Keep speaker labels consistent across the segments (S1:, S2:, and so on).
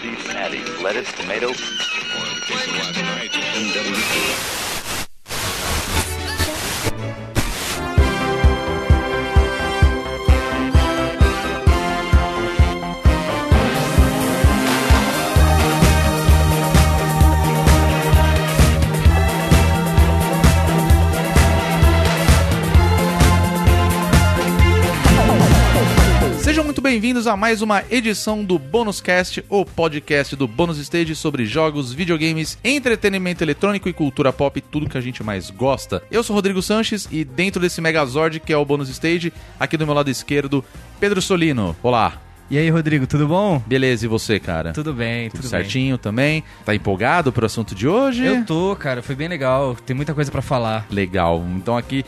S1: Snazzy, Snazzy, lettuce,
S2: tomatoes. Bem-vindos a mais uma edição do Bônus Cast, o podcast do Bônus Stage sobre jogos, videogames, entretenimento eletrônico e cultura pop, tudo que a gente mais gosta. Eu sou Rodrigo Sanches e dentro desse Megazord que é o Bônus Stage, aqui do meu lado esquerdo, Pedro Solino. Olá.
S3: E aí, Rodrigo, tudo bom?
S2: Beleza, e você, cara?
S3: Tudo bem,
S2: Tudo
S3: tudo,
S2: certinho também? Tá empolgado pro assunto de hoje?
S3: bem. Eu tô, cara, foi bem legal, tem muita coisa pra falar.
S2: Legal. Então aqui,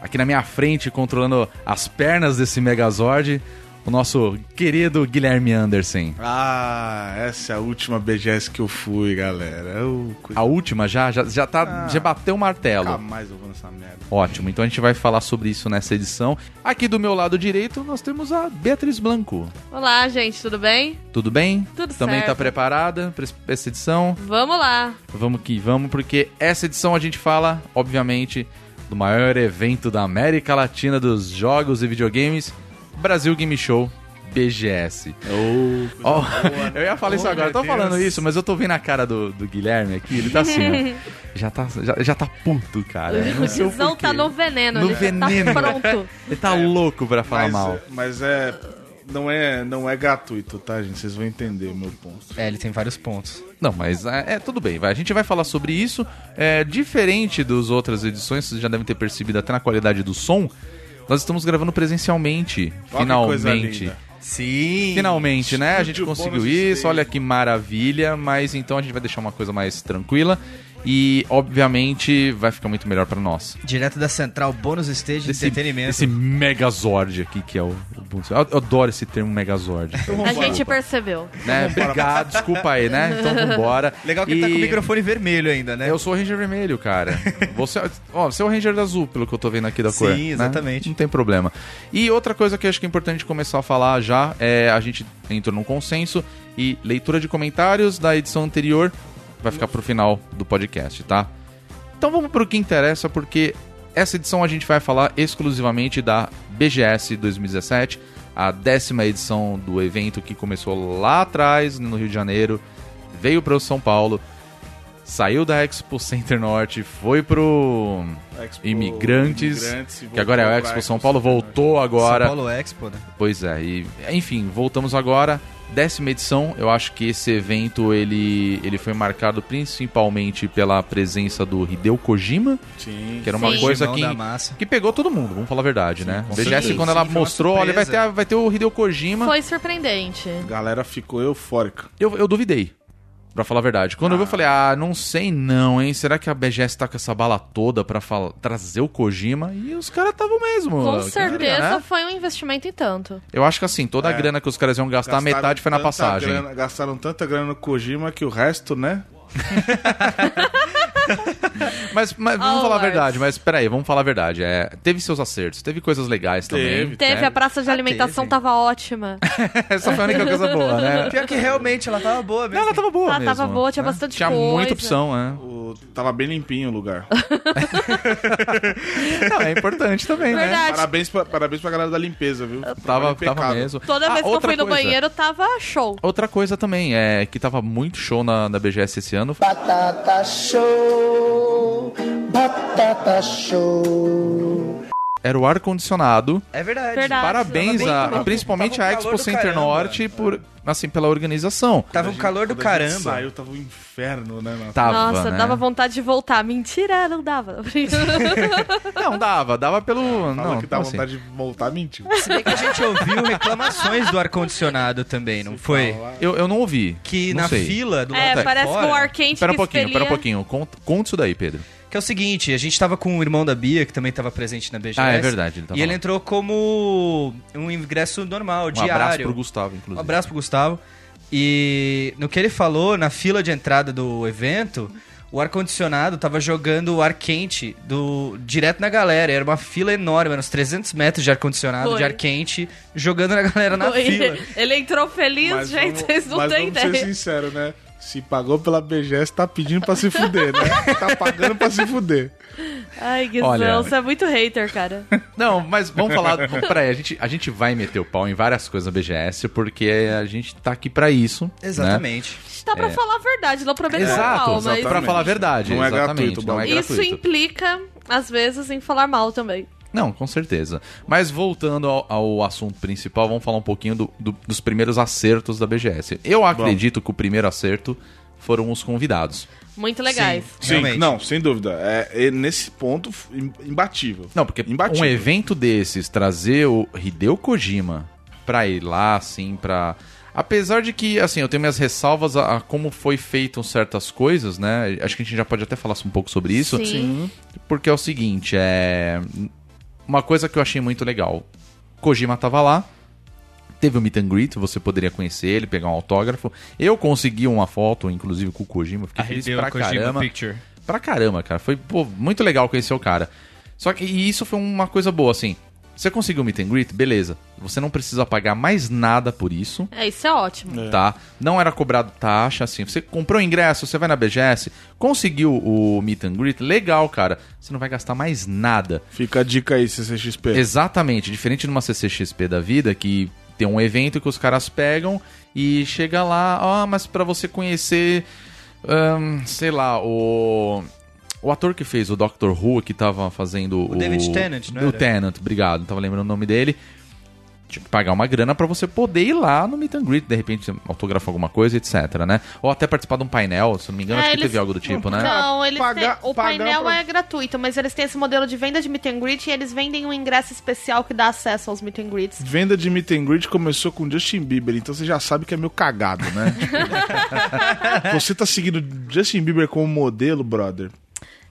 S2: aqui na minha frente, controlando as pernas desse Megazord, o nosso querido Guilherme Anderson.
S4: Ah, essa é a última BGS que eu fui, galera. Eu...
S2: A última já? Já, já, tá,
S4: Ah.
S2: já bateu o martelo.
S4: Nunca mais eu vou nessa merda.
S2: Ótimo, então a gente vai falar sobre isso nessa edição. Aqui do meu lado direito nós temos a Beatriz Blanco.
S5: Olá, gente, tudo bem?
S2: Tudo bem?
S5: Tudo
S2: Também
S5: certo.
S2: tá preparada para essa edição?
S5: Vamos lá.
S2: Vamos que vamos, porque essa edição a gente fala, obviamente, do maior evento da América Latina dos jogos e videogames, Brasil Game Show BGS. Ó, eu ia falar isso
S4: Oh,
S2: agora, eu tô
S4: meu
S2: falando
S4: Deus.
S2: isso, mas eu tô vendo a cara do, do Guilherme aqui, ele tá assim, ó. Já tá, já, já tá puto, cara.
S5: o
S2: Não sei o
S5: Guizão
S2: porquê.
S5: tá no veneno,
S2: No
S5: ele já
S2: veneno.
S5: tá pronto.
S2: Ele tá louco pra falar
S4: mas,
S2: mal.
S4: Mas é... Não é, não é gratuito, tá, gente? Vocês vão entender o meu ponto.
S3: É, ele tem vários pontos.
S2: Não, mas é, é, tudo bem, vai. A gente vai falar sobre isso. É, diferente das outras edições, vocês já devem ter percebido até na qualidade do som. Nós estamos gravando presencialmente,
S4: Olha
S2: finalmente.
S3: Sim!
S2: Finalmente, né? A gente conseguiu isso, olha que maravilha. Mas então a gente vai deixar uma coisa mais tranquila. E, obviamente, vai ficar muito melhor pra nós.
S3: Direto da Central Bônus Stage de
S2: Esse,
S3: Entretenimento.
S2: esse Megazord aqui, que é o. o eu, eu adoro esse termo Megazord.
S5: A gente percebeu.
S2: né? Obrigado, desculpa aí, né? Então vambora.
S3: Legal que ele tá com o
S2: E-
S3: microfone vermelho ainda, né?
S2: Eu sou o Ranger Vermelho, cara. Você, ó, você é o Ranger azul, pelo que eu tô vendo aqui da
S3: Sim,
S2: cor. né?
S3: exatamente.
S2: Não tem problema. E outra coisa que eu acho que é importante começar a falar já é a gente entrou num consenso e leitura de comentários da edição anterior vai ficar pro final do podcast, tá? Então vamos pro que interessa, porque essa edição a gente vai falar exclusivamente da BGS 2017, a décima edição do evento que começou lá atrás, no Rio de Janeiro, veio para o São Paulo, saiu da Expo Center Norte, foi pro
S4: Expo
S2: Imigrantes,
S4: Imigrantes
S2: que agora é o Expo São Paulo,
S4: Center
S2: voltou agora.
S3: São Paulo Expo, né?
S2: Pois é, e enfim, voltamos agora. Décima edição, eu acho que esse evento ele, ele foi marcado principalmente pela presença do Hideo Kojima,
S4: Sim.
S2: que era uma
S5: Sim.
S2: coisa que, que pegou todo mundo, vamos falar a verdade, né?
S4: com
S2: BGS, quando ela
S3: Sim,
S2: mostrou, olha, vai ter, vai ter o Hideo Kojima.
S5: Foi surpreendente.
S4: A galera ficou eufórica.
S2: Eu, eu duvidei, pra falar a verdade. Quando eu vi, eu falei, ah, não sei não, hein? Será que a BGS tá com essa bala toda pra trazer o Kojima? E os caras estavam mesmo.
S5: Com certeza
S2: né?
S5: foi um investimento em tanto.
S2: Eu acho que assim, toda a
S4: É.
S2: grana que os caras iam gastar,
S4: Gastaram
S2: metade foi na passagem.
S4: grana- gastaram tanta grana no Kojima que o resto, né?
S2: Mas, mas vamos falar a verdade, mas peraí, vamos falar a verdade. É, teve seus acertos, teve coisas legais também.
S4: Teve.
S5: Teve,
S2: né?
S5: a praça de alimentação
S3: teve.
S5: tava ótima.
S2: Essa foi a única coisa boa, né?
S3: Pior que realmente ela tava boa mesmo.
S2: Não, ela tava boa
S5: Ela
S2: mesmo.
S5: tava boa, tinha
S2: né?
S5: bastante
S2: Tinha
S5: coisa.
S2: muita opção, né?
S4: O... Tava bem limpinho o lugar.
S2: Não, é importante também, né?
S5: Verdade.
S4: parabéns, pra, parabéns pra galera da limpeza, viu?
S2: Tava, tava mesmo.
S5: Toda
S2: Ah,
S5: vez que eu fui no
S2: coisa.
S5: banheiro, tava show.
S2: Outra coisa também, é que tava muito show na, na BGS esse ano.
S6: Batata show, Batata Show.
S2: Era o ar-condicionado.
S3: É verdade.
S5: Verdade.
S2: Parabéns, a, principalmente a Expo Center
S3: caramba.
S2: Norte, por, assim, pela organização.
S3: Tava um calor do
S4: Quando a gente
S3: caramba.
S4: saiu, tava um inferno, né? na-
S2: Tava,
S5: Nossa,
S2: né?
S5: dava vontade de voltar. Mentira, não dava.
S2: Não, dava, dava pelo...
S4: Fala
S2: não,
S4: que dá
S2: assim.
S4: vontade de voltar, mentiu.
S3: Se bem que a gente ouviu reclamações do ar-condicionado também, não foi?
S2: Eu, eu não ouvi.
S3: Que
S2: não
S3: na
S2: sei.
S3: fila do lado
S5: é, parece
S3: fora,
S5: que o ar quente
S2: Espera um pouquinho, espera um pouquinho. Conta, conta isso daí, Pedro.
S3: Que é o seguinte, a gente tava com o irmão da Bia, que também tava presente na BGS.
S2: Ah, é verdade, ele tava
S3: e ele
S2: lá.
S3: entrou como um ingresso normal,
S2: Um
S3: diário.
S2: abraço pro Gustavo,
S3: Um
S2: inclusive.
S3: abraço pro Gustavo. E no que ele falou, na fila de entrada do evento, o ar-condicionado tava jogando o ar quente do, direto na galera. Era uma fila enorme, eram uns 300 metros de ar-condicionado, de ar quente, jogando na galera na
S5: Foi.
S3: fila.
S5: Ele entrou feliz, gente,
S4: vamos-
S5: vocês não
S4: mas
S5: têm
S4: vamos ser
S5: ideia.
S4: sinceros, né? Se pagou pela BGS, tá pedindo pra se fuder, né? tá pagando pra se fuder.
S5: Ai, Guizão,
S2: Olha-
S5: você é muito hater, cara.
S2: Não, mas vamos falar. Peraí, a gente, a gente vai meter o pau em várias coisas na BGS, porque a gente tá aqui pra isso. né?
S3: Exatamente.
S5: A gente tá pra falar a verdade, não pra meter o
S2: Exato,
S5: pau, mas
S2: pra falar a verdade.
S4: Não é
S2: exatamente,
S4: gratuito
S2: não é
S4: bagulho.
S5: isso
S2: gratuito.
S5: implica, às vezes, em falar mal também.
S2: Não, com certeza. Mas voltando ao, ao assunto principal, vamos falar um pouquinho do- do- dos primeiros acertos da BGS. Eu acredito que o primeiro acerto foram os convidados.
S5: Muito legais.
S3: Sim.
S4: Sim, não, sem dúvida. É, é nesse ponto imbatível.
S2: Não, porque
S4: Imbatível.
S2: um evento desses, trazer o Hideo Kojima pra ir lá, assim, pra... Apesar de que, assim, eu tenho minhas ressalvas a, a como foi feito certas coisas, né? Acho que a gente já pode até falar um pouco sobre isso.
S5: Sim.
S2: Porque é o seguinte, é... Uma coisa que eu achei muito legal. Kojima tava lá, teve o meet and greet, você poderia conhecer ele, pegar um autógrafo. Eu consegui uma foto, inclusive, com o Kojima, fiquei feliz
S3: Hideo
S2: pra
S3: Kojima
S2: caramba.
S3: Picture.
S2: Pra caramba, cara. Foi pô, muito legal conhecer o cara. Só que e isso foi uma coisa boa, assim. Você conseguiu o meet and greet, beleza. Você não precisa pagar mais nada por isso,
S5: É, isso é ótimo.
S2: tá? Não era cobrado taxa, assim. Você comprou o ingresso, você vai na BGS, conseguiu o meet and greet, legal, cara. Você não vai gastar mais nada.
S4: Fica a dica aí, CCXP.
S2: Exatamente, diferente de uma CCXP da vida que tem um evento que os caras pegam e chega lá, ó, mas pra você conhecer, ahn, sei lá, o o ator que fez o Doctor Who que tava fazendo o,
S3: David Tennant, não
S2: O
S3: era?
S2: Tennant, obrigado, não tava lembrando o nome dele. Tinha que pagar uma grana pra você poder ir lá no meet and greet, de repente autografar alguma coisa, etc, né? Ou até participar de um painel, se não me engano,
S5: É,
S2: acho que
S5: eles-
S2: teve algo do tipo, né?
S5: Não, eles
S4: pagar-
S5: têm, o painel
S4: pra-
S5: é gratuito, mas eles têm esse modelo de venda de meet and greet e eles vendem um ingresso especial que dá acesso aos meet and greets.
S4: Venda de meet and greet começou com Justin Bieber, então você já sabe que é meio cagado, né? você tá seguindo Justin Bieber como modelo, brother,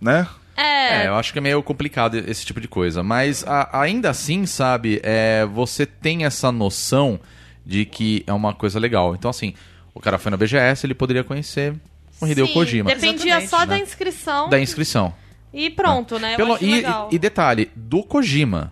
S4: né?
S2: É,
S5: É,
S2: eu acho que é meio complicado esse tipo de coisa. Mas a- ainda assim, sabe, é, você tem essa noção de que é uma coisa legal. Então, assim, o cara foi na BGS, ele poderia conhecer o Hideo
S5: sim,
S2: Kojima.
S5: Dependia
S3: Exatamente,
S5: só
S2: né?
S5: da inscrição
S2: Da inscrição.
S5: e pronto, né? Eu
S2: Pelo- e,
S5: legal.
S2: e detalhe, do Kojima.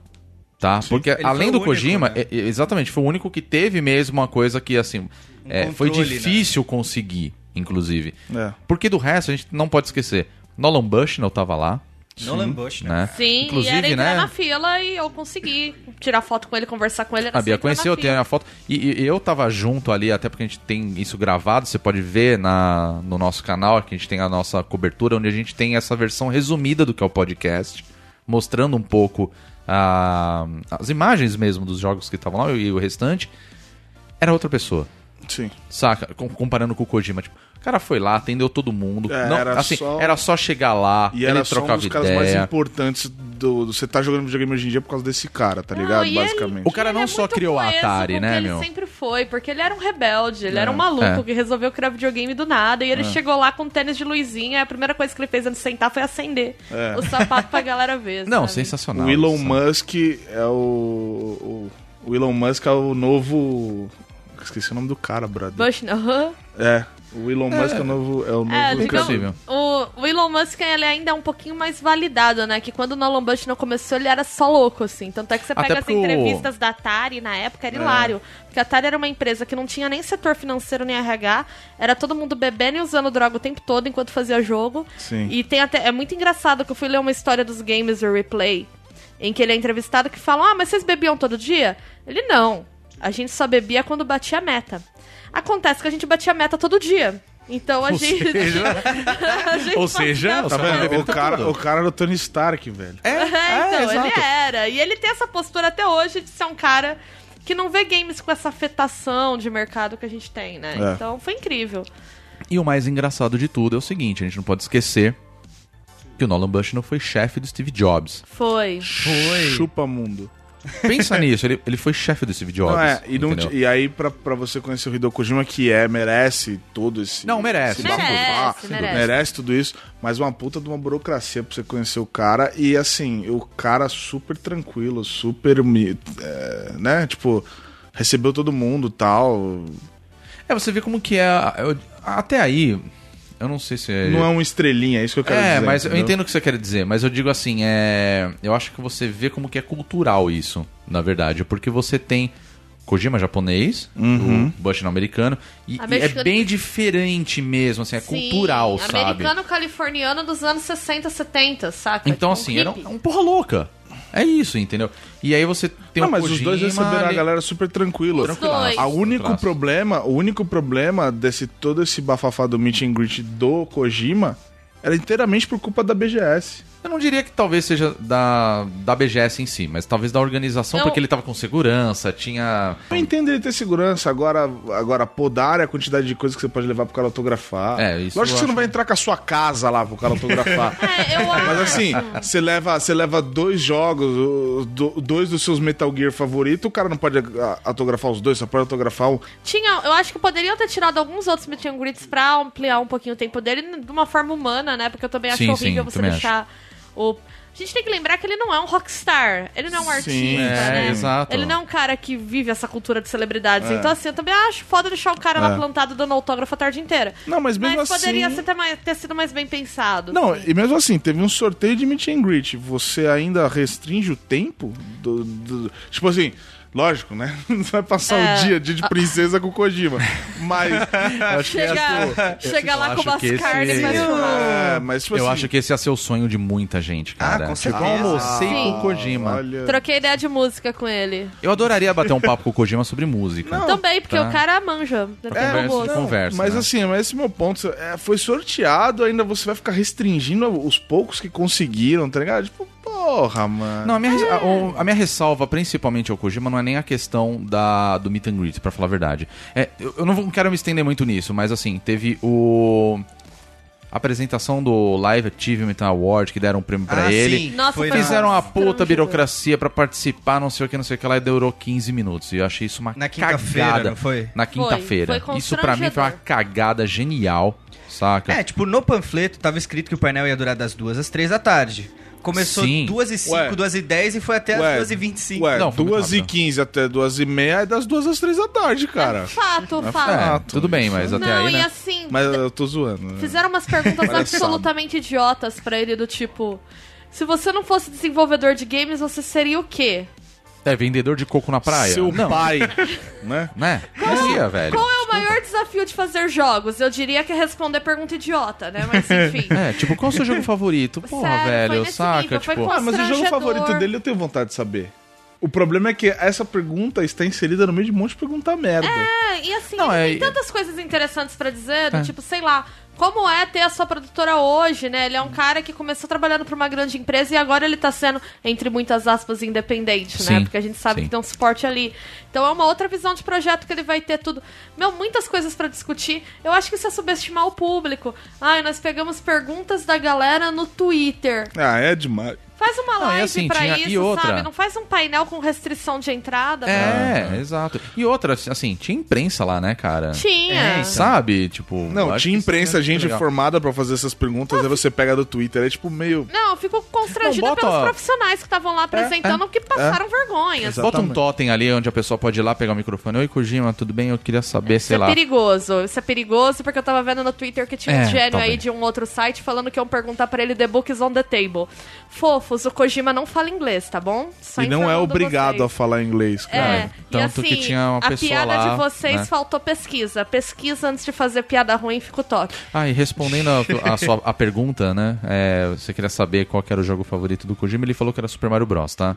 S2: Tá? Porque
S3: Ele
S2: além
S3: foi
S2: do
S3: único,
S2: Kojima,
S3: né?
S2: é- é- exatamente, foi o único que teve mesmo uma coisa que, assim, é, foi
S3: controle, né?
S2: difícil conseguir, inclusive.
S4: É.
S2: Porque do resto, a gente não pode esquecer. Nolan Bushnell tava lá,
S3: Nolan Bush, né?
S2: né?
S5: Sim,
S2: Inclusive,
S5: e era entrar
S2: né?
S5: na fila e eu consegui tirar foto com ele, conversar com ele.
S2: A Bia
S5: só entrar
S2: conheceu, tem
S5: fila.
S2: a foto. E, e eu tava junto ali, até porque a gente tem isso gravado, você pode ver na, no nosso canal, que a gente tem a nossa cobertura, onde a gente tem essa versão resumida do que é o podcast, mostrando um pouco ah, as imagens mesmo dos jogos que estavam lá e o restante. Era outra pessoa,
S4: Sim.
S2: saca? Com- comparando com o Kojima, tipo, o cara foi lá, atendeu todo mundo.
S4: É,
S2: não,
S4: era
S2: assim,
S4: só-
S2: era só chegar lá,
S4: E
S2: ele
S4: era só um
S2: trocava
S4: dos caras mais importantes do, do- Você tá jogando videogame hoje em dia por causa desse cara, tá
S5: Não,
S4: ligado?
S5: ele-
S4: Basicamente.
S2: O cara
S5: Ele
S2: não
S5: é
S2: só criou a Atari, né,
S5: que
S2: meu?
S5: Ele sempre foi, porque ele era um rebelde, ele era um
S2: É.
S5: maluco
S2: É.
S5: que resolveu criar videogame do nada. E ele chegou lá com tênis de luzinha, e a primeira coisa que ele fez antes de sentar foi acender
S4: É.
S5: o sapato pra galera ver.
S2: Não,
S5: sabe?
S2: sensacional.
S4: O Elon
S2: isso.
S4: Musk é o, o. O Elon Musk é o novo. Esqueci o nome do cara, brother.
S5: Bush, não.
S4: É. O Elon Musk é o novo. É o novo
S5: É, digamos, o, o Elon Musk ele ainda é um pouquinho mais validado, né? Que quando o Nolan Bush não começou, ele era só louco, assim. Tanto é que você
S2: Até
S5: pega as entrevistas da Atari na época, era hilário. Porque a Atari era uma empresa que não tinha nem setor financeiro nem RH, era todo mundo bebendo e usando droga o tempo todo enquanto fazia jogo.
S4: Sim.
S5: E tem até. É muito engraçado que eu fui ler uma história dos games do Replay, em que ele é entrevistado que falam: Ah, mas vocês bebiam todo dia? Ele não. A gente só bebia quando batia a meta. Acontece que a gente batia a meta todo dia. Então a
S2: Ou
S5: gente.
S2: seja-
S5: a gente
S2: Ou seja,
S4: Tá vendo? O cara, o cara era o Tony Stark, velho.
S2: É,
S5: É, então, ele
S2: exato.
S5: era. E ele tem essa postura até hoje de ser um cara que não vê games com essa afetação de mercado que a gente tem, né?
S4: É.
S5: Então foi incrível.
S2: E o mais engraçado de tudo é o seguinte, a gente não pode esquecer que o Nolan Bushnell foi chefe do Steve Jobs.
S5: Foi.
S3: Foi.
S4: Chupa mundo.
S2: Pensa nisso, ele, ele foi chefe Jobs.
S4: Não, é, e, não, e aí, pra, pra você conhecer o Hideo Kojima, que é, merece todo esse.
S2: Não, merece,
S4: esse
S5: Merece, merece.
S4: merece tudo isso, mas uma puta de uma burocracia pra você conhecer o cara. E assim, o cara super tranquilo, super. é, né? Tipo, recebeu todo mundo tal.
S2: É, você vê como que é. eu- até aí, Eu não sei se é.
S4: Não é um estrelinha, é isso que eu quero
S2: É,
S4: dizer.
S2: mas eu
S4: entendeu?
S2: entendo o que você quer dizer, mas eu digo assim, é. Eu acho que você vê como que é cultural isso, na verdade. Porque você tem Kojima japonês,
S4: Uhum.
S2: o Bushnell americano, e, e é bem diferente mesmo, assim, é
S5: Sim,
S2: cultural, sabe?
S5: Americano californiano dos anos 60, 70, saca?
S2: Então,
S5: Tipo,
S2: assim,
S5: um
S2: era um, um porra louca. É isso, entendeu? E aí você tem
S4: Não,
S2: o
S4: mas os dois
S2: Kojima
S4: receberam a
S2: ali-
S4: galera super
S5: dois.
S4: A único problema, o único problema desse todo esse bafafá do meet and greet do Kojima era inteiramente por culpa da BGS.
S2: Eu não diria que talvez seja da, da BGS em si, mas talvez da organização,
S5: Eu-
S2: porque ele tava com segurança, tinha.
S4: Eu entendo ele ter segurança, agora, agora podar a quantidade de coisas que você pode levar pro cara autografar.
S2: É, isso
S4: Lógico que você não
S2: acho-
S4: vai entrar com a sua casa lá pro cara autografar.
S5: É, eu acho.
S4: Mas assim, você leva, você leva dois jogos, dois dos seus Metal Gear favoritos, o cara não pode a- autografar os dois, só pode autografar um.
S5: Tinha, eu acho que poderiam ter tirado alguns outros meet and greets pra ampliar um pouquinho o tempo dele de uma forma humana, né? Porque eu também acho
S2: Sim,
S5: horrível
S2: sim,
S5: você
S2: também
S5: deixar o. A gente tem que lembrar que ele não é um rockstar, ele não é um artista,
S2: é,
S5: né?
S2: exato.
S5: Ele não é um cara que vive essa cultura de celebridades.
S4: É.
S5: Então, assim, eu também acho foda deixar o cara lá
S4: É.
S5: plantado dando autógrafo a tarde inteira.
S4: Não, mas mesmo
S5: Mas
S4: assim.
S5: poderia ter, mais- ter sido mais bem pensado.
S4: Não,
S5: assim.
S4: e mesmo assim, teve um sorteio de meet and greet. Você ainda restringe o tempo do. do- tipo assim, lógico, né? Não vai passar
S5: É.
S4: o dia, dia de princesa com o Kojima. Mas.
S5: Chega, chega lá com
S2: acho
S5: umas
S2: que esse-
S5: carnes churrasco.
S4: É, mas tipo
S2: Eu
S4: assim,
S2: acho que esse ia ser o sonho de muita gente, cara.
S3: Ah, com
S2: tipo, eu almocei
S5: Sim.
S2: com o Kojima.
S4: Olha.
S5: Troquei ideia de música com ele.
S2: Eu adoraria bater um papo com o Kojima sobre música.
S5: Também, porque
S2: tá.
S5: o cara manja. Deve ter
S2: conversa conversa.
S4: Mas
S2: né?
S4: assim, mas esse é o meu ponto. É, foi sorteado, ainda você vai ficar restringindo os poucos que conseguiram, tá ligado? Tipo, porra, mano.
S2: Não, a minha, a, o- a minha ressalva, principalmente ao Kojima, não é nem a questão da, do meet and greet, pra falar a verdade. É, eu, eu não quero me estender muito nisso, mas assim, teve o. A apresentação do Live Achievement Award, que deram um prêmio pra
S3: Ah,
S2: ele.
S3: sim.
S5: Nossa,
S3: Foi
S5: foi
S2: Fizeram uma puta burocracia pra participar, não sei o que, não sei o que lá, e durou 15 minutos. E eu achei isso uma
S3: Na quinta-feira,
S2: cagada.
S3: não foi?
S2: Na quinta-feira.
S5: foi
S2: isso pra mim foi uma
S5: constrangedor.
S2: cagada genial, saca?
S3: É, tipo, no panfleto tava escrito que o painel ia durar das duas às três da tarde. Começou
S2: Sim.
S3: duas e cinco,
S4: Ué.
S3: duas e dez e foi até as duas e vinte e cinco.
S4: Ué,
S2: Não, foi muito
S4: 2 e
S2: rápido.
S4: 15 até 2 e meia é das 2 às 3 da tarde, cara.
S5: Fato,
S2: É,
S5: fato.
S2: tudo bem, mas até
S5: Não,
S2: aí,
S5: e
S2: né?
S5: assim,
S4: Mas eu tô zoando. né?
S5: fizeram umas perguntas
S4: Parece
S5: absolutamente idiotas pra ele, do tipo... Se você não fosse desenvolvedor de games, você seria o quê?
S2: É vendedor de coco na praia?
S4: Seu
S2: não,
S4: pai, né?
S2: né? Não ia, velho.
S5: Qual é o maior desafio de fazer jogos? Eu diria que é responder pergunta idiota, né? Mas enfim.
S2: É, tipo, qual é o seu jogo favorito? Porra,
S5: Sério,
S2: velho, saca?
S5: nível,
S2: tipo,
S4: Ah, mas o jogo favorito dele eu tenho vontade de saber. O problema é que essa pergunta está inserida no meio de um monte de pergunta merda.
S5: É, e assim,
S2: Não, é-
S5: tem tantas coisas interessantes pra dizer, do
S2: É.
S5: tipo, sei lá, como é ter a sua produtora hoje, né? Ele é um cara que começou trabalhando pra uma grande empresa e agora ele tá sendo, entre muitas aspas, independente, né?
S2: Sim,
S5: Porque a gente sabe
S2: sim.
S5: que tem um suporte ali. Então é uma outra visão de projeto que ele vai ter tudo. Meu, muitas coisas pra discutir. Eu acho que isso é subestimar o público. Ai, nós pegamos perguntas da galera no Twitter.
S4: Ah, é demais.
S5: Faz uma
S2: Não,
S5: live
S2: assim,
S5: pra
S2: tinha-
S5: isso,
S2: e outra?
S5: sabe? Não faz um painel com restrição de entrada. pra-
S2: É, exato. E outra, assim, tinha imprensa lá, né, cara?
S5: Tinha.
S2: Sabe? Tipo.
S4: Não, tinha
S2: isso
S4: imprensa,
S2: é
S4: gente
S2: legal.
S4: formada pra fazer essas perguntas, aí você pega do Twitter, é tipo meio...
S5: Não, eu fico constrangida
S2: Não, bota-
S5: pelos profissionais que estavam lá apresentando que passaram vergonha.
S4: Exato.
S2: Bota um
S4: Exatamente.
S2: totem ali onde a pessoa pode ir lá pegar o microfone. Oi, Kojima, tudo bem? Eu queria saber,
S5: Isso
S2: sei
S5: é
S2: lá.
S5: perigoso. Isso é perigoso porque eu tava vendo no Twitter que tinha um
S2: É,
S5: gênio
S2: talvez.
S5: aí de um outro site falando que iam perguntar pra ele The Book is on the table. Fofos, o Kojima não fala inglês, tá bom? Só
S4: e não é obrigado
S5: vocês.
S4: a falar inglês, cara.
S5: É,
S2: É,
S5: e
S2: tanto que
S5: assim,
S2: tinha uma
S5: a
S2: pessoa
S5: piada
S2: lá,
S5: de vocês
S2: né?
S5: faltou pesquisa. Pesquisa antes de fazer piada ruim, fica o toque.
S2: Ah, e respondendo a, a sua a pergunta, né? é, você queria saber qual que era o jogo favorito do Kojima, ele falou que era Super Mario Bros, tá?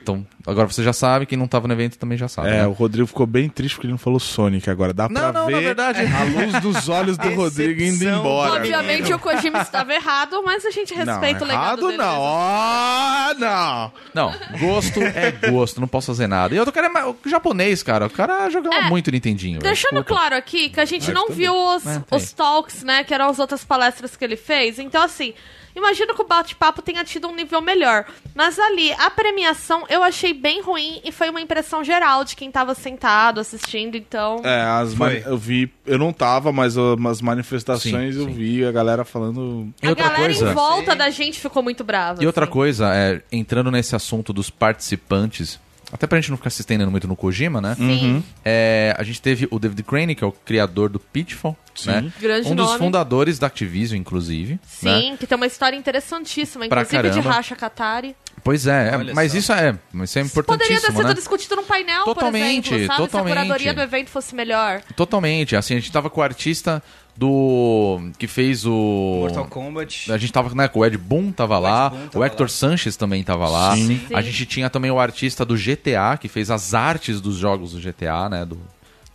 S2: Então, agora você já sabe, quem não tava no evento também já sabe.
S4: É,
S2: né?
S4: o Rodrigo ficou bem triste porque ele não falou Sonic agora. Dá
S2: Não,
S4: pra
S2: não,
S4: ver
S2: na verdade-
S4: a luz dos olhos do Rodrigo indo embora.
S5: Obviamente o Kojima estava errado, mas a gente respeita
S4: não,
S5: o legado
S4: errado
S5: dele.
S4: não. Ó, não.
S2: Não, gosto é gosto, não posso fazer nada. E outro cara é mais- o japonês, cara. O cara jogava
S5: É,
S2: muito Nintendinho.
S5: Deixando claro aqui que a gente
S4: Mas
S5: não
S4: também.
S5: viu os,
S2: É,
S5: os talks, né? Que eram as outras palestras que ele fez. Então, assim, imagino que o bate-papo tenha tido um nível melhor. Mas ali, a premiação eu achei bem ruim e foi uma impressão geral de quem tava sentado assistindo. Então.
S4: É, as eu vi, eu não tava, mas uh, umas manifestações
S2: Sim,
S4: eu
S2: sim.
S4: vi a galera falando.
S2: E
S5: a
S2: outra
S5: galera
S2: coisa-
S5: em volta da gente ficou muito brava.
S2: E outra
S5: assim.
S2: coisa, é, entrando nesse assunto dos participantes, até pra gente não ficar se estendendo muito no Kojima, né?
S5: Sim.
S2: É, a gente teve o David Crane, que é o criador do Pitfall, né?
S5: Grande
S2: um dos
S5: nome.
S2: fundadores da Activision, inclusive. né?
S5: Sim, que tem uma história interessantíssima,
S2: Pra
S5: inclusive de. Racha Katari.
S2: Pois é, é,
S3: Olha
S2: mas
S3: só.
S2: isso é, isso é
S5: Poderia ter
S2: importantíssimo,
S5: sido
S2: né?
S5: discutido num painel,
S2: Totalmente,
S5: por exemplo, sabe?
S2: totalmente.
S5: Se a curadoria do evento fosse melhor.
S2: Totalmente. Assim, a gente tava com o artista do. que fez o.
S3: Mortal Kombat.
S2: A gente tava né, com o Ed Boon tava lá,
S3: Boon
S2: o
S3: tava
S2: Hector
S3: lá.
S2: Sanches também tava lá.
S3: Sim.
S2: A
S5: Sim.
S2: gente tinha também o artista do GTA, que fez as artes dos jogos do GTA, né? Do,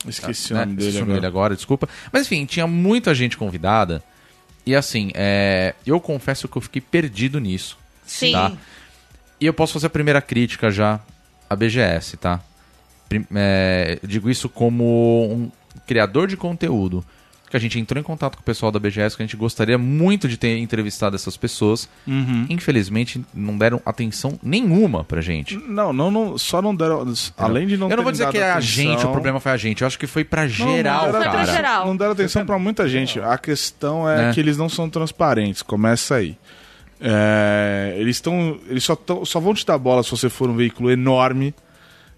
S4: Esqueci
S2: né?
S4: o nome dele
S2: Esqueci o
S4: agora.
S2: nome agora, desculpa. Mas enfim, tinha muita gente convidada. E assim, é, eu confesso que eu fiquei perdido nisso.
S5: Sim.
S2: Tá? E eu posso fazer a primeira crítica já à BGS, tá? É, digo isso como um criador de conteúdo. Que a gente entrou em contato com o pessoal da BGS, que a gente gostaria muito de ter entrevistado essas pessoas.
S4: Uhum.
S2: Infelizmente, não deram atenção nenhuma pra gente.
S4: Não, não, não, só não deram. Além de não
S2: eu não vou dizer que é a
S4: atenção-
S2: gente, o problema foi a gente. Eu acho que foi pra
S4: Não,
S2: geral,
S4: não deram
S5: Foi pra
S2: cara.
S5: geral.
S4: Não deram atenção pra muita gente. A questão é
S2: Né?
S4: que eles não são transparentes. Começa aí. É, eles estão. Eles só, tão, só vão te dar bola se você for um veículo enorme.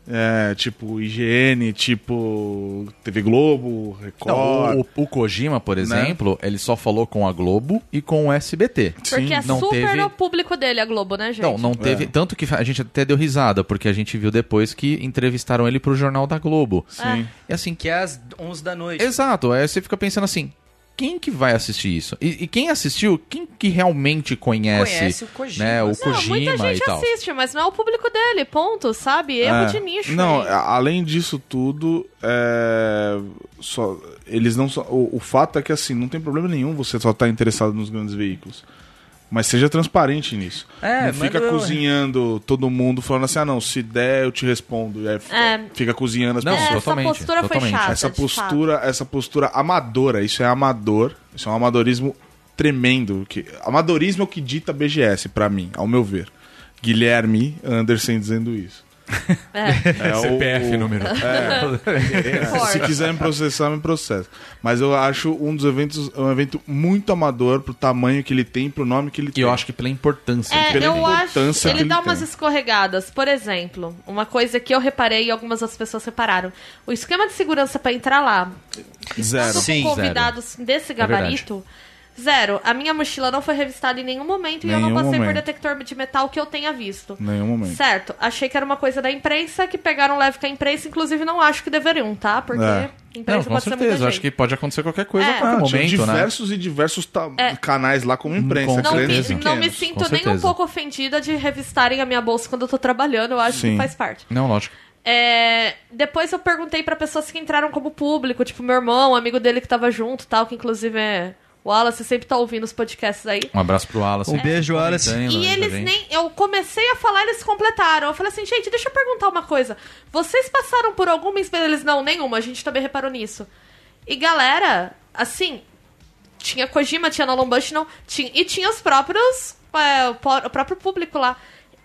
S4: é, tipo IGN, tipo TV Globo, Record.
S2: Não, o, o Kojima, por exemplo, ele só falou com a Globo e com o SBT.
S5: Porque é
S2: não
S5: super
S2: teve-
S5: no público dele, a Globo, né, gente?
S2: Não, não teve. Tanto que a gente até deu risada, porque a gente viu depois que entrevistaram ele pro Jornal da Globo.
S4: Sim.
S2: E assim,
S3: Que é às 11 da noite.
S2: exato, aí você fica pensando assim. Quem que vai assistir isso? E, e quem assistiu, quem que realmente conhece,
S3: Conhece o Kojima.
S2: né, o
S3: Não,
S5: Não,
S2: Kojima
S5: muita gente
S2: e tal?
S5: assiste, mas não é o público dele, ponto, sabe? Erro
S4: É.
S5: de nicho.
S4: Não,
S5: aí.
S4: além disso tudo, é, só, eles não só, o, o fato é que assim, não tem problema nenhum você só estar interessado nos grandes veículos. Mas seja transparente nisso.
S3: É,
S4: não fica
S3: manda-
S4: cozinhando todo mundo falando assim, ah não, se der eu te respondo. E aí
S5: É.
S4: fica cozinhando as
S2: Não,
S4: pessoas.
S5: essa
S2: totalmente,
S5: postura foi
S2: totalmente.
S5: chata.
S4: essa postura, essa postura amadora, isso é amador, isso é um amadorismo tremendo. Que, amadorismo é o que dita a BGS, pra mim, ao meu ver. Guilherme Anderson dizendo isso.
S5: É.
S4: É o-
S2: CPF
S4: o-
S2: número.
S4: É,
S5: Forte.
S4: se quiser me processar, me processa. Mas eu acho um dos eventos, um evento muito amador pro tamanho que ele tem, pro nome que ele
S2: E
S4: tem.
S2: eu acho que pela importância.
S5: É,
S4: pela
S5: eu acho.
S4: importância
S5: Ele
S4: que
S5: dá
S4: ele
S5: umas
S4: tem.
S5: escorregadas. Por exemplo, uma coisa que eu reparei e algumas outras pessoas repararam: o esquema de segurança pra entrar lá,
S4: Zero.
S3: Sim,
S5: convidados desse gabarito. Zero. A minha mochila não foi revistada em nenhum momento e eu não
S4: Nenhum
S5: passei por
S4: momento.
S5: detector de metal que eu tenha visto.
S4: Nenhum momento.
S5: Certo, achei que era uma coisa da imprensa, que pegaram leve com a imprensa, inclusive não acho que deveriam, tá? Porque
S4: É.
S5: imprensa
S2: Não, com
S5: pode ser muita
S2: certeza. Eu acho que pode acontecer qualquer coisa
S5: É.
S2: a qualquer
S4: Ah, tinha
S2: momento, né?
S4: diversos e diversos ta-
S5: É.
S4: canais lá como imprensa.
S2: Com
S5: Não me, não me sinto
S2: Com
S5: nem um pouco ofendida de revistarem a minha bolsa quando eu tô trabalhando, eu acho
S4: Sim.
S5: que faz parte.
S2: Não, lógico.
S5: É, depois eu perguntei pra pessoas que entraram como público, tipo meu irmão, um amigo dele que tava junto tal, que inclusive é. O Wallace sempre tá ouvindo os podcasts aí.
S2: Um abraço pro Wallace.
S3: Um beijo, Wallace.
S2: Comentando
S5: E
S2: pra
S5: eles nem. Eu comecei a falar, eles completaram. Eu falei assim, gente, deixa eu perguntar uma coisa. Vocês passaram por alguma experiência? Eles, não, nenhuma, a gente também reparou nisso. E galera, assim, tinha Kojima, tinha Nolan Bush, não. Tinha, e tinha os próprios. é, o próprio público lá.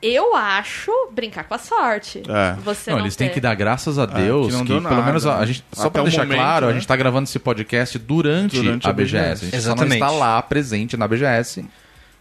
S5: Eu acho brincar com a sorte.
S4: É.
S5: Você
S2: Não,
S5: não,
S2: eles têm
S5: ter.
S2: que dar graças a Deus
S4: que
S2: que,
S4: não deu
S2: pelo
S4: nada,
S2: menos a, a
S4: né?
S2: gente, só
S4: o
S2: deixar
S4: momento,
S2: claro, a
S4: né?
S2: gente tá gravando esse podcast durante,
S4: Durante
S2: a
S4: a
S2: BGS.
S4: BGS.
S2: A gente
S3: Exatamente.
S2: só não está lá presente na BGS.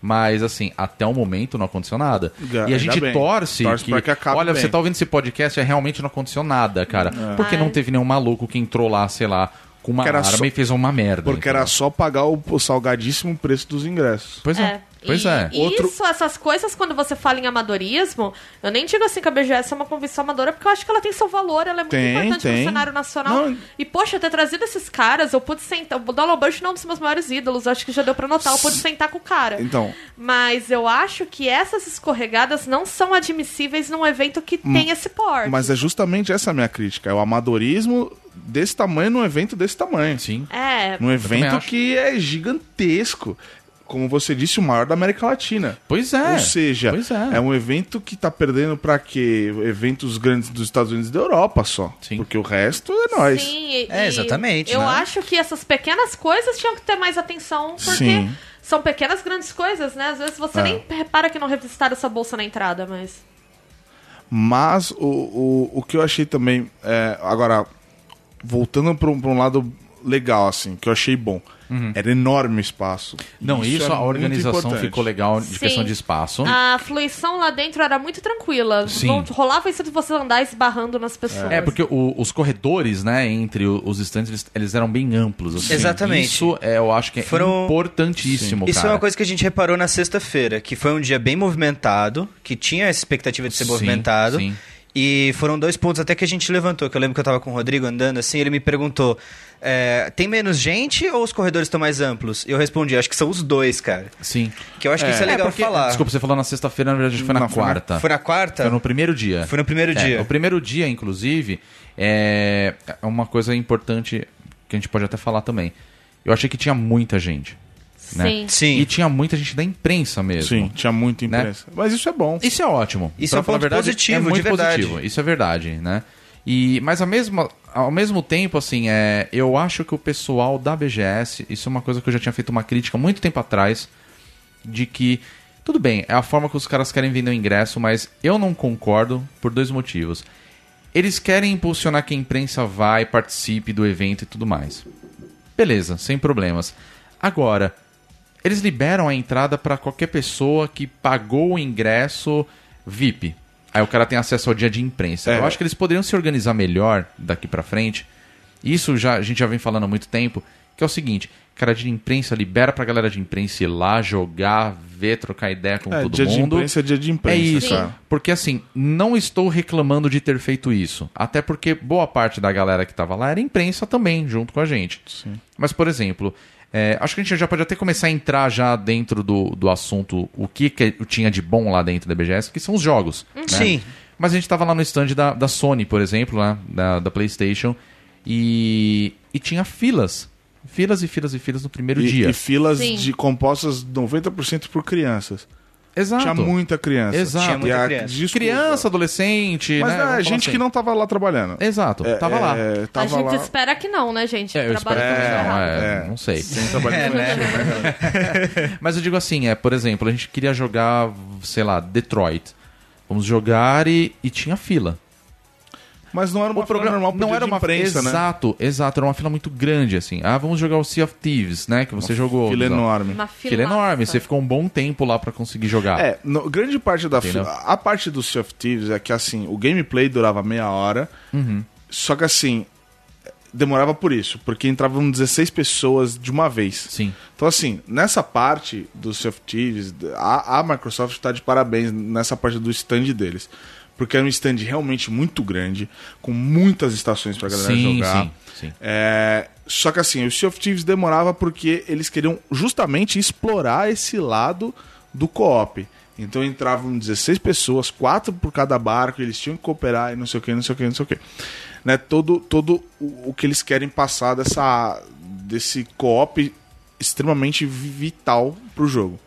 S2: Mas, assim, até o momento não aconteceu nada. E a gente
S4: bem.
S2: torce,
S4: Torce
S2: que,
S4: que acabe
S2: Olha,
S4: bem.
S2: você tá ouvindo esse podcast e realmente não aconteceu nada, cara. Porque não
S5: É.
S2: teve nenhum maluco que entrou lá, sei lá, com uma
S4: era
S2: arma
S4: só-
S2: e fez uma merda.
S4: Porque era
S2: entendeu?
S4: só pagar o, o salgadíssimo preço dos ingressos.
S2: Pois é.
S5: É.
S2: Pois
S5: e,
S2: é.
S5: e
S4: Outro-
S5: Isso, essas coisas, quando você fala em amadorismo, eu nem digo assim que a BGS é uma convenção amadora, porque eu acho que ela tem seu valor, ela é muito
S4: Tem,
S5: importante
S4: tem.
S5: no cenário nacional.
S4: Não.
S5: E, poxa, ter trazido esses caras, eu pude sentar. O Donald Bush não é um dos meus maiores ídolos, acho que já deu pra notar, eu pude sentar com o cara.
S4: Então,
S5: Mas eu acho que essas escorregadas não são admissíveis num evento que tem esse porte.
S4: Hum, mas é justamente essa a minha crítica. É o amadorismo desse tamanho num evento desse tamanho.
S2: Sim.
S5: É.
S4: Num evento que é gigantesco. Como você disse, o maior da América Latina.
S2: Pois é.
S4: Ou seja,
S2: Pois é.
S4: um evento que tá perdendo pra quê? Eventos grandes dos Estados Unidos e da Europa só.
S2: Sim.
S4: Porque o resto é nós.
S5: Sim, e-
S3: É, exatamente,
S5: Eu
S3: né?
S5: acho que essas pequenas coisas tinham que ter mais atenção, porque
S4: Sim.
S5: são pequenas grandes coisas, né? Às vezes você
S4: É.
S5: nem repara que não revistaram essa bolsa na entrada, mas.
S4: Mas o, o, o que eu achei também. é, agora, voltando para um, pra um lado legal, assim, que eu achei bom. Era enorme o espaço.
S2: Não, isso,
S4: é
S2: a organização
S4: importante.
S2: ficou legal de
S5: Sim.
S2: questão de espaço.
S5: A fluição lá dentro era muito tranquila.
S2: Sim.
S5: Não rolava isso de você andar esbarrando nas pessoas.
S2: É, porque o- os corredores, né, entre os estantes, eles, eles eram bem amplos. assim.
S3: Exatamente.
S2: Isso é, eu acho que é
S3: Foram-
S2: importantíssimo,
S3: Isso
S2: cara.
S3: é uma coisa que a gente reparou na sexta-feira, que foi um dia bem movimentado, que tinha essa expectativa de ser
S2: Sim,
S3: movimentado.
S2: sim.
S3: E foram dois pontos até que a gente levantou, que eu lembro que eu tava com o Rodrigo andando assim, ele me perguntou: é, tem menos gente ou os corredores estão mais amplos? E eu respondi, acho que são os dois, cara.
S2: Sim.
S3: Que eu acho que isso é legal
S2: porque-
S3: falar.
S2: Desculpa, você falou na sexta-feira, na verdade foi na
S4: Não,
S2: quarta.
S3: Foi na quarta?
S2: Foi no primeiro dia.
S3: Foi no primeiro
S2: É,
S3: dia.
S2: No primeiro dia, inclusive, é é uma coisa importante que a gente pode até falar também. Eu achei que tinha muita gente. Né?
S5: Sim.
S3: Sim.
S2: E tinha muita gente da imprensa mesmo.
S4: Sim, tinha muita
S2: Né?
S4: imprensa. Mas isso é bom.
S2: Isso é ótimo.
S3: Isso
S2: Pra
S3: é um
S2: falar
S3: ponto
S2: verdade,
S3: positivo,
S2: é muito
S3: de verdade.
S2: positivo. Isso é verdade, né? E, mas ao mesmo, ao mesmo tempo, assim, é, eu acho que o pessoal da BGS, isso é uma coisa que eu já tinha feito uma crítica muito tempo atrás, de que, tudo bem, é a forma que os caras querem vender o ingresso, mas eu não concordo por dois motivos. Eles querem impulsionar que a imprensa vai, participe do evento e tudo mais. Beleza, sem problemas. Agora, eles liberam a entrada para qualquer pessoa que pagou o ingresso VIP. Aí o cara tem acesso ao dia de imprensa.
S4: É.
S2: Eu acho que eles poderiam se organizar melhor daqui pra frente. Isso já a gente já vem falando há muito tempo, que é o seguinte, cara de imprensa libera pra galera de imprensa ir lá jogar, ver, trocar ideia com
S4: É,
S2: todo
S4: dia de
S2: mundo.
S4: imprensa é dia de imprensa,
S2: É isso. Porque assim, não estou reclamando de ter feito isso. Até porque boa parte da galera que tava lá era imprensa também, junto com a gente. Mas, por exemplo, é, acho que a gente já pode até começar a entrar já dentro do, do assunto o que, que tinha de bom lá dentro da BGS, que são os jogos. né?
S3: Sim.
S2: Mas a gente tava lá no stand da, da Sony, por exemplo, lá, da, da PlayStation, e, e tinha filas. Filas e filas e filas no primeiro
S4: E,
S2: dia.
S4: e filas
S5: Sim.
S4: de compostas 90% por crianças.
S2: Exato.
S4: Tinha muita criança.
S2: Exato.
S3: Tinha muita
S4: a-
S3: criança.
S4: desculpa.
S2: Criança, adolescente,
S4: Mas
S2: né? Vamos
S4: é gente
S2: assim.
S4: que não tava lá trabalhando.
S2: Exato,
S4: É,
S2: tava lá.
S4: é,
S5: A
S4: tava
S5: gente
S4: lá.
S5: espera que não, né, gente?
S2: É, eu espero que não, é,
S4: É.
S2: não sei.
S4: Sem trabalhar
S2: Mas eu digo assim, é, por exemplo, a gente queria jogar, sei lá, Detroit. Vamos jogar e, e tinha fila.
S4: Mas não era uma
S2: o programa
S4: normal pro
S2: não
S4: dia
S2: era
S4: de
S2: uma
S4: imprensa, né?
S2: Exato, exato, era uma fila muito grande assim. Ah, vamos jogar o Sea of Thieves, né, que você jogou.
S4: Fila enorme.
S5: Uma
S2: Fila
S5: filaça.
S2: enorme, você ficou um bom tempo lá pra conseguir jogar.
S4: É, no- grande parte da
S2: Entendeu?
S4: fila. A parte do Sea of Thieves é que assim, o gameplay durava meia hora.
S2: Uhum.
S4: Só que assim, demorava por isso, porque entravam 16 pessoas de uma vez.
S2: Sim.
S4: Então, assim, nessa parte do Sea of Thieves, a, a Microsoft está de parabéns nessa parte do stand deles. Porque é um stand realmente muito grande, com muitas estações pra galera
S2: Sim,
S4: jogar.
S2: sim, sim.
S4: É, só que assim, o Sea of Thieves demorava porque eles queriam justamente explorar esse lado do co-op. Então entravam 16 pessoas, quatro por cada barco, eles tinham que cooperar e não sei o que, não sei o que, não sei o que. Né, todo todo o, o que eles querem passar dessa, desse co-op extremamente vital pro jogo.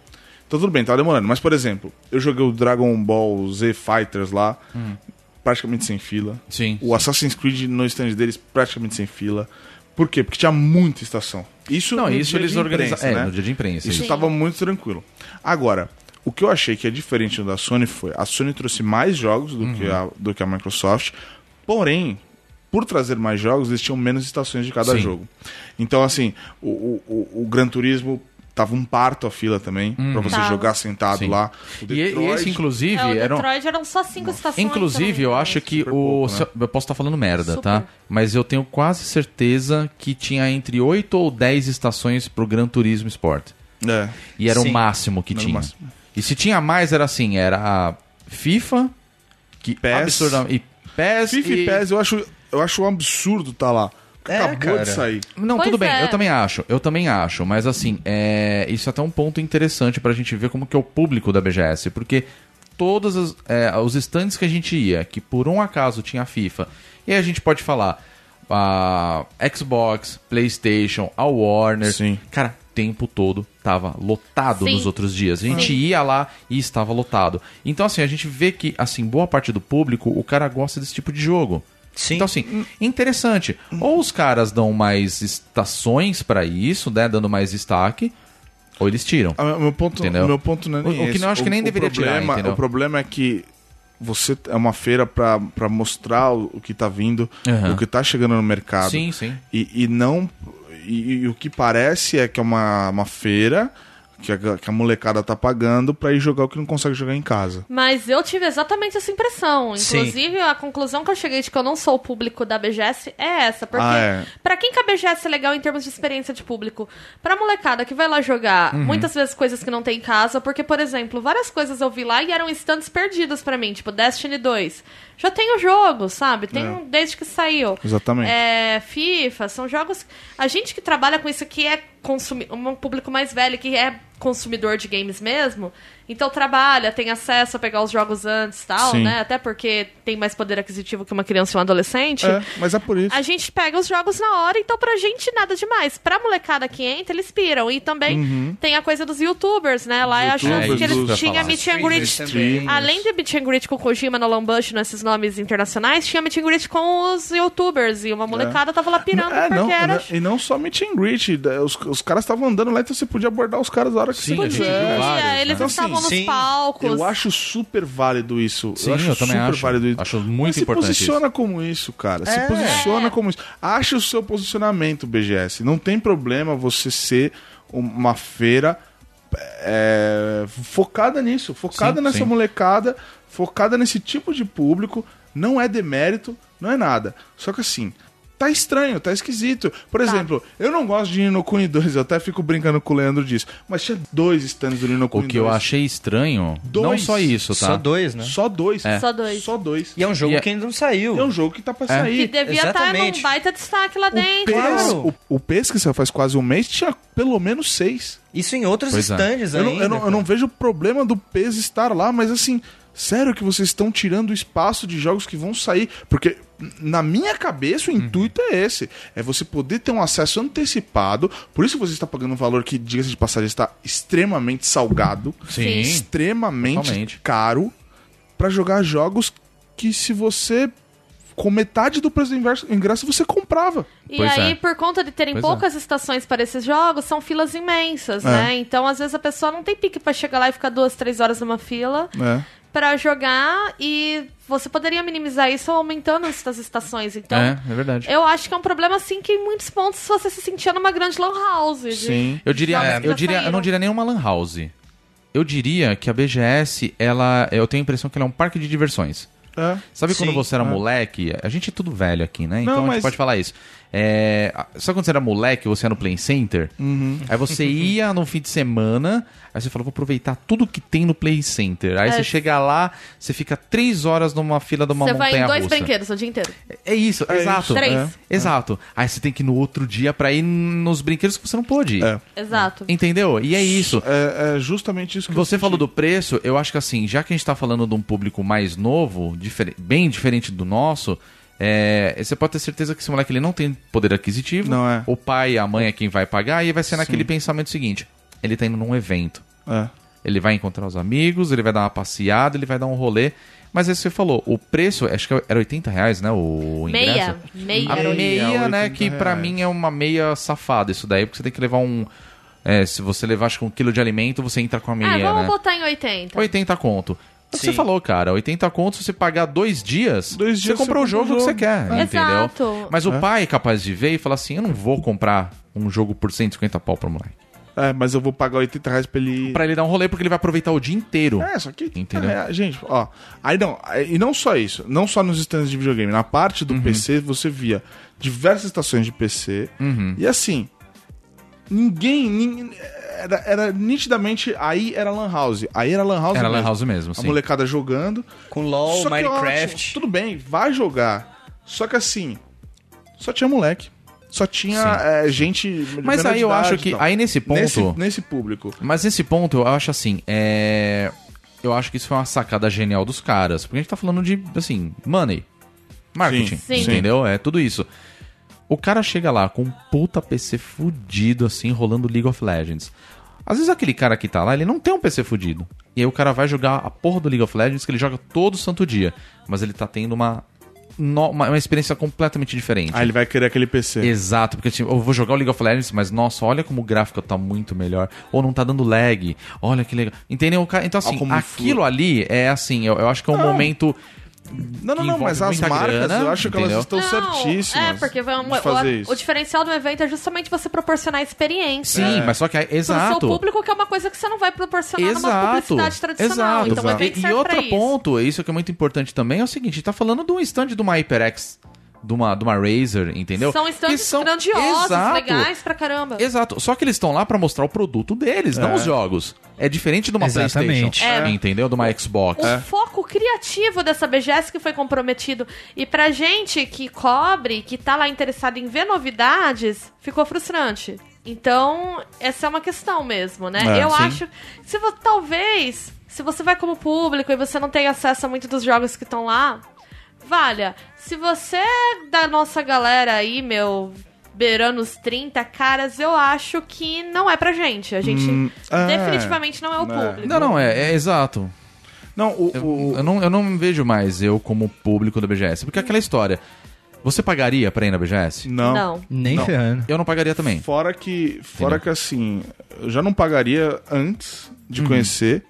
S4: Então tudo bem, tá demorando. Mas, por exemplo, eu joguei o Dragon Ball Z Fighters lá, praticamente sem fila.
S2: Sim.
S4: O Assassin's Creed no stand deles praticamente sem fila. Por quê? Porque tinha muita estação. Isso
S2: Não, isso eles
S4: imprensa,
S2: É,
S4: né?
S2: no dia de imprensa.
S4: Isso estava muito tranquilo. Agora, o que eu achei que é diferente da Sony foi a Sony trouxe mais jogos do, que,
S2: Uhum.
S4: a, do que a Microsoft, porém, por trazer mais jogos, eles tinham menos estações de cada
S2: Sim.
S4: jogo. Então, assim, o, o, o Gran Turismo tava um parto a fila também, pra você
S5: Tava.
S4: jogar sentado.
S2: Sim.
S4: lá. O
S2: E, e
S4: Detroit-
S2: esse, inclusive,
S5: É, o
S2: era um-
S5: Detroit eram só cinco estações. se
S2: Inclusive,
S5: me
S2: eu
S5: engano.
S2: acho que
S4: Super
S2: o.
S4: pouco, né?
S2: Eu posso estar falando merda,
S5: Super.
S2: tá? Mas eu tenho quase certeza que tinha entre 8 ou 10 estações pro Gran Turismo Sport.
S4: É.
S2: E era
S3: Sim.
S2: o máximo que
S4: Era o
S2: tinha.
S4: máximo.
S2: E se tinha mais, era assim: era a FIFA, que
S4: PES.
S2: absurdamente. E PES.
S4: FIFA
S2: e...
S4: e PES, eu acho, eu acho um absurdo tá lá.
S3: É,
S4: Acabou
S3: cara.
S4: de sair.
S2: Não,
S5: Pois
S2: tudo bem,
S5: é.
S2: eu também acho, eu também acho, mas assim, é, isso é até um ponto interessante pra gente ver como que é o público da BGS, porque todos os, é, os stands que a gente ia, que por um acaso tinha FIFA, e aí a gente pode falar a Xbox, Playstation, a Warner,
S4: Sim.
S2: cara, o tempo todo tava lotado
S5: Sim.
S2: nos outros dias. A gente
S5: Sim.
S2: ia lá e estava lotado. Então assim, a gente vê que assim, boa parte do público, o cara gosta desse tipo de jogo.
S3: Sim.
S2: Então, assim, interessante. Ou os caras dão mais estações pra isso, né? Dando mais destaque, ou eles tiram.
S4: Ah, meu ponto,
S2: Entendeu?
S4: meu ponto não é
S2: O-
S4: nem
S2: o que não acho que nem deveria tirar,
S4: problema,
S2: entendeu?
S4: O problema é que você é uma feira pra pra mostrar o, que tá vindo,
S2: Aham.
S4: o que tá chegando no mercado.
S2: Sim, sim.
S4: E, e não e, e o que parece é que é uma, uma feira que a, que a molecada tá pagando pra ir jogar o que não consegue jogar em casa.
S5: Mas eu tive exatamente essa impressão.
S3: Sim.
S5: Inclusive, a conclusão que eu cheguei de que eu não sou o público da BGS é essa. Porque,
S4: Ah, é.
S5: pra quem que a BGS é legal em termos de experiência de público? Pra molecada que vai lá jogar,
S4: Uhum.
S5: muitas vezes coisas que não tem em casa, porque, por exemplo, várias coisas eu vi lá e eram stands perdidos pra mim, tipo Destiny 2. Já tem o jogo, sabe? Tem um desde que saiu.
S4: Exatamente.
S5: É, FIFA, são jogos. A gente que trabalha com isso aqui é consumi... um público mais velho que é consumidor de games mesmo. Então trabalha, tem acesso a pegar os jogos antes e tal,
S4: Sim.
S5: né? Até porque tem mais poder aquisitivo que uma criança e um adolescente.
S4: É, mas é por isso.
S5: A gente pega os jogos na hora, então pra gente nada demais. Pra molecada que entra, eles piram. E também tem a coisa dos youtubers, né? Lá eu acho
S4: Uhum. youtubers,
S5: que eles tinham meet and greet. Além de meet and greet com o Kojima, Nolan Bush, nesses nomes internacionais, tinha meet and greet com os youtubers. E uma molecada tava lá pirando
S4: É,
S5: porque
S4: não,
S5: era...
S4: e não só meet and greet. Os, os caras estavam andando lá, então você podia abordar os caras a hora que
S2: Sim,
S4: você quiser.
S2: vários, né?
S5: eles
S4: Então,
S5: estavam
S4: assim,
S5: nos palcos.
S4: Eu acho super válido isso.
S2: Sim,
S4: eu, acho
S2: eu também
S4: super
S2: acho.
S4: válido isso.
S2: Acho muito
S4: Mas
S2: importante
S4: se posiciona como isso, cara. Se
S3: É.
S4: posiciona como isso. Acha o seu posicionamento, BGS. Não tem problema você ser uma feira é, focada nisso, focada
S2: Sim,
S4: nessa
S2: sim.
S4: molecada, focada nesse tipo de público. Não é demérito, não é nada. Só que assim, tá estranho, tá esquisito. Por exemplo, eu não gosto de Nino Kuni 2, eu até fico brincando com o Leandro disso. Mas tinha dois stands do Nino
S2: O
S4: Kuni
S2: que eu
S4: 2.
S2: achei estranho, não
S4: Dois.
S2: só isso, tá?
S3: Só dois, né?
S4: Só dois.
S2: É.
S5: Só dois.
S4: Só dois.
S3: E é um jogo
S2: E é-
S3: que ainda não saiu.
S4: É um jogo que tá pra
S2: É.
S4: sair.
S5: Que devia estar
S3: Exatamente.
S5: num baita destaque lá
S4: O
S5: dentro.
S4: PES,
S3: Claro.
S4: o, o PES que saiu faz quase um mês tinha pelo menos seis.
S3: Isso em outros
S2: Pois é.
S3: stands
S4: Eu não,
S3: ainda.
S4: eu, não, eu não vejo problema do PES estar lá, mas assim, sério que vocês estão tirando o espaço de jogos que vão sair? Porque na minha cabeça o intuito é esse: é você poder ter um acesso antecipado. Por isso você está pagando um valor que, diga-se de passagem, está extremamente salgado,
S2: Sim.
S4: extremamente
S2: Totalmente.
S4: caro, para jogar jogos que se você. Com metade do preço do ingresso- você comprava.
S5: E
S2: Pois
S5: aí,
S2: é.
S5: por conta de terem
S2: Pois é.
S5: poucas estações para esses jogos, são filas imensas,
S4: É.
S5: né? Então, às vezes, a pessoa não tem pique pra chegar lá e ficar duas, três horas numa fila
S4: né?
S5: Pra jogar e você poderia minimizar isso aumentando essas estações. Então,
S2: É, é verdade.
S5: eu acho que é um problema, assim, que em muitos pontos você se sentia numa grande lan house. de-
S4: Sim.
S2: Eu diria,
S5: que
S2: eu
S5: já
S2: diria, eu não diria nem uma lan house. Eu diria que a BGS, ela, eu tenho a impressão que ela é um parque de diversões.
S4: É.
S2: Sabe quando
S3: Sim,
S2: você era
S4: é.
S2: moleque? A gente é tudo velho aqui, né? Então
S4: Não,
S2: a gente
S4: mas-
S2: pode falar isso. É, sabe quando você era moleque, você ia no Play Center?
S4: Uhum.
S2: Aí você ia no fim de semana, aí você fala, vou aproveitar tudo que tem no Play Center. Aí
S5: É.
S2: você chega lá, você fica três horas numa fila de uma
S5: Você vai
S2: montanha
S5: em dois
S2: russa.
S5: brinquedos o dia inteiro.
S2: É isso,
S4: É
S2: exato.
S4: isso.
S5: Três.
S4: É.
S2: Exato. Aí você tem que ir no outro dia pra ir nos brinquedos que você não pôde ir.
S4: É.
S5: Exato.
S2: Entendeu? E é isso.
S4: É, é justamente isso que
S2: Você
S4: eu
S2: falou do preço, eu acho que assim, já que a gente tá falando de um público mais novo, difere- bem diferente do nosso, é, você pode ter certeza que esse moleque ele não tem poder aquisitivo.
S4: Não é.
S2: O pai e a mãe é quem vai pagar, e vai ser naquele pensamento seguinte: ele tá indo num evento.
S4: É.
S2: Ele vai encontrar os amigos, ele vai dar uma passeada, ele vai dar um rolê. Mas aí você falou, o preço, acho que era 80 reais, né? O ingresso.
S5: Meia. Meia.
S2: A meia,
S4: Meia,
S2: né?
S4: 80
S2: Que pra
S4: reais.
S2: mim é uma meia safada isso daí, porque você tem que levar um. é, se você levar acho que um quilo de alimento, você entra com a meia,
S5: Ah, vamos
S2: né?
S5: botar em 80.
S2: 80 conto. É o que Você
S3: Sim.
S2: falou, cara, 80 conto, se você pagar dois dias,
S4: Dois
S2: você
S4: dias
S2: compra
S4: você
S2: o jogo
S4: compra o
S2: que você
S4: jogo.
S2: quer,
S5: É.
S2: entendeu?
S5: Exato.
S2: Mas o
S4: É.
S2: pai é capaz de ver e falar assim, eu não vou comprar um jogo por 150 pau pro moleque.
S4: É, mas eu vou pagar 80 reais pra ele.
S2: Pra ele dar um rolê, porque ele vai aproveitar o dia inteiro.
S4: É, só que.
S2: Entendeu?
S4: É, gente, ó. Aí não. E não só isso. Não só nos stands de videogame. Na parte
S2: Uhum.
S4: do PC, você via diversas estações de PC.
S2: Uhum.
S4: E assim. Ninguém. nin- era, era nitidamente. Aí era Lan House. Aí era Lan House
S2: Era
S4: mesmo.
S2: Lan House mesmo,
S4: A
S2: sim.
S4: molecada jogando.
S3: Com LOL,
S4: Só que
S3: Minecraft.
S4: tudo bem, vai jogar. Só que assim. Só tinha moleque. Só tinha é, gente.
S2: Mas aí eu
S4: idade
S2: acho que,
S4: tal.
S2: aí nesse ponto...
S4: Nesse, nesse público.
S2: Mas nesse ponto, eu acho assim, é... Eu acho que isso foi uma sacada genial dos caras. Porque a gente tá falando de, assim, money. Marketing,
S5: Sim. Sim.
S2: entendeu? É tudo isso. O cara chega lá com um puta PC fudido, assim, rolando League of Legends. Às vezes aquele cara que tá lá, ele não tem um PC fudido. E aí o cara vai jogar a porra do League of Legends, que ele joga todo santo dia. Mas ele tá tendo uma, no- uma, uma experiência completamente diferente.
S4: Aí ele vai querer aquele PC.
S2: Exato, porque tipo, eu vou jogar o League of Legends, mas nossa, olha como o gráfico tá muito melhor. Ou não tá dando lag. Olha que legal. Entendeu? Então, assim, aquilo ali é assim, eu, eu acho que é um momento.
S4: Não, não, não, mas as marcas,
S2: grana,
S4: eu acho que
S2: entendeu?
S4: elas estão certíssimas.
S5: É, porque vai um-
S4: de fazer
S5: o,
S4: isso.
S5: o diferencial do evento é justamente você proporcionar experiência.
S2: Sim, mas só que é
S5: Pro seu
S2: exato.
S5: público, que é uma coisa que você não vai proporcionar numa
S2: Exato.
S5: publicidade tradicional.
S2: Exato.
S5: Então o
S4: Exato.
S5: evento
S2: E,
S5: serve
S2: e outro
S5: pra isso.
S2: ponto, isso que é muito importante também, é o seguinte, tá falando de um stand de uma HyperX, de uma, de uma Razer, entendeu?
S5: São stands
S2: Que são-
S5: grandiosos,
S2: Exato.
S5: legais pra caramba.
S2: Exato. Só que eles estão lá pra mostrar o produto deles, não os jogos. É diferente de uma
S3: Exatamente.
S2: PlayStation,
S5: É.
S2: entendeu? De uma Xbox.
S5: O foco criativo dessa BGS que foi comprometido. E pra gente que cobre, que tá lá interessado em ver novidades, ficou frustrante. Então, essa é uma questão mesmo, né?
S2: É,
S5: Eu
S2: sim.
S5: acho. Se vo- talvez, se você vai como público e você não tem acesso a muitos dos jogos que estão lá, valha. Se você é da nossa galera aí, meu. Beirando os 30 caras, eu acho que não é pra gente. A gente
S4: Hum, é.
S5: definitivamente não é o
S4: É.
S5: público.
S2: Não, não, é, é exato.
S4: Não, o,
S2: Eu,
S4: o-
S2: eu não, eu não me vejo mais eu como público da BGS. Porque aquela história. Você pagaria pra ir na BGS?
S4: não.
S5: não.
S3: Nem
S4: Não.
S3: ferrando.
S2: Eu não pagaria também.
S4: Fora que, fora
S2: Entendeu?
S4: que assim, eu já não pagaria antes de
S2: Uhum.
S4: conhecer.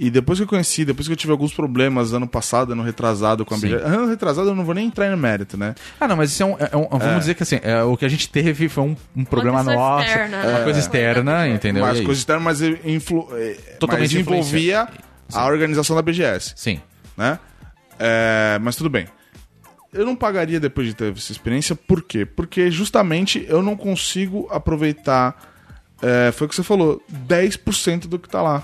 S4: E depois que eu conheci, depois que eu tive alguns problemas ano passado, ano retrasado com a
S2: Sim.
S4: BGS. Ano retrasado eu não vou nem entrar no mérito, né?
S2: Ah, não, mas isso é um. é um- vamos dizer que assim, é, o que a gente teve foi um, um problema nosso.
S5: externa,
S2: uma
S5: né?
S2: coisa
S5: É.
S2: externa, entendeu?
S4: Mas
S2: é
S4: coisa externa, mas, influ, é,
S2: Totalmente
S4: mas envolvia a organização da BGS,
S2: Sim.
S4: né? É, mas tudo bem. Eu não pagaria depois de ter essa experiência, por quê? Porque justamente eu não consigo aproveitar, é, foi o que você falou, 10% do que tá lá.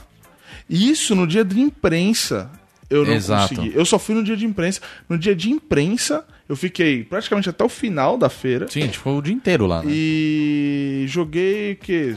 S4: Isso no dia de imprensa eu não
S2: Exato.
S4: consegui. Eu só fui no dia de imprensa. No dia de imprensa, eu fiquei praticamente até o final da feira.
S2: Sim, a gente ficou o dia inteiro lá, né?
S4: E joguei o quê?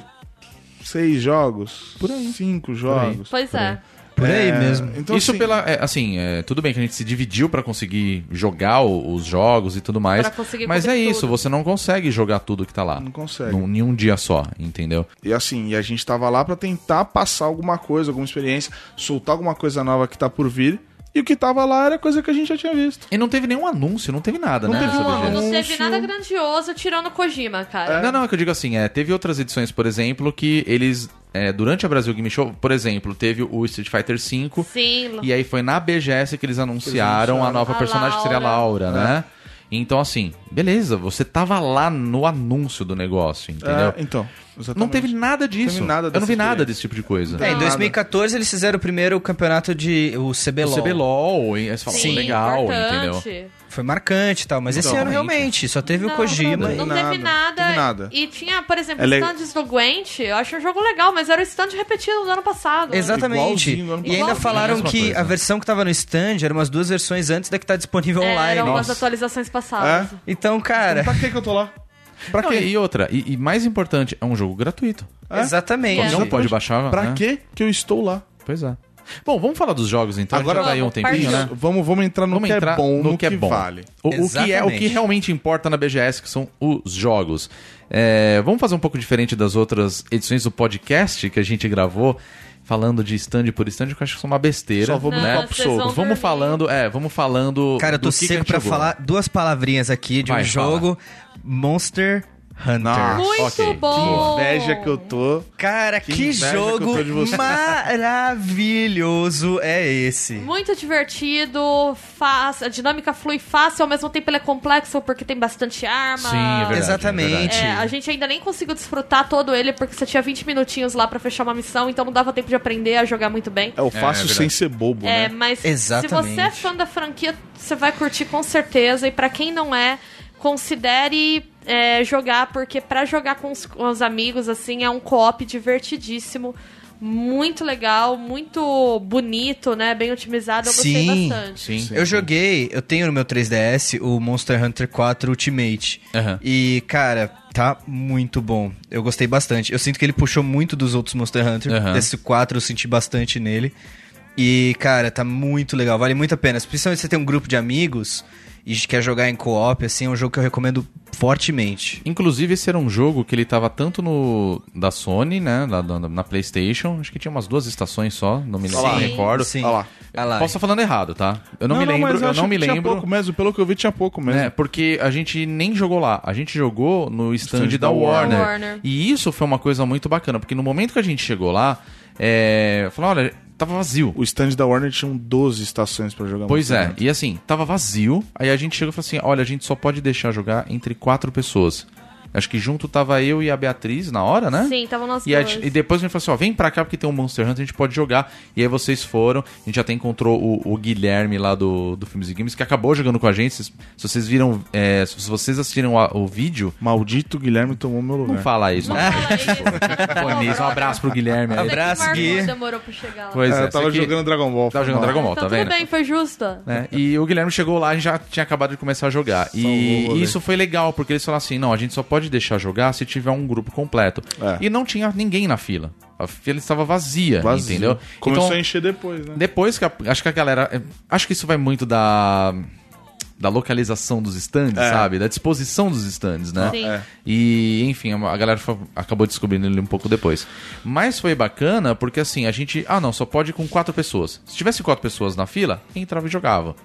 S4: Seis jogos? Por aí. Cinco jogos.
S5: Pois é.
S3: Por aí
S4: É,
S3: mesmo.
S4: Então,
S2: Isso
S4: assim,
S2: pela. é, assim, é, tudo bem que a gente se dividiu pra conseguir jogar o- os jogos e tudo mais.
S5: Pra conseguir
S2: Mas é isso,
S5: tudo.
S2: você não consegue jogar tudo que tá lá.
S4: Não consegue.
S2: Num, em um dia só, entendeu?
S4: E assim, e a gente tava lá pra tentar passar alguma coisa, alguma experiência, soltar alguma coisa nova que tá por vir. E o que tava lá era coisa que a gente já tinha visto.
S2: E não teve nenhum anúncio, não teve nada,
S4: Não
S2: né?
S4: teve um anúncio.
S5: Não teve nada grandioso tirando Kojima, cara.
S2: Não, não, é que eu digo assim, é, teve outras edições, por exemplo, que eles, é, durante a Brasil Game Show, por exemplo, teve o Street Fighter V,
S5: Sim.
S2: e aí foi na BGS que eles anunciaram a nova
S5: A
S2: personagem que seria a Laura,
S5: Laura.
S2: né? Então, assim, beleza, você tava lá no anúncio do negócio, entendeu?
S4: É, então, exatamente.
S2: não teve nada disso.
S4: teve nada
S2: eu não vi nada desse tipo de coisa.
S3: É, em
S4: nada.
S3: 2014 eles fizeram o primeiro campeonato de. o CBLOL.
S2: O CBLOL, e eles falam,
S5: Sim,
S2: legal,
S5: importante.
S2: entendeu?
S3: Foi marcante e tal, mas esse
S2: Então,
S3: ano
S2: realmente.
S3: só teve
S5: Não,
S3: o Kojima.
S5: Não,
S3: e-
S5: não
S4: Nada,
S5: teve nada.
S4: teve nada.
S5: E tinha, por exemplo,
S4: É le-
S5: stands do Gwent. Eu acho um jogo legal, mas era o stand repetido do ano passado.
S3: Exatamente.
S4: Ano
S3: E ainda
S5: passado.
S3: falaram
S2: Mesma
S3: que
S2: coisa.
S3: a versão que tava no stand eram umas duas versões antes da que tá disponível
S5: É,
S3: online.
S5: eram umas atualizações passadas.
S3: Então, cara,
S4: Pra que que eu tô lá? Pra
S2: Não,
S4: quê?
S2: e outra, e, e mais importante, é um jogo gratuito.
S4: É?
S3: exatamente.
S5: É.
S2: Não pode baixar,
S4: Pra
S2: né?
S4: que que eu estou lá?
S2: Pois é. Bom, vamos falar dos jogos então.
S4: Agora-
S2: já tá aí um
S5: Vamos,
S2: tempinho, né?
S4: Vamos, vamos entrar no
S2: Vamos
S4: que
S2: entrar
S4: é bom,
S2: no
S4: no
S2: que é bom.
S4: vale.
S2: O, o que é, o que realmente importa na BGS, que são os jogos. É, vamos fazer um pouco diferente das outras edições do podcast que a gente gravou, falando de stand por stand, que eu acho que são uma besteira.
S4: Só vamos
S2: né? Vamos
S5: dormir.
S2: falando, é, vamos falando.
S3: Cara, eu tô
S2: que
S3: seco pra
S2: jogou.
S3: falar duas palavrinhas aqui de
S2: Vai,
S3: um
S2: fala.
S3: jogo Monster Hunter.
S4: Nossa.
S5: Muito
S2: ok.
S5: bom!
S4: Que inveja que eu tô.
S3: Cara, que,
S4: que
S3: jogo
S4: você.
S3: maravilhoso é esse.
S5: Muito divertido, fácil, a dinâmica flui fácil, ao mesmo tempo ele é complexo porque tem bastante arma.
S2: Sim, é verdade.
S3: Exatamente.
S2: é.
S5: É, a gente ainda nem conseguiu desfrutar todo ele porque você tinha 20 minutinhos lá pra fechar uma missão, então não dava tempo de aprender a jogar muito bem.
S4: É o fácil
S2: verdade.
S4: sem ser bobo,
S5: É,
S4: né?
S5: mas
S3: Exatamente.
S5: se você é fã da franquia, você vai curtir com certeza. E pra quem não é, considere é, jogar, porque pra jogar com os, com os amigos, assim, é um co-op divertidíssimo. Muito legal, muito bonito, né? Bem otimizado. Eu gostei
S3: Sim.
S5: bastante.
S2: Sim.
S3: Eu joguei, eu tenho no meu 3DS o Monster Hunter 4 Ultimate.
S2: Aham.
S3: E, cara, tá muito bom. Eu gostei bastante. Eu sinto que ele puxou muito dos outros Monster Hunter.
S2: Aham.
S3: Desse 4 eu senti bastante nele. E, cara, tá muito legal. Vale muito a pena. Principalmente se você tem um grupo de amigos e quer jogar em co-op, assim, é um jogo que eu recomendo fortemente.
S2: Inclusive, esse era um jogo que ele tava tanto no da Sony, né? Na, na- na PlayStation. Acho que tinha umas duas estações só, não me,
S4: Sim,
S2: não me recordo.
S3: Sim.
S4: Olha lá.
S3: Olha lá.
S2: Posso estar falando errado, tá? Eu não, me lembro,
S4: mas
S2: eu
S4: acho
S2: não me
S4: tinha
S2: lembro.
S4: pouco mesmo, pelo que eu vi tinha pouco mesmo.
S2: né? Porque a gente nem jogou lá. A gente jogou no stand,
S4: Stand
S2: da
S4: da
S2: Warner.
S5: Warner.
S2: E isso foi uma coisa muito bacana, porque no momento que a gente chegou lá, é, falou, olha, tava vazio.
S4: O stand da Warner tinha 12 estações pra jogar
S2: Pois é, e assim, tava vazio. Aí a gente chegou e falou assim: olha, a gente só pode deixar jogar entre quatro pessoas. Acho que junto tava eu e a Beatriz na hora, né?
S5: Sim, estavam nós
S2: E, a e depois a gente falou assim: ó, vem pra cá porque tem um Monster Hunter, a gente pode jogar. E aí vocês foram, a gente até encontrou o, o Guilherme lá do, do Filmes e Games, que acabou jogando com a gente. Se, se vocês viram, é, se vocês assistiram a- o vídeo,
S4: Maldito Guilherme tomou meu lugar.
S2: não fala isso.
S5: Não
S2: Não.
S5: fala isso.
S2: Bonis, um abraço pro Guilherme
S5: que
S3: Abraço, Gui.
S5: demorou pra chegar lá.
S2: Pois
S4: É,
S2: é,
S4: eu tava jogando Dragon Ball.
S2: Tava
S4: foi
S2: jogando. Dragon Ball,
S5: Então
S2: tá
S5: tudo
S2: vendo?
S5: bem, foi justa.
S2: né? E o Guilherme chegou lá e já tinha acabado de começar a jogar.
S4: Salvou o
S2: E isso foi legal, porque eles falaram assim: não, a gente só pode deixar jogar se tiver um grupo completo.
S4: É.
S2: E não tinha ninguém na fila. A fila estava vazia,
S4: Vazio.
S2: entendeu?
S4: Começou
S2: então,
S4: a encher depois, né?
S2: depois que a- acho que a galera. é, Acho que isso vai muito da. Da localização dos stands,
S4: É.
S2: sabe? Da disposição dos stands, né?
S5: Sim.
S4: É.
S2: E, enfim, a galera fa- acabou descobrindo ele um pouco depois. Mas foi bacana porque, assim, a gente. Ah, não, só pode ir com quatro pessoas. Se tivesse quatro pessoas na fila, entrava e jogava.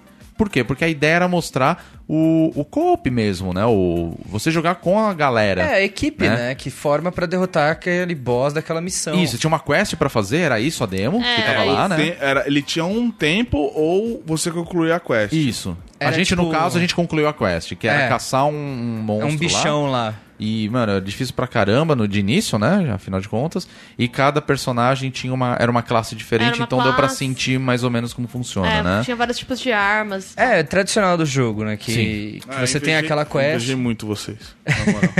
S2: Por quê? Porque a ideia era mostrar o, o co-op mesmo, né? O, você jogar com a galera.
S3: É, a equipe,
S2: Né?
S3: né? Que forma pra derrotar aquele boss daquela missão.
S2: Isso, tinha uma quest pra fazer, era isso a demo
S5: É,
S2: que tava lá,
S5: isso.
S2: né?
S4: Tem- era, ele tinha um tempo ou você concluía a quest.
S2: Isso. a
S3: Era
S2: gente, no
S3: tipo-
S2: caso, a gente concluiu a quest, que era
S3: É.
S2: caçar um, um
S3: É
S2: monstro
S3: um
S2: lá.
S3: bichão lá.
S2: E, mano, era difícil pra caramba no de início, né? Afinal de contas. E cada personagem tinha uma, era uma classe diferente,
S5: Era uma
S2: então deu pra
S5: classe.
S2: sentir mais ou menos como funciona,
S5: É,
S2: né?
S5: tinha vários tipos de armas.
S3: É, tradicional do jogo, né? Que,
S2: Sim.
S3: que
S4: Ah,
S3: você tem
S4: invejei-
S3: aquela quest.
S4: Invejei muito vocês. Na moral.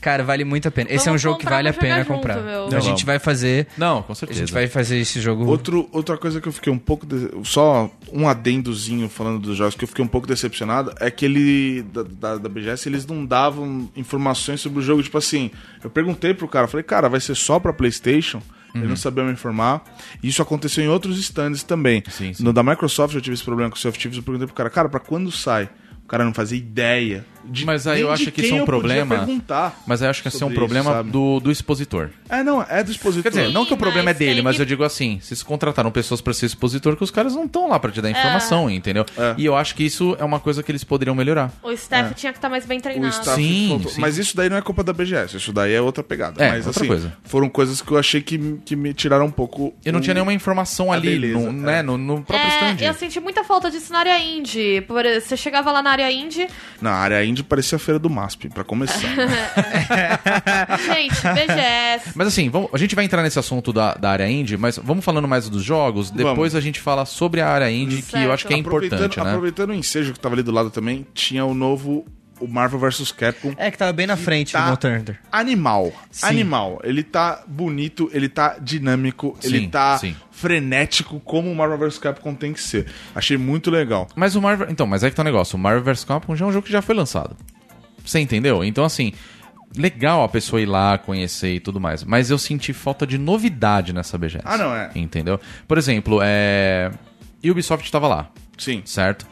S3: Cara, vale muito a pena. Esse é um
S5: Vamos
S3: jogo que
S5: comprar,
S3: vale a
S5: vamos jogar
S3: pena
S5: junto,
S3: comprar.
S5: meu.
S3: A gente vai fazer.
S2: Não, com
S3: A
S2: certeza.
S3: gente vai fazer esse jogo.
S4: Outro, outra coisa que eu fiquei um pouco. de- Só um adendozinho falando dos jogos que eu fiquei um pouco decepcionado é que ele. Da, da, da BGS, eles não davam informações sobre o jogo. Tipo assim, eu perguntei pro cara, falei, cara, vai ser só pra PlayStation? Ele
S2: Uhum.
S4: não sabia me informar. Isso aconteceu em outros stands também.
S2: Sim, sim.
S4: No da Microsoft eu tive esse problema com o Soft Chips. Eu perguntei pro cara, cara, pra quando sai? O cara não fazia ideia. De,
S2: Mas aí eu acho
S4: de
S2: que isso é um problema.
S4: perguntar
S2: Mas aí eu acho que esse é um problema
S4: isso, sabe?
S2: do, do expositor.
S4: É, não, é do expositor.
S2: Quer dizer, não que o problema é dele, mas
S5: que-
S2: eu digo assim, vocês contrataram pessoas pra ser expositor que os caras não estão lá pra te dar informação, entendeu?
S4: É.
S2: E eu acho que isso é uma coisa que eles poderiam melhorar.
S5: O staff tinha que estar mais bem
S4: O
S5: treinado.
S4: staff
S2: Sim, sim.
S4: Mas isso daí não é culpa da BGS, isso daí é outra pegada.
S2: É,
S4: Mas
S2: outra
S4: assim,
S2: coisa.
S4: foram coisas que eu achei que, que me tiraram um pouco.
S2: Eu não
S4: o-
S2: tinha nenhuma informação
S4: a
S2: ali,
S4: beleza,
S2: no,
S4: é.
S2: né, no, no próprio
S5: É,
S2: stand.
S5: eu senti muita falta disso na área indie. Por- Você chegava lá na área indie,
S4: Na área indie parecia a feira do MASP, pra começar.
S5: gente, BGS.
S2: Mas assim, vamos- a gente vai entrar nesse assunto da, da área indie, mas vamos falando mais dos jogos, depois
S4: Vamos.
S2: a gente fala sobre a área indie, que eu acho que é
S4: aproveitando,
S2: importante, né?
S4: aproveitando o ensejo que tava ali do lado também, tinha o novo o Marvel vs Capcom.
S3: É que tava bem na frente
S4: tá
S3: do Hunter.
S4: Animal.
S3: Sim.
S4: Animal. Ele tá bonito, ele tá dinâmico, ele
S2: Sim,
S4: tá
S2: sim.
S4: frenético, como o Marvel vs Capcom tem que ser. Achei muito legal.
S2: Mas o Marvel. Então, mas é que tá o negócio. O Marvel vs Capcom já é um jogo que já foi lançado. Você entendeu? Então, assim, legal a pessoa ir lá, conhecer e tudo mais. Mas eu senti falta de novidade nessa BGS.
S4: Ah, não, é.
S2: Entendeu? Por exemplo, é. Ubisoft tava lá,
S4: Sim.
S2: certo?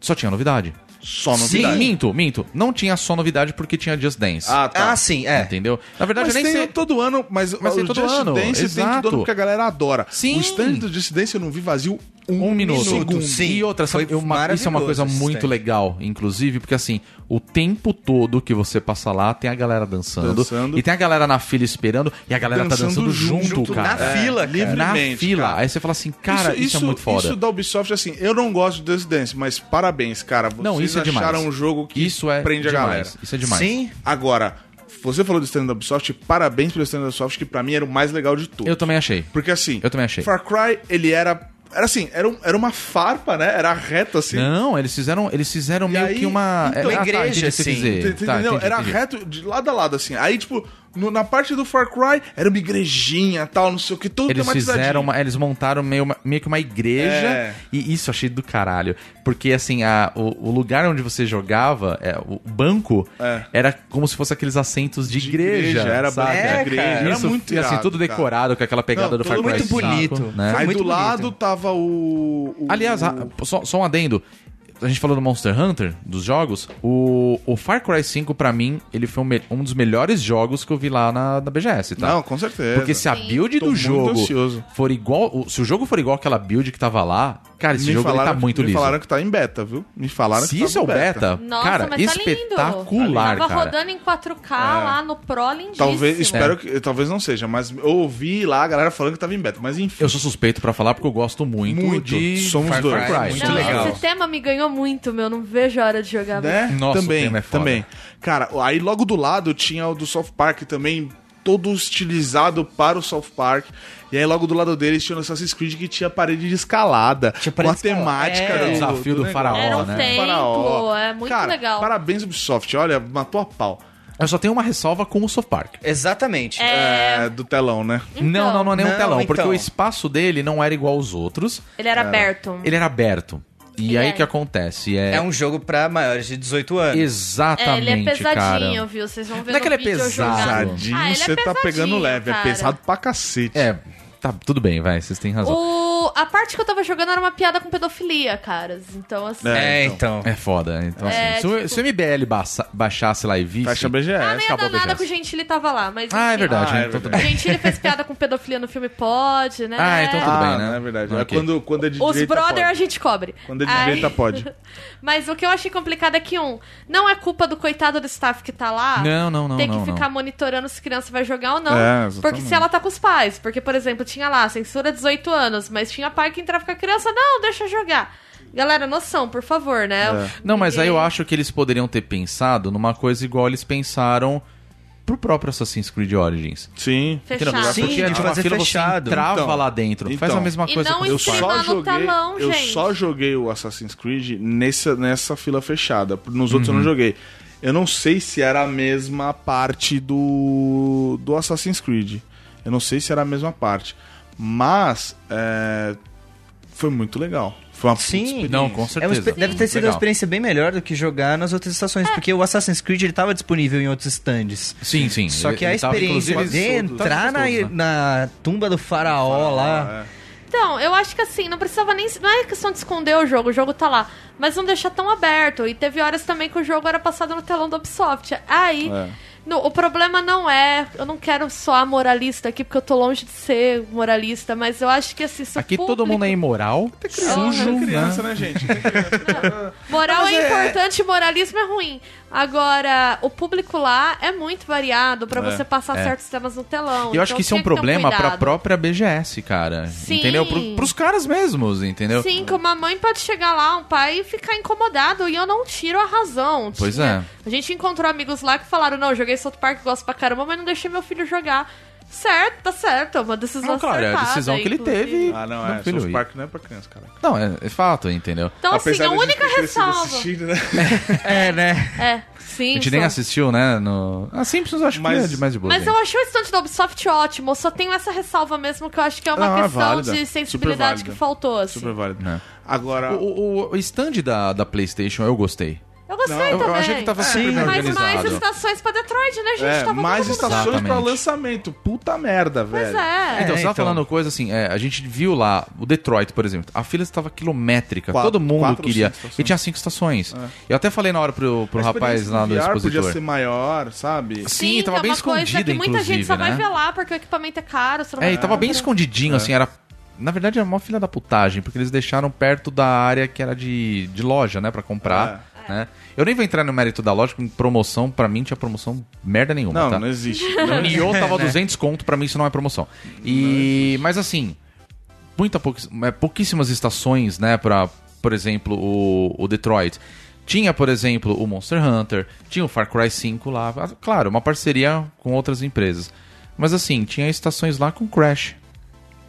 S2: Só tinha novidade.
S4: Só
S2: Sim,
S4: novidade.
S2: minto, minto. Não tinha só novidade porque tinha Just Dance.
S4: Ah, tá.
S3: Ah, sim, é.
S2: Entendeu? Na verdade,
S4: Mas
S2: eu nem
S4: tem
S2: sei.
S4: todo ano, mas,
S2: Mas tem
S4: o
S2: todo
S4: Just
S2: ano,
S4: Dance tem
S2: exato.
S4: todo ano porque a galera adora.
S2: Sim.
S4: O stand do Just Dance eu não vi vazio um,
S2: Um minuto.
S4: segundo.
S3: Sim.
S2: E outra, sabe, uma- isso é uma coisa muito
S3: stand.
S2: legal, inclusive, porque assim, o tempo todo que você passa lá, tem a galera dançando,
S4: Dançando.
S2: e tem a galera na fila esperando, e a galera tá
S4: Dançando
S2: dançando junto,
S4: junto,
S2: cara.
S3: na fila, cara.
S2: Na fila.
S4: cara.
S2: Aí você fala assim, cara, isso, é muito foda.
S4: Isso da Ubisoft, assim, eu não gosto de Just Dance, mas parabéns, cara. Vocês
S2: Não, isso é demais.
S4: acharam um jogo que
S2: isso é
S4: prende a
S2: demais.
S4: galera.
S2: Isso é demais.
S3: Sim.
S4: Agora, você falou do stand da Ubisoft, parabéns pelo stand da Ubisoft, que pra mim era o mais legal de tudo.
S2: Eu também achei.
S4: Porque assim,
S2: Eu também achei.
S4: Far Cry, ele era. Era assim, era, um- era uma farpa, né? Era reto assim.
S2: Não, eles fizeram, eles fizeram
S4: E
S2: meio
S4: aí,
S2: que uma.
S4: então,
S2: é, ah,
S3: igreja,
S2: entendi o que você
S3: assim.
S2: dizer. Tá,
S4: Entendeu?
S2: entendi,
S4: era
S2: entendi.
S4: reto de lado a lado, assim. Aí, tipo, no- na parte do Far Cry, era uma igrejinha tal, não sei o que, tudo
S2: Eles fizeram uma, eles montaram meio, uma- meio que uma igreja
S4: É.
S2: e isso eu achei do caralho. Porque assim, a, o, o lugar onde você jogava, é, o banco,
S4: É.
S2: era como se fosse aqueles assentos de,
S4: De
S2: igreja.
S4: igreja, era
S2: sabe?
S3: É,
S4: igreja,
S3: cara.
S4: era
S2: Isso,
S4: muito
S2: e assim,
S4: irado,
S2: tudo
S4: cara.
S2: decorado com aquela pegada
S4: Não,
S2: do Far
S4: tudo
S2: Cry
S4: muito
S2: 5,
S3: bonito.
S2: né?
S3: Foi
S4: Aí
S3: muito
S4: do lado
S3: bonito.
S4: tava o. o-
S2: Aliás, a- só, só um adendo. A gente falou do Monster Hunter, dos jogos, o, o Far Cry 5, pra mim, ele foi um, me- um dos melhores jogos que eu vi lá na, na BGS, tá?
S4: Não, com certeza.
S2: Porque se a build
S4: Tô
S2: do jogo
S4: ansioso.
S2: for igual. Se o jogo for igual aquela build que tava lá, cara, esse jogo ele tá muito
S4: me
S2: liso.
S4: falaram que tá em beta, viu? Me falaram
S2: Se
S4: que
S2: isso
S4: tá
S2: é
S4: em
S2: o beta,
S5: Nossa,
S2: cara,
S5: mas tá lindo.
S2: espetacular,
S5: Tava
S2: cara.
S5: rodando em 4K lá no Pro, lindíssimo.
S4: Talvez, espero que talvez não seja, mas eu ouvi lá a galera falando que tava em beta, mas enfim.
S2: Eu sou suspeito pra falar porque eu gosto muito,
S4: Muito.
S2: de
S4: Somos
S2: Far
S4: dois.
S2: Cry.
S3: Muito
S5: Não,
S3: legal.
S5: Esse tema me ganhou muito, meu. Não vejo a hora de jogar.
S4: né?
S2: Nossa, o
S4: também,
S2: tema é foda.
S4: também. Cara, aí logo do lado tinha o do South Park também, todo estilizado para o South Park. E aí logo do lado deles tinha o Assassin's Creed que tinha parede de escalada.
S3: Tinha
S4: com a
S3: parede de escalada.
S4: temática
S3: É,
S4: do
S2: o desafio do
S4: negócio.
S2: faraó,
S5: Era um
S2: né?
S5: templo,
S4: Faraó.
S5: é muito
S4: Cara,
S5: legal.
S4: Parabéns, Ubisoft. Olha, matou a pau.
S2: Eu só tenho uma ressalva com o South Park.
S3: Exatamente.
S4: É, do telão, né?
S2: não, não, não é nem um telão, porque
S3: então.
S2: o espaço dele não era igual aos outros.
S5: Ele era aberto.
S2: Ele era aberto. E
S5: Ele
S2: aí
S5: é.
S2: o que acontece? É,
S3: É um jogo pra maiores de 18 anos.
S5: É,
S2: exatamente,
S5: ele é pesadinho,
S2: cara.
S5: viu? Vocês vão ver
S2: Não é que ele é
S5: eu
S2: pesado.
S5: jogar.
S4: Pesadinho,
S5: Ah, ele é
S4: você tá pegando leve.
S5: cara.
S4: É pesado pra cacete.
S2: É, tá tudo bem, vai, vocês têm razão.
S5: O... A parte que eu tava jogando era uma piada com pedofilia, caras. Então, assim...
S4: É,
S3: É, então.
S2: É foda, então
S5: É,
S2: assim, se, o,
S5: tipo-
S2: se o MBL baixa- baixasse lá e visse...
S4: Fecha BGS.
S5: Ah, nem ia
S2: acabou
S5: dar
S2: a
S5: nada
S2: BGS.
S5: que o Gentili tava lá, mas...
S2: Ah, é
S5: enfim.
S2: verdade,
S4: Ah,
S2: né?
S4: é
S2: então tudo
S5: O
S2: bem.
S5: Gentili fez piada com pedofilia no filme, pode, né?
S2: Ah, então tudo
S4: ah,
S2: bem, né?
S4: É verdade.
S2: Ok.
S4: É quando, quando é de
S5: Os
S4: direita,
S5: brother a
S4: pode.
S5: gente cobre.
S4: Quando é de
S5: Aí-
S4: direita, pode.
S5: Mas o que eu achei complicado é que, um, não é culpa do coitado do staff que tá lá.
S2: Não, não, não,
S5: Ter que
S2: não,
S5: ficar
S2: não.
S5: monitorando se criança vai jogar ou não.
S4: É, exatamente.
S5: porque se ela tá com os pais. Porque, por exemplo, tinha lá, censura 18 anos, mas tinha pai que entrava com a criança, não, deixa eu jogar. Galera, noção, por favor, né?
S4: É.
S2: Não, mas aí eu
S5: Ninguém-
S2: acho que eles poderiam ter pensado numa coisa igual eles pensaram pro próprio Assassin's Creed Origins.
S4: Sim.
S5: Fechado.
S3: Sim,
S2: Porque
S3: de fazer
S2: aquilo
S3: fechado.
S2: você entrava
S4: Então,
S2: lá dentro. Faz
S4: então.
S2: a mesma
S5: E
S2: coisa
S5: não
S2: com
S4: Eu só
S5: no
S4: joguei,
S5: telão,
S4: eu
S5: gente.
S4: só joguei o Assassin's Creed nessa, nessa fila fechada. Nos outros
S2: Uhum.
S4: eu não joguei. Eu não sei se era a mesma parte do, do Assassin's Creed. Eu não sei se era a mesma parte. Mas é, foi muito legal. Foi uma
S3: Sim.
S2: Não, com
S3: É
S2: certeza.
S3: expe- deve ter sido
S2: Legal.
S3: uma experiência bem melhor do que jogar nas outras estações, porque o Assassin's Creed ele tava disponível em outros stands.
S2: Sim, sim.
S3: Só que a
S2: Ele tava,
S3: experiência
S2: inclusive,
S3: de entrar na,
S2: todos, né?
S3: na tumba do faraó lá.
S4: É.
S5: Então, eu acho que assim, não precisava nem. Não é questão de esconder o jogo, o jogo tá lá. Mas não deixar tão aberto. E teve horas também que o jogo era passado no telão do Ubisoft. Aí.
S4: É.
S5: no- o problema não é. Eu não quero soar moralista aqui, porque eu tô longe de ser moralista, mas eu acho que assim.
S2: Aqui todo
S5: público-
S2: mundo é imoral. Sujo,
S4: É criança,
S2: né?
S4: né, gente?
S5: Moral
S2: Mas
S5: é,
S2: é-
S5: importante, moralismo é ruim. Agora, o público lá é muito variado pra
S4: É,
S5: você passar
S2: é.
S5: certos temas no telão.
S2: E eu acho
S5: então
S2: que isso é um problema pra
S5: cuidado.
S2: própria BGS, cara.
S5: Sim.
S2: Entendeu? Pro, pros caras mesmos, entendeu?
S5: Sim, que uma mãe pode chegar lá, um pai, e ficar incomodado, e eu não tiro a razão.
S2: Pois
S5: Tinha-
S2: é.
S5: A gente encontrou amigos lá que falaram, não, eu joguei South Park, gosto pra caramba, mas não deixei meu filho jogar. Certo, tá certo, é uma decisão
S2: Não, claro, é a decisão que ele teve.
S4: Ah, não, é.
S2: filho,
S4: South Park não é pra criança, cara.
S2: Não, é, é fato, entendeu?
S5: Então, assim, a
S4: da gente
S5: única ressalva...
S4: né?
S3: É, né?
S5: É, sim.
S2: A gente nem assistiu, né? No... A Simpsons eu acho
S4: Mas-
S2: que é de mais de boa.
S5: Mas eu achei o stand da Ubisoft ótimo, eu só tenho essa ressalva mesmo, que eu acho que é uma
S4: Não, é
S5: questão
S4: válida,
S5: de sensibilidade que faltou, assim.
S4: Super válido.
S2: É.
S4: Agora,
S2: O, o, o stand da, da PlayStation eu gostei.
S5: Eu gostei
S4: Não,
S5: também.
S2: eu achei que tava super
S3: Sim.
S2: bem
S5: Mas mais
S2: organizado.
S5: estações pra Detroit, né, gente?
S4: é,
S5: Tava
S4: mais estações
S2: Exatamente.
S4: pra lançamento. Puta merda,
S5: Pois
S4: velho.
S5: é.
S2: Então,
S3: É,
S2: você tava
S3: então.
S2: falando coisa assim, é, a gente viu lá, o Detroit, por exemplo, a fila estava quilométrica,
S4: Quatro-
S2: todo mundo queria. E tinha cinco estações.
S4: É.
S2: Eu até falei na hora pro, pro rapaz lá
S4: do
S2: no
S4: VR podia
S2: expositor.
S4: ser maior, sabe?
S2: Sim, tava
S5: que é
S2: bem
S5: uma coisa
S2: escondida,
S5: que muita gente
S2: inclusive,
S5: só vai
S2: né?
S5: ver lá porque o equipamento é caro. Você não
S2: É,
S5: vai
S2: e tava bem escondidinho, assim, era. Na verdade, era uma filha da putagem, porque eles deixaram perto da área que era de, de loja, né, pra comprar. Né? Eu nem vou entrar no mérito da loja, porque promoção, pra mim, tinha promoção merda nenhuma,
S4: Não,
S2: tá?
S4: não existe.
S2: O Nioh tava 200 conto, pra mim isso não é promoção. E, mas assim, muita é, pouquíssimas estações, né, pra, por exemplo, o, o Detroit. Tinha, por exemplo, o Monster Hunter, tinha o Far Cry 5 lá, claro, uma parceria com outras empresas. Mas assim, tinha estações lá com Crash.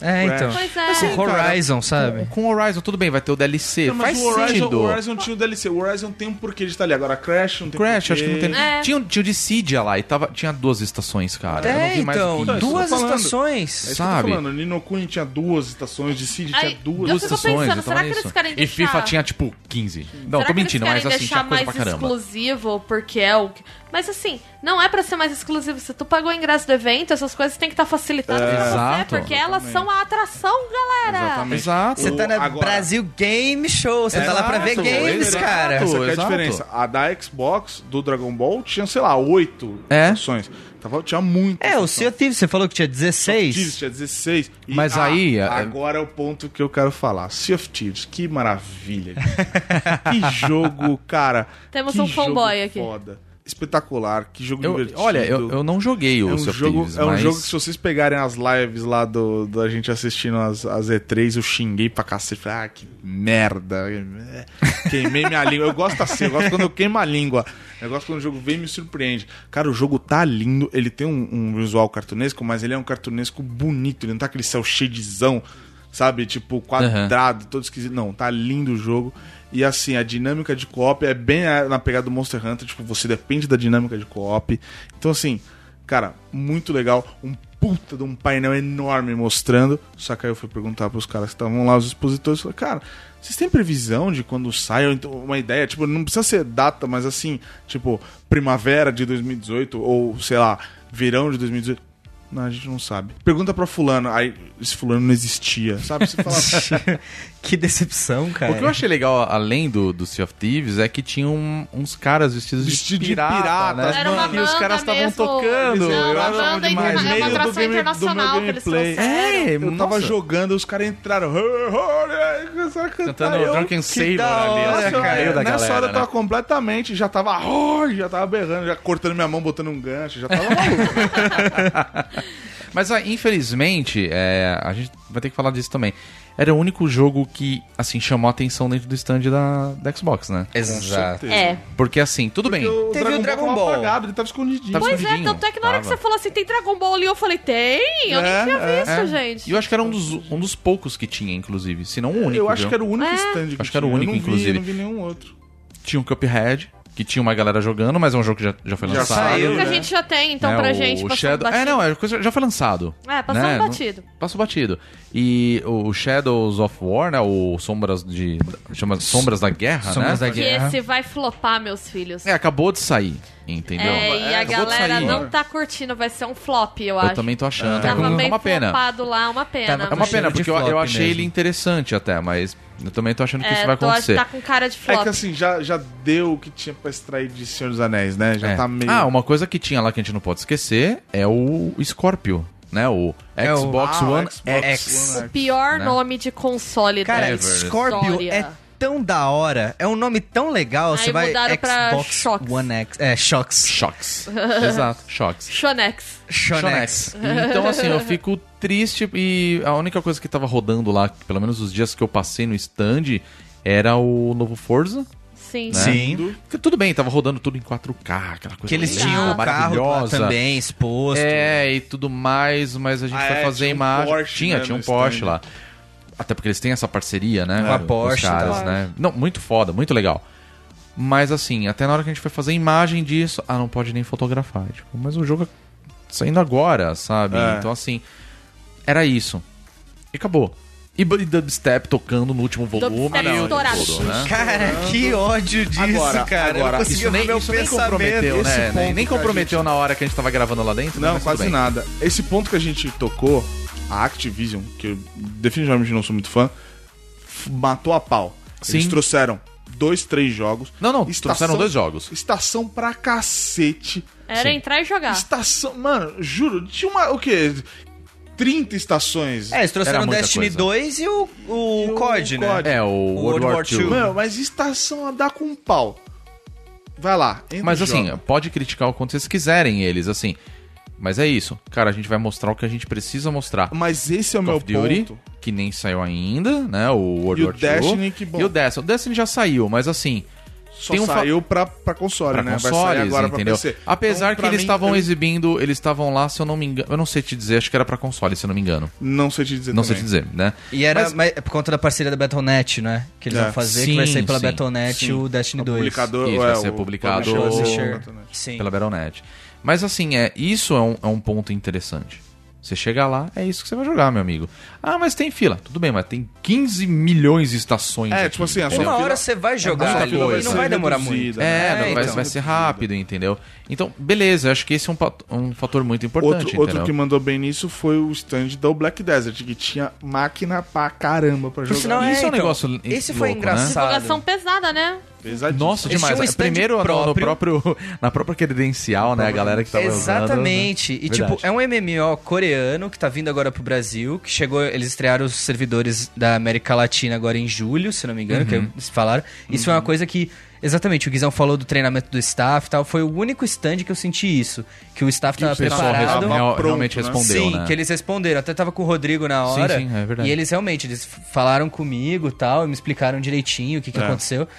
S3: É, então.
S5: Pois é.
S2: Assim,
S3: Com Horizon, sabe?
S2: Com Horizon, tudo bem, vai ter o DLC.
S4: Não, mas
S2: Faz
S4: o Horizon,
S2: sentido.
S4: o Horizon tinha o DLC. O Horizon tem um porquê de estar ali. Agora, Crash não tem
S2: Crash,
S4: porquê.
S2: acho que não tem.
S5: É.
S2: Tinha, tinha o Dissidia lá e tava, tinha duas estações, cara. Eu não
S3: É,
S2: vi mais
S3: então, duas estações.
S4: É isso que eu
S2: sabe?
S4: tô falando. Nino Kuni tinha duas estações, de Cid
S5: Aí,
S4: tinha duas
S5: eu
S2: estações,
S5: pensando, será que eles
S2: nisso.
S5: querem
S2: E
S5: deixar-
S2: FIFA tinha tipo 15. Não,
S5: Será
S2: tô mentindo,
S5: eles
S2: mas
S5: querem
S2: assim, tinha coisa pra
S5: mais
S2: caramba.
S5: exclusivo, porque é o... Mas assim, não é pra ser mais exclusivo. Se tu pagou o ingresso do evento, essas coisas têm que estar facilitadas pra você,
S2: Exato,
S5: porque elas são a atração, galera.
S4: Exatamente.
S2: Exato.
S3: Você tá na
S4: Agora-
S3: Brasil Game Show, você tá lá pra ver games,
S2: exato.
S3: cara.
S4: Essa que é a
S2: Exato.
S4: diferença. A da Xbox, do Dragon Ball, tinha, sei lá, oito
S2: É.
S4: ações. Tava, tinha muito.
S3: É, o Sea of Thieves, você falou que tinha 16.
S4: Thieves tinha 16. E,
S2: Mas
S4: ah,
S2: aí, é-
S4: Agora é o ponto que eu quero falar. Sea of Thieves, que maravilha. que jogo, cara.
S5: Temos
S4: que
S5: um fanboy aqui.
S4: Foda. Espetacular. Que jogo
S2: Eu-
S4: divertido.
S2: olha, eu, eu não joguei o
S4: É um,
S2: Sea
S4: jogo,
S2: Thieves,
S4: é um
S2: mas...
S4: jogo que se vocês pegarem as lives lá do, da gente assistindo as, as E3, eu xinguei pra cacete. Falei, ah, que merda. Queimei minha língua. Eu gosto assim, eu gosto quando eu queimo a língua. Eu gosto quando o jogo vem e me surpreende. Cara, o jogo tá lindo. Ele tem um, um visual cartunesco, mas ele é um cartunesco bonito. Ele não tá aquele céu cheio sabe? Tipo, quadrado, todo esquisito. Não, tá lindo o jogo. E assim, a dinâmica de co-op é bem na pegada do Monster Hunter. Tipo, você depende da dinâmica de co-op. Então, assim, cara, muito legal. Um puta de um painel enorme mostrando. Só que aí eu fui perguntar pros caras que estavam lá, os expositores. Falei, cara, vocês têm previsão de quando sai? Então uma ideia? Tipo, não precisa ser data, mas assim, tipo, primavera de 2018 ou, sei lá, verão de 2018. Não, a gente não sabe. Pergunta pra fulano. Aí, esse fulano não existia, sabe? Você fala,
S3: Que decepção, cara.
S2: O que eu achei legal, além do, do Sea of Thieves, é que tinham um- uns caras vestidos
S4: Vestido
S2: de
S4: de
S2: pirata,
S4: pirata,
S2: né?
S5: Era uma
S2: e os
S5: banda
S2: caras estavam tocando.
S5: Não,
S2: eu
S5: uma
S2: achava
S5: banda
S2: demais.
S5: é uma
S4: do
S5: atração
S4: do meu
S5: internacional que eles
S4: gameplay.
S2: É,
S4: Eu tava
S2: nossa.
S4: jogando, os caras entraram.
S2: Cantando
S4: eu-
S2: Drunken Sailor
S3: da
S2: ali,
S3: hora,
S2: no
S3: cara.
S2: meio da
S4: Nessa
S2: galera,
S4: hora eu
S2: né?
S4: tava completamente, já tava, "Oh", já tava berrando, já cortando minha mão, botando um gancho, já tava maluco.
S2: Mas, ah, infelizmente, é, a gente vai ter que falar disso também. Era o único jogo que, assim, chamou a atenção dentro do stand da, da Xbox, né?
S3: Exato.
S5: É.
S2: Porque, assim, tudo bem.
S4: O
S3: Teve o Dragon
S4: tava
S3: Ball.
S4: apagado, ele tava escondidinho.
S2: Tava
S5: Pois é,
S2: escondidinho.
S5: tanto é que na hora que
S2: Tava.
S5: você falou assim, tem Dragon Ball ali, eu falei, tem? Eu
S4: É,
S5: nem tinha
S4: é,
S5: visto,
S2: É.
S5: gente.
S2: E eu acho que era um dos, um dos poucos que tinha, inclusive. Se não o único.
S4: eu acho
S2: viu?
S4: que era o único
S5: É.
S4: stand que
S2: Acho que era o único,
S4: eu não vi,
S2: inclusive.
S4: Eu não vi nenhum outro.
S2: Tinha um Cuphead, que tinha uma galera jogando, mas é um jogo que já, já foi
S4: Já
S2: lançado.
S4: saiu,
S5: O que a
S4: né?
S5: gente já tem, então,
S2: né?
S5: pra
S2: O
S5: gente, passando
S2: Shadow... É, não, é coisa já foi lançado.
S5: É, passando
S2: né? Não-
S5: batido.
S2: Passou batido. E o Shadows of War, né? O Sombras de. Chama Sombras da Guerra,
S3: Sombras
S2: né?
S3: da
S5: Que
S3: Guerra.
S5: esse vai flopar, meus filhos.
S2: É, acabou de sair, entendeu?
S5: É, e a
S2: acabou de
S5: galera não tá curtindo, vai ser um flop, eu,
S2: Eu
S5: acho.
S2: também tô achando.
S5: Tava
S2: é
S5: meio
S2: uma pena.
S5: flopado lá, uma pena.
S3: Tava
S2: É uma pena, porque eu, eu achei
S3: mesmo.
S2: ele interessante até, mas eu também tô achando que
S5: É,
S2: isso vai
S5: tô-
S2: acontecer.
S5: Tá com cara de
S4: É
S5: flop.
S4: que assim, já, já deu o que tinha pra extrair de Senhor dos Anéis, né? Já
S2: É.
S4: tá meio.
S2: Ah, uma coisa que tinha lá que a gente não pode esquecer é o Scorpio, né? O
S3: É o-
S2: Xbox
S4: Ah, o
S2: One
S4: Xbox
S2: X.
S4: One
S5: O pior
S2: né?
S5: nome de console
S3: Cara,
S5: da
S2: Ever.
S3: Scorpio
S5: história.
S3: é tão da hora. É um nome tão legal.
S5: Aí
S3: você vai
S5: mudaram pra
S3: Xbox
S5: Shocks.
S3: One X. É, Shocks.
S2: Shocks. Exato, Shocks.
S5: Shonex.
S3: Shonex.
S2: Então, assim, eu fico triste e a única coisa que tava rodando lá, pelo menos os dias que eu passei no stand, era o novo Forza.
S5: Sim.
S2: Né?
S3: Sim.
S2: Porque tudo bem, tava rodando tudo em 4K, aquela coisa
S3: Que eles
S2: linda,
S3: tinham o carro lá
S2: maravilhosa.
S3: também exposto.
S2: É, e tudo mais, mas a gente
S4: Ah,
S2: foi
S4: é,
S2: fazer
S4: tinha um
S2: imagem.
S4: Porsche,
S2: tinha,
S4: né,
S2: tinha um
S4: no
S2: Porsche
S4: stand.
S2: lá. Até porque eles têm essa parceria, né?
S3: Com a
S2: os
S3: Porsche,
S2: caras,
S5: tá.
S2: né? Não, muito foda, muito legal. Mas assim, até na hora que a gente foi fazer imagem disso, ah, não pode nem fotografar. Tipo, mas o jogo é saindo agora, sabe?
S4: É.
S2: Então assim, era isso. E acabou. E e dubstep tocando no último volume
S5: Dubstep
S2: e o
S5: estourado.
S2: todo, né?
S3: Cara, que ódio disso,
S4: Agora-
S3: cara.
S4: agora,
S3: eu não consegui
S2: Isso nem, isso nem
S3: pensamento.
S2: comprometeu,
S4: esse
S2: né?
S4: ponto
S2: Nem, comprometeu na hora que a gente tava gravando lá dentro, né?
S4: Não, quase nada. Esse ponto que a gente tocou, a Activision, que eu definitivamente não sou muito fã, matou a pau. Eles
S2: Sim.
S4: trouxeram dois, três jogos.
S2: Não, não,
S4: Estação-
S2: trouxeram dois jogos.
S4: Estação pra cacete.
S5: Era
S2: Sim.
S5: entrar e jogar.
S4: Estação. Mano, juro, tinha uma. O quê? 30 estações.
S3: É, eles trouxeram
S2: Era
S3: o Destiny
S2: coisa.
S3: 2 e o, o,
S4: E o
S3: COD, né?
S4: COD.
S2: É, o, World, War II.
S4: Mano, mas estação a dar com um pau. Vai lá. entra
S2: Mas
S4: e
S2: assim,
S4: joga.
S2: pode criticar o quanto vocês quiserem eles, assim. Mas é isso. Cara, a gente vai mostrar o que a gente precisa mostrar.
S4: Mas esse é o
S2: Call
S4: meu
S2: Duty,
S4: ponto.
S2: que nem saiu ainda, né? O World
S4: E o
S2: War II.
S4: Destiny, que bom.
S2: E o Destiny. O Destiny já saiu, mas assim...
S4: Só
S2: tem um fa-
S4: saiu pra, pra console,
S2: Pra
S4: né? Vai sair
S2: consoles,
S4: agora
S2: entendeu?
S4: pra PC.
S2: Apesar
S4: Então,
S2: que eles estavam
S4: eu
S2: exibindo, eles estavam lá, se eu não me engano, eu não sei te dizer, acho que era pra console, se eu não me engano.
S4: Não sei te dizer
S2: Não sei te
S4: também.
S2: dizer, né?
S3: E era
S2: Mas-
S3: mas é por conta da parceria da Battle.net, né? Que eles
S4: É.
S3: vão fazer, que vai
S2: Sim,
S3: sair pela
S2: sim,
S3: Battle.net
S4: sim.
S3: o Destiny
S4: O
S3: 2.
S4: publicador
S2: Isso,
S4: é,
S2: vai ser
S4: o
S2: publicado-.
S3: Sim.
S2: pela Battle.net. Mas assim, é, isso é um, é um ponto interessante. Você chega lá, é isso que você vai jogar, meu amigo. Ah, mas tem fila. Tudo bem, mas tem 15 milhões de estações.
S4: É,
S2: aqui.
S4: tipo assim, a sua
S3: Uma
S4: fila-
S3: hora você vai jogar
S2: muita
S3: ali e não vai demorar muito.
S2: É,
S4: né?
S2: não, vai,
S3: então.
S2: vai ser rápido, entendeu? Então, beleza, acho que esse é um, um fator muito importante,
S4: Outro, outro que mandou bem nisso foi o stand do Black Desert, que tinha máquina pra caramba pra
S3: Por
S4: jogar.
S3: sinal,
S2: Isso é um
S3: então,
S2: negócio
S3: Esse foi
S2: louco, né?
S3: engraçado.
S5: Divulgação pesada, né?
S4: Pesadíssimo.
S2: Nossa, demais.
S3: tinham um
S2: Primeiro no- no,
S3: próprio.
S2: próprio, na própria credencial, né? A galera que tava usando,
S3: Exatamente.
S2: né?
S3: E
S2: Verdade.
S3: tipo, é um MMO coreano que tá vindo agora pro Brasil, que chegou, eles estrearam os servidores da América Latina agora em julho, se não me engano,
S2: Uhum.
S3: que eles falaram. Isso é uma coisa que Exatamente, o Guizão falou do treinamento do staff e tal. Foi o único stand que eu senti isso. Que o staff
S4: Que o
S3: tava
S2: pessoal
S3: preparado.
S2: real- real-
S4: pronto,
S2: realmente
S4: né?
S2: respondeu,
S3: sim,
S2: né?
S3: que eles responderam. Até tava com o Rodrigo na
S2: Sim,
S3: hora.
S2: sim, é verdade.
S3: E eles realmente, eles falaram comigo e tal, e me explicaram direitinho o que, que
S4: É.
S3: aconteceu.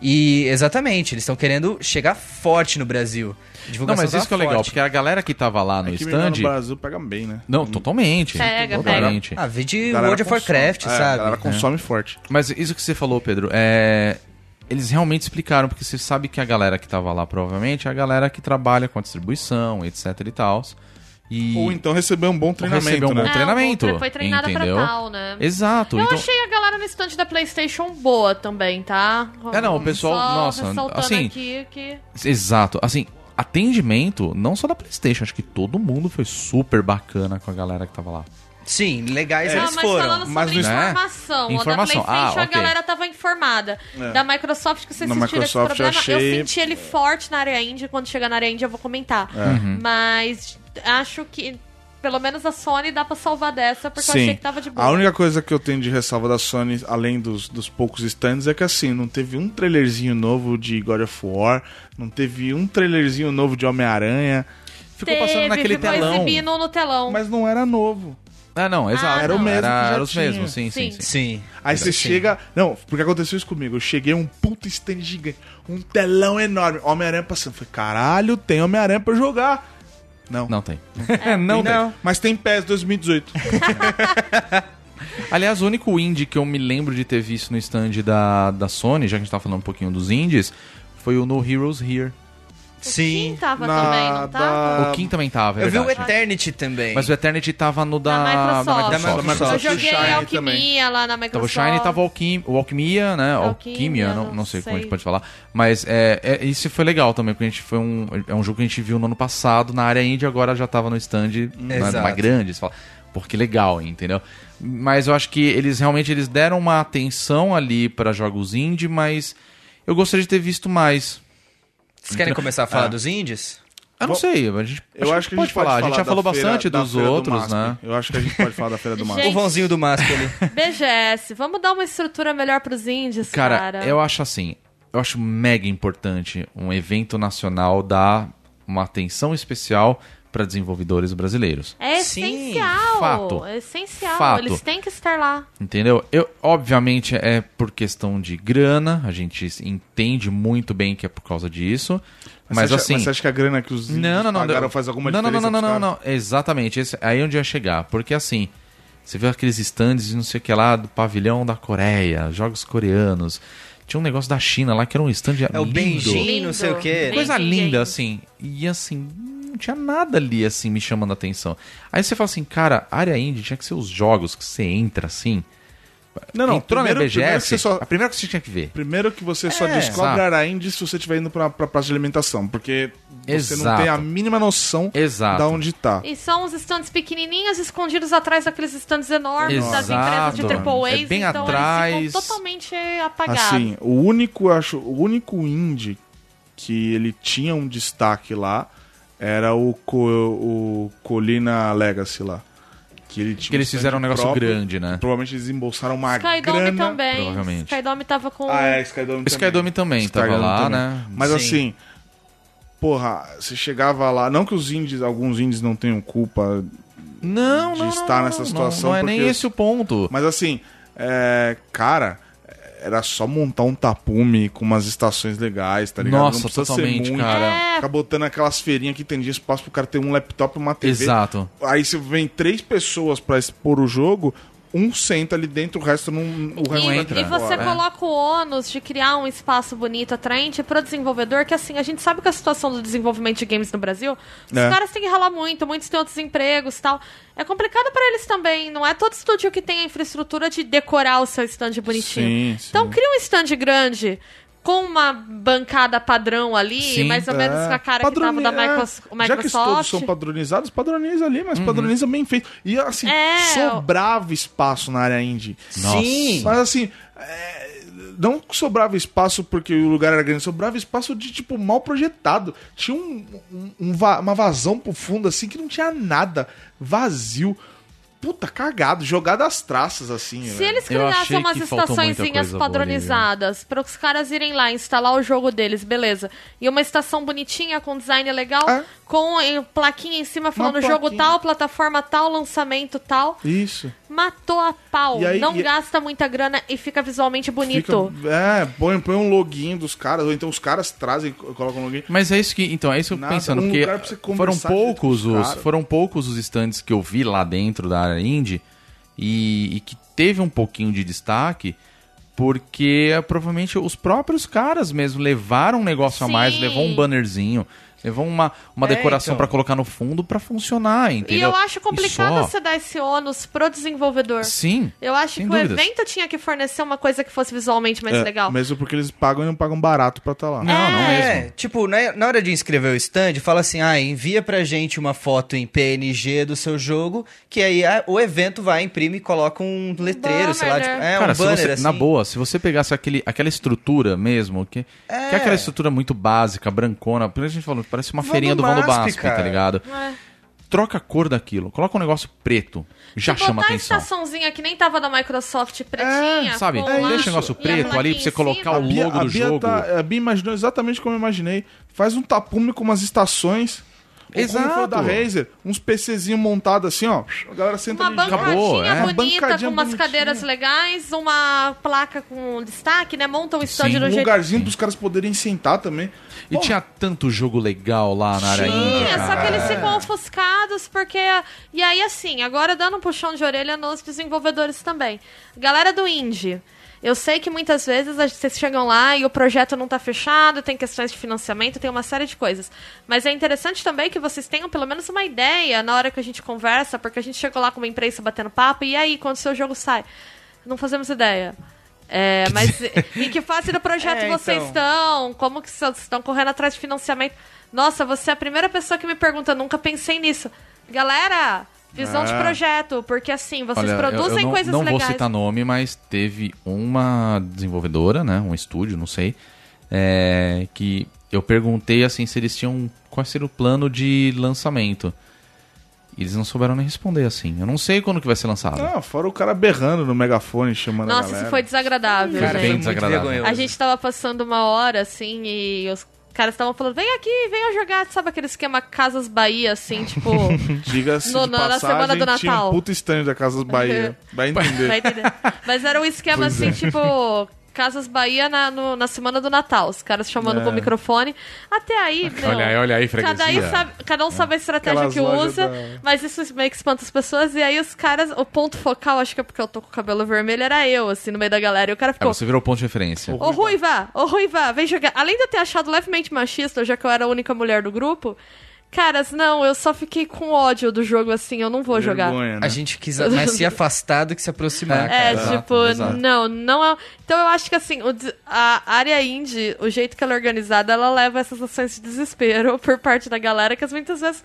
S3: E exatamente, eles estão querendo chegar forte no Brasil.
S2: Não, mas
S3: tá
S2: isso que é legal,
S3: forte.
S2: porque a galera que tava lá no
S4: É
S2: stand.
S4: no Brasil pega bem, né?
S2: Não, totalmente.
S5: Pega,
S2: totalmente.
S3: Ah, vê de World of
S4: consome.
S3: Warcraft,
S4: É,
S3: sabe?
S4: A galera consome forte.
S2: Mas isso que você falou, Pedro, é. Eles realmente explicaram, porque você sabe que a galera que tava lá provavelmente é a galera que trabalha com a distribuição, etc e tal. E
S4: Ou então receber um bom treinamento,
S2: receber um bom
S4: né?
S5: É,
S2: treinamento,
S5: o- Foi treinada
S2: entendeu?
S5: pra tal, né?
S2: Exato.
S5: Eu
S2: então...
S5: achei a galera no stand da PlayStation boa também, tá?
S2: É, não, o pessoal-
S5: Só
S2: nossa, assim-
S5: aqui que...
S2: Exato. Assim, atendimento, não só da PlayStation, acho que todo mundo foi super bacana com a galera que tava lá.
S3: Sim, legais
S5: Não,
S3: eles
S5: mas
S3: foram.
S5: falando sobre
S4: mas no-
S5: informação,
S2: Informação.
S5: a da PlayStation
S2: Ah,
S5: a
S2: ok.
S5: galera tava informada.
S4: É.
S5: Da Microsoft que vocês sentiram esse
S4: eu
S5: problema, eu,
S4: achei-
S5: senti ele forte na área indie, quando chegar na área indie eu vou comentar.
S4: É.
S2: Uhum.
S5: Mas acho que pelo menos a Sony dá pra salvar dessa, porque eu
S4: Sim.
S5: achei que tava de boa.
S4: A única coisa que eu tenho de ressalva da Sony, além dos, dos poucos stands, é que assim, não teve um trailerzinho novo de God of War, não teve um trailerzinho novo de Homem-Aranha,
S2: Ficou
S5: Teve,
S2: passando naquele
S5: ficou
S2: telão.
S5: exibindo no telão.
S4: mas não era novo.
S2: Ah, não, exato.
S5: Era o
S4: mesmo que já
S2: Era os
S4: tinha.
S2: mesmos, sim, sim,
S5: Sim.
S2: sim.
S3: Sim.
S4: Aí você chega. Não, porque aconteceu isso comigo. Eu cheguei um puto stand gigante, um telão enorme, Homem-Aranha passando. Falei, caralho, tem Homem-Aranha pra jogar. Não.
S2: Não tem.
S5: É.
S2: não tem.
S4: Mas tem PES 2018.
S2: Aliás, o único indie que eu me lembro de ter visto no stand da, da Sony, já que a gente tá falando um pouquinho dos indies, foi o No Heroes Here.
S5: O
S3: Sim.
S5: Kim tava
S4: Na-
S5: também, não tava?
S4: da-
S2: o Kim também tava, é
S3: Eu vi o
S2: verdade.
S3: Eternity também.
S2: Mas o Eternity tava no da,
S5: Da Microsoft.
S2: da
S3: Da
S2: Microsoft.
S5: Eu
S4: Só
S5: joguei
S4: Shine
S5: Alquimia lá na
S2: Tava o
S5: Microsoft.
S2: Shine tava o, Alquim, o Alquimia, né?
S5: Alquimia,
S2: Alquimia, não,
S5: não
S2: sei, como a gente pode falar. Mas é, é, isso foi legal também, porque a gente foi um, é um jogo que a gente viu no ano passado na área indie, agora já tava no stand né,
S3: Exato.
S2: mais grande. Você fala, pô, que legal, entendeu? Mas eu acho que eles realmente eles deram uma atenção ali para jogos indie, mas eu gostaria de ter visto mais.
S3: Vocês querem começar a falar
S4: É.
S3: dos indies?
S2: Eu não
S4: Bom,
S2: sei, a gente,
S4: Eu acho que a gente pode
S2: falar. A gente já
S4: da
S2: falou
S4: feira-
S2: bastante
S4: da
S2: dos
S4: feira do
S2: outros,
S4: MASP.
S2: né?
S4: Eu acho que a gente pode falar da Feira do
S5: Gente,
S4: Máscara.
S3: O vãozinho do Masco ali.
S5: BGS, vamos dar uma estrutura melhor pros indies,
S2: Cara,
S5: cara.
S2: eu acho assim, eu acho mega importante um evento nacional dar uma atenção especial para desenvolvedores brasileiros.
S5: É
S3: Sim,
S5: essencial.
S2: fato.
S5: É essencial.
S2: Fato.
S5: Eles têm que estar lá.
S2: Entendeu? Eu, obviamente é por questão de grana, a gente entende muito bem que é por causa disso, mas,
S4: você acha,
S2: assim,
S4: Mas você acha que a grana que os
S2: não, não, não,
S4: pagaram
S2: não.
S4: faz alguma
S2: não, não,
S4: diferença
S2: não, não, não,
S4: caras?
S2: não, exatamente, esse, aí é onde ia chegar, porque assim, você vê aqueles stands e não sei o que lá do pavilhão da Coreia, jogos coreanos, tinha um negócio da China lá que era um stand
S3: É o
S2: lindo.
S3: Benjin, não sei o quê.
S2: coisa linda, assim. E assim, não tinha nada ali, assim, me chamando a atenção. Aí você fala assim, cara, área indie tinha que ser os jogos que você entra, assim.
S4: Não, não,
S2: Entrou
S4: primeiro-
S2: na BGS,
S4: primeiro que você só-
S2: a primeira coisa que você tinha que ver.
S4: Primeiro que você só
S3: É,
S4: descobre
S2: exato.
S4: a indie se você estiver indo pra, pra praça de alimentação, porque você não
S2: Exato.
S4: tem a mínima noção
S2: Exato.
S4: da onde tá.
S5: E são os stands pequenininhos escondidos atrás daqueles stands enormes das
S2: Exato.
S5: empresas de AAA.
S2: É bem
S5: então
S2: atrás.
S5: eles ficam totalmente apagados.
S4: Assim, o único, acho, o único indie que ele tinha um destaque lá era o, co- o Colina Legacy lá. Que, ele tinha
S2: Que eles fizeram um negócio
S4: próprio.
S2: grande, né?
S4: Provavelmente eles embolsaram uma
S5: Skydome
S4: grana.
S5: também.
S2: provavelmente.
S5: Skydome tava com.
S4: Ah, é, Skydome
S2: O
S4: também.
S2: Skydome também tava
S4: Skydome
S2: lá,
S4: também.
S2: né?
S4: Mas
S3: Sim.
S4: assim, porra, você chegava lá, não que os indies, alguns indies não tenham culpa,
S2: Não,
S4: de
S2: não,
S4: estar
S2: não,
S4: nessa
S2: não,
S4: situação,
S2: Não, é nem esse o ponto.
S4: mas assim, é, cara, era só montar um tapume com umas estações legais, tá ligado?
S2: Nossa,
S4: não precisa
S2: totalmente,
S4: ser muito.
S2: cara.
S4: Ficar botando aquelas feirinhas que tem espaço pro cara ter um laptop e uma TV.
S2: Exato.
S4: Aí você vem três pessoas pra expor o jogo, um senta ali dentro, o resto não, o resto
S5: E,
S2: entra.
S5: e você
S2: É.
S5: coloca o ônus de criar um espaço bonito, atraente pro desenvolvedor, que assim, a gente sabe que a situação do desenvolvimento de games no Brasil, os
S4: É.
S5: caras têm que ralar muito, muitos têm outros empregos tal. É complicado pra eles também, não é todo estúdio que tem a infraestrutura de decorar o seu stand bonitinho.
S4: Sim, sim.
S5: Então cria um stand grande. Com uma bancada padrão ali,
S2: Sim.
S5: mais ou menos com a cara que tava da
S4: Padroni-
S5: Micros-
S4: é, Já que todos
S5: Microsoft.
S4: são padronizados, padroniza ali, mas padroniza bem feito. E assim,
S5: É,
S4: sobrava espaço na área indie.
S3: Sim.
S4: Mas assim, é, não sobrava espaço porque o lugar era grande, sobrava espaço de, tipo, mal projetado. Tinha um, um- um uma vazão pro fundo, assim, que não tinha nada. Vazio. Puta, cagado, jogado às traças, assim.
S5: Se
S4: velho.
S5: eles criassem umas estaçõezinhas
S2: ali,
S5: padronizadas para os caras irem lá instalar o jogo deles, beleza. E uma estação bonitinha, com design legal,
S4: É.
S5: com em, plaquinha em cima falando jogo tal, plataforma tal, lançamento tal.
S4: Isso.
S5: Matou a pau.
S4: E aí-
S5: não
S4: e-
S5: gasta muita grana e fica visualmente bonito.
S4: Fica- é, põe, põe um login dos caras, ou então os caras trazem, colocam um login.
S2: Mas é isso que. Então, é isso que eu pensando,
S4: um
S2: porque foram poucos
S4: os.
S2: Foram poucos os stands que eu vi lá dentro da área indie e, e que teve um pouquinho de destaque. Porque eh, provavelmente os próprios caras mesmo levaram um negócio a mais,
S5: Sim.
S2: levou um bannerzinho, levou uma, uma
S3: É,
S2: decoração
S3: então.
S2: pra colocar no fundo pra funcionar,
S5: E
S2: entendeu?
S5: eu acho complicado
S2: só.
S5: você dar esse ônus pro desenvolvedor.
S2: Sim.
S5: Eu acho que
S2: dúvidas.
S5: o evento tinha que fornecer uma coisa que fosse visualmente mais
S4: É,
S5: legal.
S4: Mesmo porque eles pagam e não pagam barato pra estar lá.
S2: Não, não
S3: É,
S2: mesmo.
S3: tipo, na, na hora de inscrever o stand, fala assim, ah, envia pra gente uma foto em PNG do seu jogo, que aí ah, o evento vai, imprime e coloca um letreiro, sei lá,
S5: banner,
S3: tipo, é
S2: Cara,
S3: um
S2: se
S3: banner
S2: você,
S3: assim.
S2: na boa, se você pegasse aquele, aquela estrutura mesmo, que, que é aquela estrutura muito básica, brancona, por isso a gente falou, parece uma
S3: Vão
S2: feirinha do
S3: do
S2: Vão do
S3: MASP,
S2: Basp, tá ligado?
S5: É.
S2: Troca a cor daquilo, coloca um negócio preto, já
S5: Se
S2: chama
S5: botar
S2: atenção.
S5: a estaçãozinha que nem tava da Microsoft pretinha,
S2: É, sabe?
S5: com
S2: Deixa o negócio
S5: a
S2: preto ali pra você colocar o logo
S4: a
S2: do
S4: Bia
S2: jogo.
S4: Tá, a Bia imaginou exatamente como eu imaginei. Faz um tapume com umas estações. Como
S2: Exato.
S4: foi o da Razer, uns PCzinhos montados assim, ó. A galera senta
S5: Uma
S4: ali e
S5: bancadinha
S2: Acabou, é.
S5: bonita,
S4: Bancadinha
S5: com umas
S4: bonitinha.
S5: cadeiras legais, uma placa com destaque, né? Monta o stand
S2: Sim.
S5: do
S4: Um
S5: jeito
S4: lugarzinho pros caras poderem sentar também.
S2: E tinha tanto jogo legal lá na área
S5: Tinha, é só que eles ficam ofuscados, porque. E aí, assim, agora dando um puxão de orelha nos desenvolvedores também. Galera do indie. Eu sei que muitas vezes vocês chegam lá e o projeto não tá fechado, tem questões de financiamento, tem uma série de coisas. Mas é interessante também que vocês tenham pelo menos uma ideia na hora que a gente conversa, porque a gente chegou lá com uma imprensa batendo papo, e aí, quando o seu jogo sai? Não fazemos ideia. É, mas em que fase do projeto
S3: É,
S5: vocês
S3: então.
S5: estão? Como que vocês estão correndo atrás de financiamento? Nossa, você é a primeira pessoa que me pergunta, nunca pensei nisso. Galera, visão de
S4: Ah.
S5: projeto, porque assim, vocês
S2: Olha, eu-
S5: produzem
S2: eu, não,
S5: coisas
S2: não
S5: legais.
S2: vou citar nome, mas teve uma desenvolvedora, né, um estúdio, não sei, é, que eu perguntei assim se eles tinham qual seria o plano de lançamento. E eles não souberam nem responder assim. Eu não sei quando que vai ser lançado.
S4: Não, fora o cara berrando no megafone, chamando a
S5: Nossa,
S4: galera.
S5: isso foi desagradável,
S3: Cara,
S2: bem
S3: foi
S5: gente.
S3: muito
S2: desagradável.
S5: A gente tava passando uma hora, assim, e os caras estavam falando, vem aqui, venha jogar, sabe aquele esquema Casas Bahia, assim, tipo...
S4: Diga-se
S5: No-
S4: de
S5: na- semana do
S4: tinha
S5: Natal.
S4: um puto stand da Casas Bahia. Vai entender.
S5: Vai entender. Mas era um esquema
S4: Pois
S5: assim,
S4: é.
S5: tipo. Casas Bahia na, no- na semana do Natal. Os caras chamando
S4: É.
S5: pro microfone. Até aí, meu,
S2: Olha aí, olha aí,
S5: cada, aí sabe- cada um sabe a estratégia
S4: Aquelas
S5: que usa,
S4: da-
S5: mas isso meio que espanta as pessoas. E aí os caras, o ponto focal, acho que é porque eu tô com o cabelo vermelho, era eu, assim, no meio da galera. E o cara
S2: É,
S5: ficou.
S2: você virou ponto de referência.
S5: Ô Ruiva, ô Ruiva, vem jogar. Além de eu ter achado levemente machista, já que eu era a única mulher do grupo, caras, não, eu só fiquei com ódio do jogo assim, eu não vou jogar.
S4: Vergonha, né?
S3: A gente quis mais se afastar do que se aproximar,
S5: É,
S3: cara.
S2: Exato,
S5: tipo,
S2: exato.
S5: não, não é. Então eu acho que assim, o a área indie, o jeito que ela é organizada, ela leva essas ações de desespero por parte da galera que as muitas vezes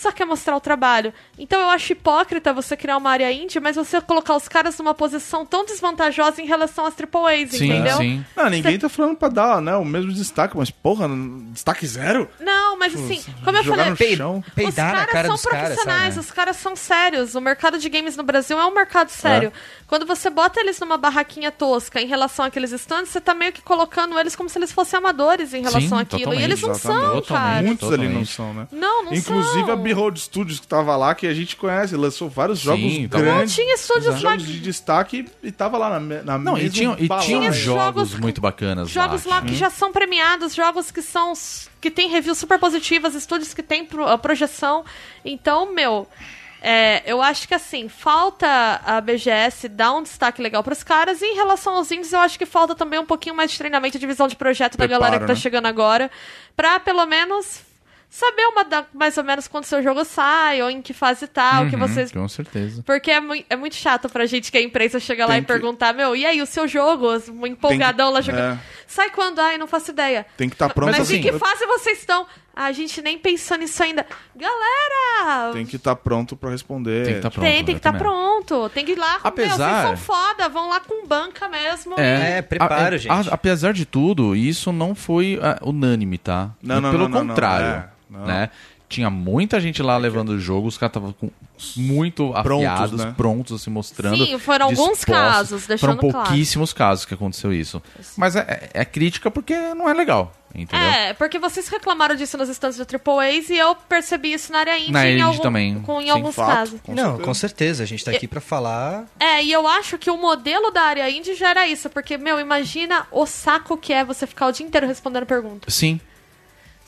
S5: só quer mostrar o trabalho. Então eu acho hipócrita você criar uma área indie, mas você colocar os caras numa posição tão desvantajosa em relação às AAAs,
S2: Sim,
S5: entendeu?
S2: sim.
S4: Não, ninguém tá falando pra dar né, o mesmo destaque, mas porra, destaque zero?
S5: Não, mas assim, como eu falei,
S4: no
S3: Pei-
S4: chão.
S5: Os caras
S3: cara
S5: são profissionais,
S3: sabe?
S5: os caras são sérios. O mercado de games no Brasil é um mercado sério. Quando você bota eles numa barraquinha tosca em relação àqueles stands, você tá meio que colocando eles como se eles fossem amadores em relação
S2: Sim,
S5: àquilo. E eles não são, cara.
S4: Muitos ali
S2: totalmente.
S4: não são, né?
S5: Não, não
S4: Inclusive
S5: são.
S4: A Behold Studios que tava lá, que a gente conhece, lançou vários jogos
S2: Sim, tá
S5: Não,
S4: grandes,
S5: tinha estúdios lá.
S4: jogos de destaque e tava lá na, na
S2: Não, e
S4: mesma
S2: tinham, e tinham
S5: Tinha
S2: jogos,
S5: jogos-
S2: muito bacanas
S5: Jogos lá que já são premiados, jogos que são que tem reviews super positivas, estúdios que têm pro- a projeção. Então, meu, É, eu acho que assim, falta a BGS dar um destaque legal pros caras. E em relação aos indies, eu acho que falta também um pouquinho mais de treinamento e divisão de projeto da
S4: Preparo,
S5: galera que tá
S4: né?
S5: chegando agora. Pra pelo menos saber uma da- mais ou menos quando seu jogo sai, ou em que fase tá, o que
S2: Uhum,
S5: vocês.
S2: Com certeza.
S5: Porque é, mui- é muito chato pra gente que a imprensa chega lá
S4: Tem
S5: e
S4: que-
S5: perguntar, meu, e aí, o seu jogo? Um empolgadão lá jogando.
S4: é.
S5: Sai quando? Ai, não faço ideia.
S4: Tem que estar pronto
S5: Mas
S4: assim.
S5: em que fase vocês estão? Ah, a gente nem pensou nisso ainda. Galera!
S4: Tem que estar pronto pra responder.
S2: Tem que tá pronto.
S5: Tem, tem que estar
S2: exatamente.
S5: pronto. Tem que ir lá.
S2: Apesar-
S5: Meu, vocês são foda, vão lá com banca mesmo.
S3: É, prepara,
S2: a-
S3: gente.
S2: a- apesar de tudo, isso não foi ah, unânime, tá?
S4: Não, não,
S2: Pelo
S4: não, não, não,
S2: contrário,
S4: é, não.
S2: né? Tinha muita gente lá levando o jogo, os caras estavam com- muito
S4: Prontos,
S2: afiados,
S4: né?
S2: prontos, se mostrando.
S5: Sim, foram alguns
S2: dispostos.
S5: casos, deixando
S2: Foram
S5: claro.
S2: pouquíssimos casos que aconteceu isso. Mas é, é- é crítica porque não é legal, entendeu?
S5: É, porque vocês reclamaram disso nos stands do AAAs e eu percebi isso na área indie,
S2: Na
S5: em,
S2: indie
S5: algum-
S2: também.
S5: Com, em
S2: Sim,
S5: alguns
S4: fato.
S5: casos.
S4: Com
S3: Não,
S4: certeza.
S3: com certeza. A gente tá aqui pra falar.
S5: É, e eu acho que o modelo da área indie já era isso, porque, meu, imagina o saco que é você ficar o dia inteiro respondendo perguntas.
S2: Sim.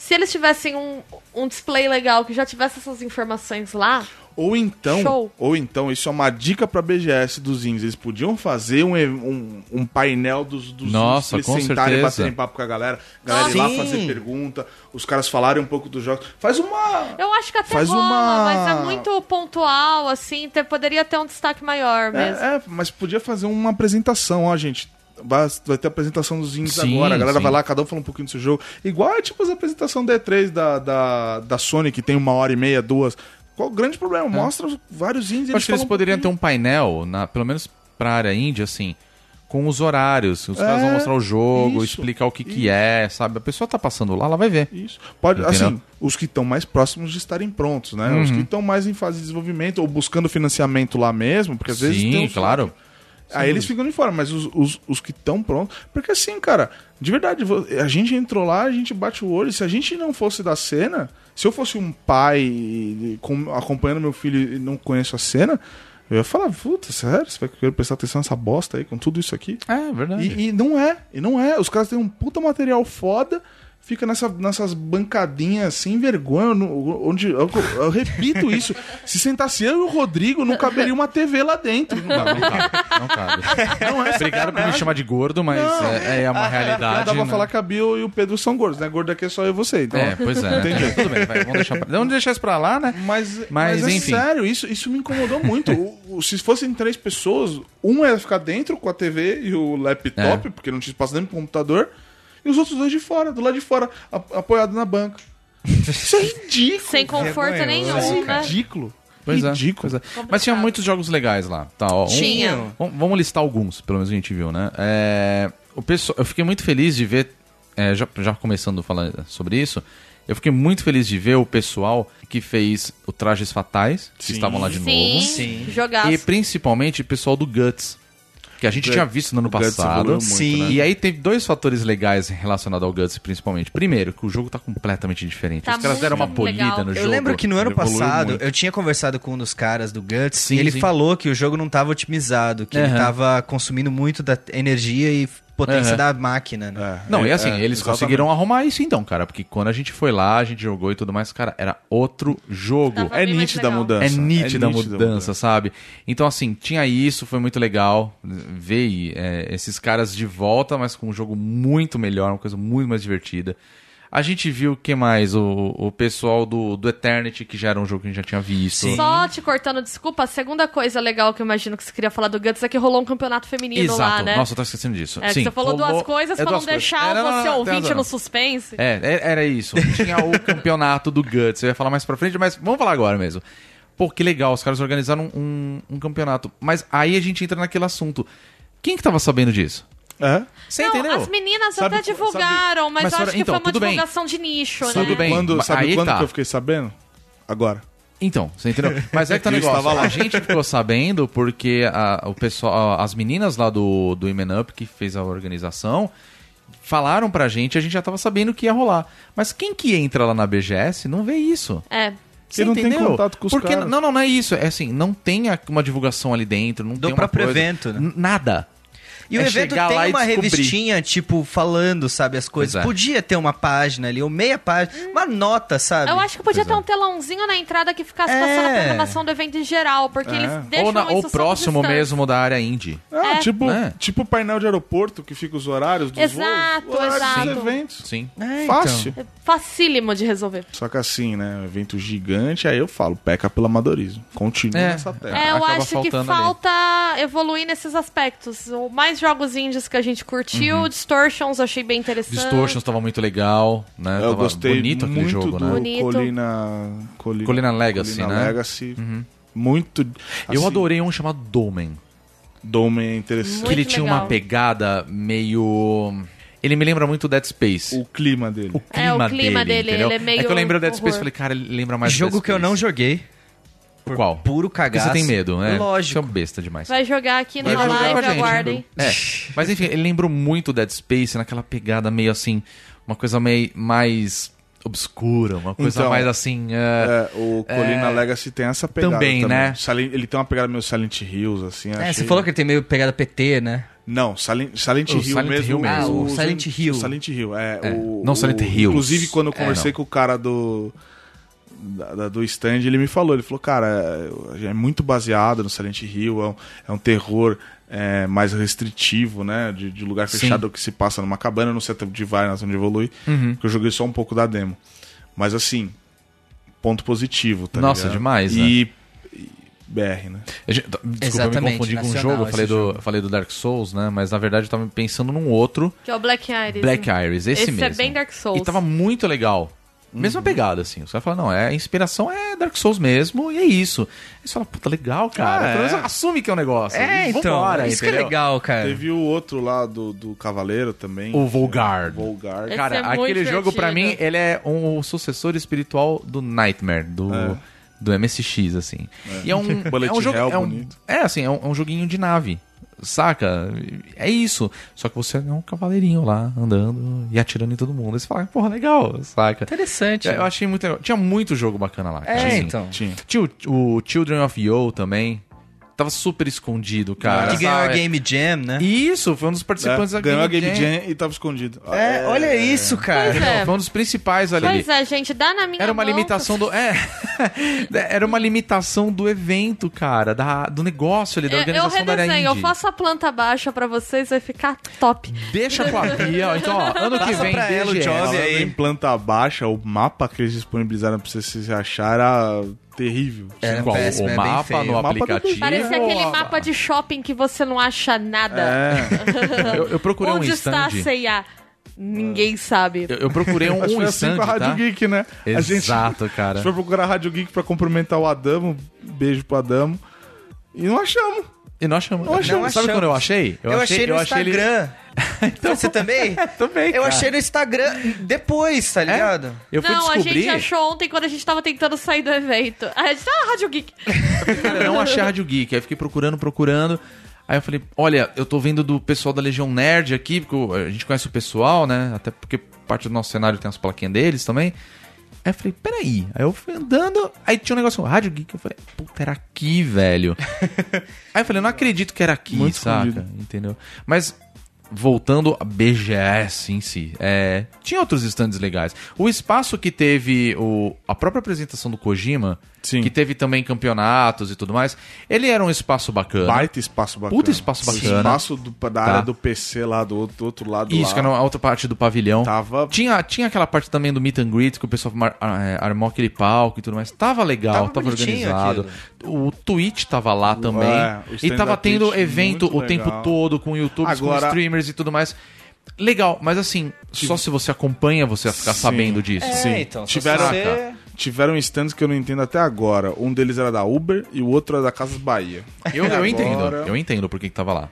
S5: Se eles tivessem um, um display legal que já tivesse essas informações lá,
S4: Ou então,
S5: Show.
S4: ou então, isso é uma dica pra BGS dos indies. Eles podiam fazer um, um, um painel dos, dos
S2: Nossa, com
S4: eles sentarem e
S2: certeza.
S4: baterem papo com a galera. A galera ir lá
S3: Sim.
S4: fazer pergunta, os caras falarem um pouco dos jogos. Faz uma.
S5: eu acho que até
S4: Faz
S5: rola,
S4: uma-
S5: mas é muito pontual, assim, te- poderia ter um destaque maior mesmo.
S4: É, é, mas podia fazer uma apresentação, ó, gente. Vai, vai ter a apresentação dos indies
S2: Sim,
S4: agora. A galera
S2: sim.
S4: vai lá, cada um fala um pouquinho do seu jogo. Igual é tipo as apresentação da E3 da, da, da Sony, que tem uma hora e meia, duas. Qual o grande problema? Mostra vários indies.
S2: Acho que eles
S4: falam um
S2: poderiam ter um painel, na, pelo menos pra área indie, assim, com os horários. Os caras
S4: É,
S2: vão mostrar o jogo,
S4: isso,
S2: explicar o que, que é, sabe? A pessoa tá passando lá, ela vai ver.
S4: Isso. Pode,
S2: Entendeu?
S4: assim, os que estão mais próximos de estarem prontos, né? Os
S2: Uhum.
S4: que estão mais em fase de desenvolvimento ou buscando financiamento lá mesmo, porque às vezes
S2: Sim,
S4: tem uns-
S2: claro.
S4: Aí eles ficam de fora, mas os, os, os que estão prontos. Porque assim, cara, de verdade, a gente entrou lá, a gente bate o olho. Se a gente não fosse da cena, se eu fosse um pai com- acompanhando meu filho e não conheço a cena, eu ia falar, puta, sério, você vai querer prestar atenção nessa bosta aí, com tudo isso aqui?
S2: É, verdade.
S4: E, e não é, e não é. Os caras têm um puta material foda, fica nessa, nessas bancadinhas sem vergonha, no- onde eu, eu repito isso. Se sentasse eu e o Rodrigo, não caberia uma TV lá dentro. Não
S2: Não cabe, não cabe.
S4: não é
S2: Obrigado por me chamar de gordo, mas é, é uma realidade.
S4: Não dá pra
S2: né?
S4: falar que a Bio e o Pedro são gordos, né? Gordo aqui é só eu e você. Então,
S2: É, pois é.
S4: Entendi.
S2: Tudo bem, vai, vamos deixar pra... Vamos deixar isso pra lá, né?
S4: Mas,
S2: Mas,
S4: mas, é
S2: enfim.
S4: sério, isso, isso me incomodou muito. O- o- se fossem três pessoas, um ia ficar dentro com a TV e o laptop,
S2: É.
S4: porque não tinha espaço nem pro computador, e os outros dois de fora, do lado de fora, apoiado na banca. Isso é ridículo.
S5: Sem conforto
S3: vergonhoso,
S5: nenhum,
S4: Isso é
S5: né?
S4: ridículo.
S2: Pois é,
S4: ridículo.
S2: pois é. Mas tinha muitos jogos legais lá. Tá, ó, um-
S5: Tinha.
S2: Vamos- Vamos listar alguns, pelo menos a gente viu, né? É, o pessoal, eu fiquei muito feliz de ver, é, já, já começando a falar sobre isso, eu fiquei muito feliz de ver o pessoal que fez o Trajes Fatais, que
S4: Sim.
S2: estavam lá de
S5: Sim,
S2: novo.
S3: Sim.
S5: jogaço.
S2: E principalmente o pessoal do Guts, que a gente tinha visto no ano passado.
S4: muito,
S3: Sim.
S4: né?
S2: E aí teve dois fatores legais relacionados ao Guts, principalmente. Primeiro, que o jogo tá completamente diferente.
S5: Tá
S2: Os caras deram uma polida
S5: legal.
S2: no
S3: Eu
S2: jogo.
S3: lembro que no ano
S4: Ele
S3: passado
S4: muito.
S3: eu tinha conversado com um dos caras do Guts
S2: Sim,
S3: e ele
S2: sim.
S3: falou que o jogo não estava otimizado, que ele
S2: Aham.
S3: estava consumindo muito da energia e potência
S2: Aham.
S3: da máquina, né?
S4: É,
S2: Não,
S4: é,
S2: e assim,
S4: é,
S2: eles
S4: exatamente.
S2: conseguiram arrumar isso então, cara. Porque quando a gente foi lá, a gente jogou e tudo mais, cara, era outro jogo.
S5: Tava
S4: É
S5: bem mais
S4: nítida a mudança.
S2: É nítida a
S4: nítida
S2: mudança, sabe? Então, assim, tinha isso, foi muito legal ver é, esses caras de volta, mas com um jogo muito melhor, uma coisa muito mais divertida. A gente viu o que mais? O, o pessoal do, do Eternity, que já era um jogo que a gente já tinha visto.
S3: Sim.
S5: Só te cortando, desculpa, a segunda coisa legal que eu imagino que você queria falar do Guts é que rolou um campeonato feminino
S2: Exato.
S5: lá, né?
S2: Nossa, eu tava esquecendo disso.
S5: É,
S2: Sim,
S5: você falou
S2: rolou-
S5: duas coisas
S2: é
S5: pra não deixar
S2: É, não, não,
S5: você
S2: não, tem
S5: ouvinte no suspense.
S2: É, é- era isso. Tinha o campeonato do Guts. Eu ia falar mais pra frente, mas vamos falar agora mesmo. Pô, que legal, os caras organizaram um, um campeonato. Mas aí a gente entra naquele assunto. Quem que tava sabendo disso?
S4: É?
S2: Você
S5: não,
S2: entendeu?
S5: as meninas
S4: Sabe-
S5: até divulgaram, mas,
S2: Mas
S5: eu acho que
S2: então,
S5: foi uma
S2: tudo bem.
S5: divulgação de nicho,
S2: Tudo
S5: né?
S2: bem.
S4: Quando, sabe
S2: aí
S4: quando
S2: tá.
S4: que eu fiquei sabendo? Agora.
S2: Então, você entendeu? Mas é que tá negócio.
S4: estava lá.
S2: A gente ficou sabendo porque a- o pessoal, as meninas lá do, do Imen Up, que fez a organização, falaram pra gente, a gente já tava sabendo que ia rolar. Mas quem que entra lá na BGS não vê isso.
S5: É.
S2: Você
S4: não tem
S2: entendeu?
S4: contato com os
S2: Porque,
S4: caras.
S2: Não, não, não é isso. É assim, não tem uma divulgação ali dentro, não
S3: Do
S2: tem uma
S3: próprio
S2: coisa-
S3: evento, né?
S2: Nada.
S3: E o
S2: É
S3: evento
S2: chegar lá
S3: tem uma
S2: descobrir.
S3: revistinha, tipo, falando, sabe, as coisas.
S2: É.
S3: Podia ter uma página ali, ou meia página, uma nota, sabe?
S5: Eu acho que podia
S2: Pois
S5: ter
S2: é.
S5: um telãozinho na entrada que ficasse
S3: É.
S5: passando a programação do evento em geral, porque
S4: É.
S5: eles deixam
S2: Ou, na-
S5: isso
S2: ou próximo mesmo da área indie.
S4: Ah,
S5: É.
S4: tipo,
S2: Né?
S4: tipo o painel de aeroporto que fica os horários dos
S5: Exato,
S4: voos. horários
S5: exato.
S4: dos eventos.
S2: Sim.
S3: É, então.
S4: Fácil.
S5: É facílimo de resolver.
S4: Só que assim, né? um Evento gigante, aí eu falo, peca pelo amadorismo. Continua
S2: É.
S4: nessa terra.
S5: É, eu
S2: acaba
S5: acho que
S2: faltando ali.
S5: falta evoluir nesses aspectos. O mais jogos indies que a gente curtiu, Distortions, eu achei bem interessante.
S2: Uhum. Distortions tava muito legal, né?
S4: Eu
S2: Tava
S4: gostei
S2: bonito aquele
S4: muito
S2: jogo,
S4: do
S2: né?
S5: Bonito.
S4: Colina, Colina...
S2: Colina Legacy,
S4: Colina
S2: né?
S4: Legacy. Muito...
S2: Eu
S4: assim,
S2: adorei um chamado Domen.
S4: Dome é interessante.
S5: Muito
S2: que ele tinha
S5: legal.
S2: uma pegada meio. Ele me lembra muito Dead Space.
S4: O clima dele.
S2: O clima,
S5: É, o clima dele,
S2: entendeu?
S5: ele é meio
S2: que eu lembrei do Dead Space e falei, cara, ele lembra mais
S3: Jogo
S2: Dead
S3: que eu não
S2: Space.
S3: joguei. Por
S2: Qual?
S3: Puro
S2: Porque
S3: cagaço.
S2: você tem medo, né? Você é
S3: Lógico.
S2: um besta demais.
S5: Vai jogar aqui
S2: Vai
S5: numa
S2: jogar com a
S5: live,
S2: gente,
S5: aguardem.
S2: É. Mas enfim, ele lembrou muito Dead Space naquela pegada meio assim, uma coisa meio mais obscura, uma coisa
S4: Então,
S2: mais assim. é,
S4: É, o Colina Legacy tem essa pegada
S2: Também, né?
S4: Silent- ele tem uma pegada meio Silent Hills, assim.
S3: É,
S4: achei-
S3: você falou que ele tem meio pegada PT, né?
S4: Não, Silent, Silent
S2: O
S4: Hill
S2: Silent
S4: mesmo.
S2: Hill mesmo.
S3: Ah, o Silent Hill.
S4: Silent Hill, é.
S2: É,
S4: o,
S2: não Silent
S4: o-
S2: Hills.
S4: Inclusive, quando eu
S2: É,
S4: conversei
S2: não.
S4: com o cara do... Da, da- do stand, ele me falou, ele falou, cara, é, é muito baseado no Silent Hill, é um, é um terror é, mais restritivo, né? De, de lugar
S2: Sim.
S4: fechado que se passa numa cabana, eu não sei até onde vai, até onde evolui,
S2: Uhum.
S4: porque eu joguei só um pouco da demo. Mas assim, ponto positivo, tá
S2: Nossa,
S4: ligado?
S2: demais, né?
S4: E, e BR, né?
S2: Eu já- Desculpa, eu me
S3: Exatamente,
S2: confundi com um jogo, eu falei do,
S3: jogo.
S2: eu falei do Dark Souls, né? Mas na verdade eu tava pensando num outro,
S5: Que é o Black Iris.
S2: Black Iris, esse,
S5: Esse
S2: mesmo.
S5: é bem Dark Souls.
S2: E tava muito legal. Mesma pegada, assim. Você vai falar, não, é, a inspiração é Dark Souls mesmo, e é isso. Aí você fala, puta, legal, cara.
S4: Ah, é.
S2: Pelo menos assume que é um negócio.
S3: É,
S2: E
S3: então.
S2: vambora,
S3: isso que é legal, cara.
S4: Teve o outro lá do, do Cavaleiro também.
S2: O Volgard.
S4: Volgard.
S5: Esse
S2: Cara,
S5: é
S2: aquele jogo pra mim,
S5: divertido.
S2: ele é um sucessor espiritual do Nightmare, do,
S4: É.
S2: do MSX, assim. E é um, é um jogo. É, um, é assim, é um, é um joguinho de nave. Saca? É isso. Só que você é um cavaleirinho lá, andando e atirando em todo mundo. Aí você fala, porra, legal, saca?
S3: Interessante.
S2: Eu achei muito legal. Tinha muito jogo bacana lá.
S3: É,
S2: assim.
S3: então.
S4: Tinha.
S2: Tinha o, o Children of Yo também. Tava super escondido, cara.
S3: que ganhou a? Game Jam, né?
S2: Isso, foi um dos participantes
S4: É,
S2: da
S4: ganhou a Game
S2: Jam.
S4: Jam e tava escondido.
S3: É, olha isso, cara.
S5: Pois é.
S2: Foi um dos principais ali.
S5: Pois é, gente, dá na minha
S2: Era uma
S5: mão,
S2: limitação do. É. Era uma limitação do evento, cara. Da, do negócio ali, da
S5: Eu, eu
S2: organização da área
S5: redesenho, eu faço a planta baixa pra vocês, vai ficar top.
S2: Deixa com a Bia. ó. Então, ó, ano que
S3: Passa
S2: vem,
S3: pra ela o
S2: DGS.
S4: Falando
S3: aí.
S4: em planta baixa, o mapa que eles disponibilizaram pra você se achar era terrível.
S3: Era
S2: Qual?
S3: péssimo,
S2: o
S3: é
S2: mapa
S3: feio.
S2: no
S4: mapa
S2: aplicativo.
S5: Parecia aquele mapa de shopping que você não acha nada.
S4: É.
S2: Eu, eu procurei
S5: Onde
S2: um
S5: está a
S2: stand.
S5: C&A? Ninguém sabe.
S2: Eu, eu procurei um,
S4: Acho
S2: um
S4: assim
S2: stand,
S4: com a Rádio
S2: tá?
S4: Geek, né? A gente,
S2: Exato,
S4: a
S2: cara.
S4: gente foi procurar a Rádio Geek pra cumprimentar o Adamo. Beijo pro Adamo. E não achamos.
S2: E nós chamamos.
S4: Não achamos.
S2: Sabe
S3: achamos.
S2: quando eu achei?
S3: Eu, achei, no Instagram.
S2: Então,
S3: Você também?
S2: Também,
S3: Eu
S2: cara.
S3: achei no Instagram depois, tá ligado?
S2: Eu fui
S5: Não, a
S2: descobrir.
S5: gente achou ontem quando a gente tava tentando sair do evento. A gente, ah, Rádio Geek.
S2: Cara, eu não achei a Rádio Geek. Aí eu fiquei procurando, procurando. Aí eu falei, olha, eu tô vendo do pessoal da Legião Nerd aqui, porque a gente conhece o pessoal, né? Até porque parte do nosso cenário tem as plaquinhas deles também. Aí eu falei, peraí. Aí eu fui andando, aí tinha um negócio, Rádio Geek. Eu falei, puta, era aqui, velho. aí eu falei, não acredito que era aqui,
S4: Muito
S2: saca?
S4: escondido.
S2: Entendeu? Mas voltando a BGS em si, é, tinha outros stands legais. O espaço que teve o, a própria apresentação do Kojima,
S4: Sim.
S2: que teve também campeonatos e tudo mais, ele era um espaço bacana.
S4: Baita espaço bacana.
S2: Puta espaço bacana.
S4: Espaço do- da
S2: Tá.
S4: área do PC lá, do outro, do outro lado
S2: Isso,
S4: lá.
S2: que era a outra parte do pavilhão.
S4: Tava...
S2: Tinha, tinha aquela parte também do meet and greet, que o pessoal mar- é, armou aquele palco e tudo mais. Tava legal,
S3: Tava
S2: tava, organizado. O Twitch tava lá também.
S4: é,
S2: e tava tendo
S4: Twitch,
S2: evento o tempo
S4: legal.
S2: todo, com youtubers, com
S4: Agora-
S2: streamers e tudo mais. Legal, mas assim, só se você acompanha você vai ficar
S4: Sim.
S2: sabendo disso.
S3: É,
S4: Sim.
S3: então. se
S4: Tiveram-
S3: você-
S4: Tiveram stands que eu não entendo até agora. Um deles era da Uber e o outro era da Casas Bahia.
S2: Eu, eu
S4: Agora-
S2: entendo, eu entendo por que que tava lá.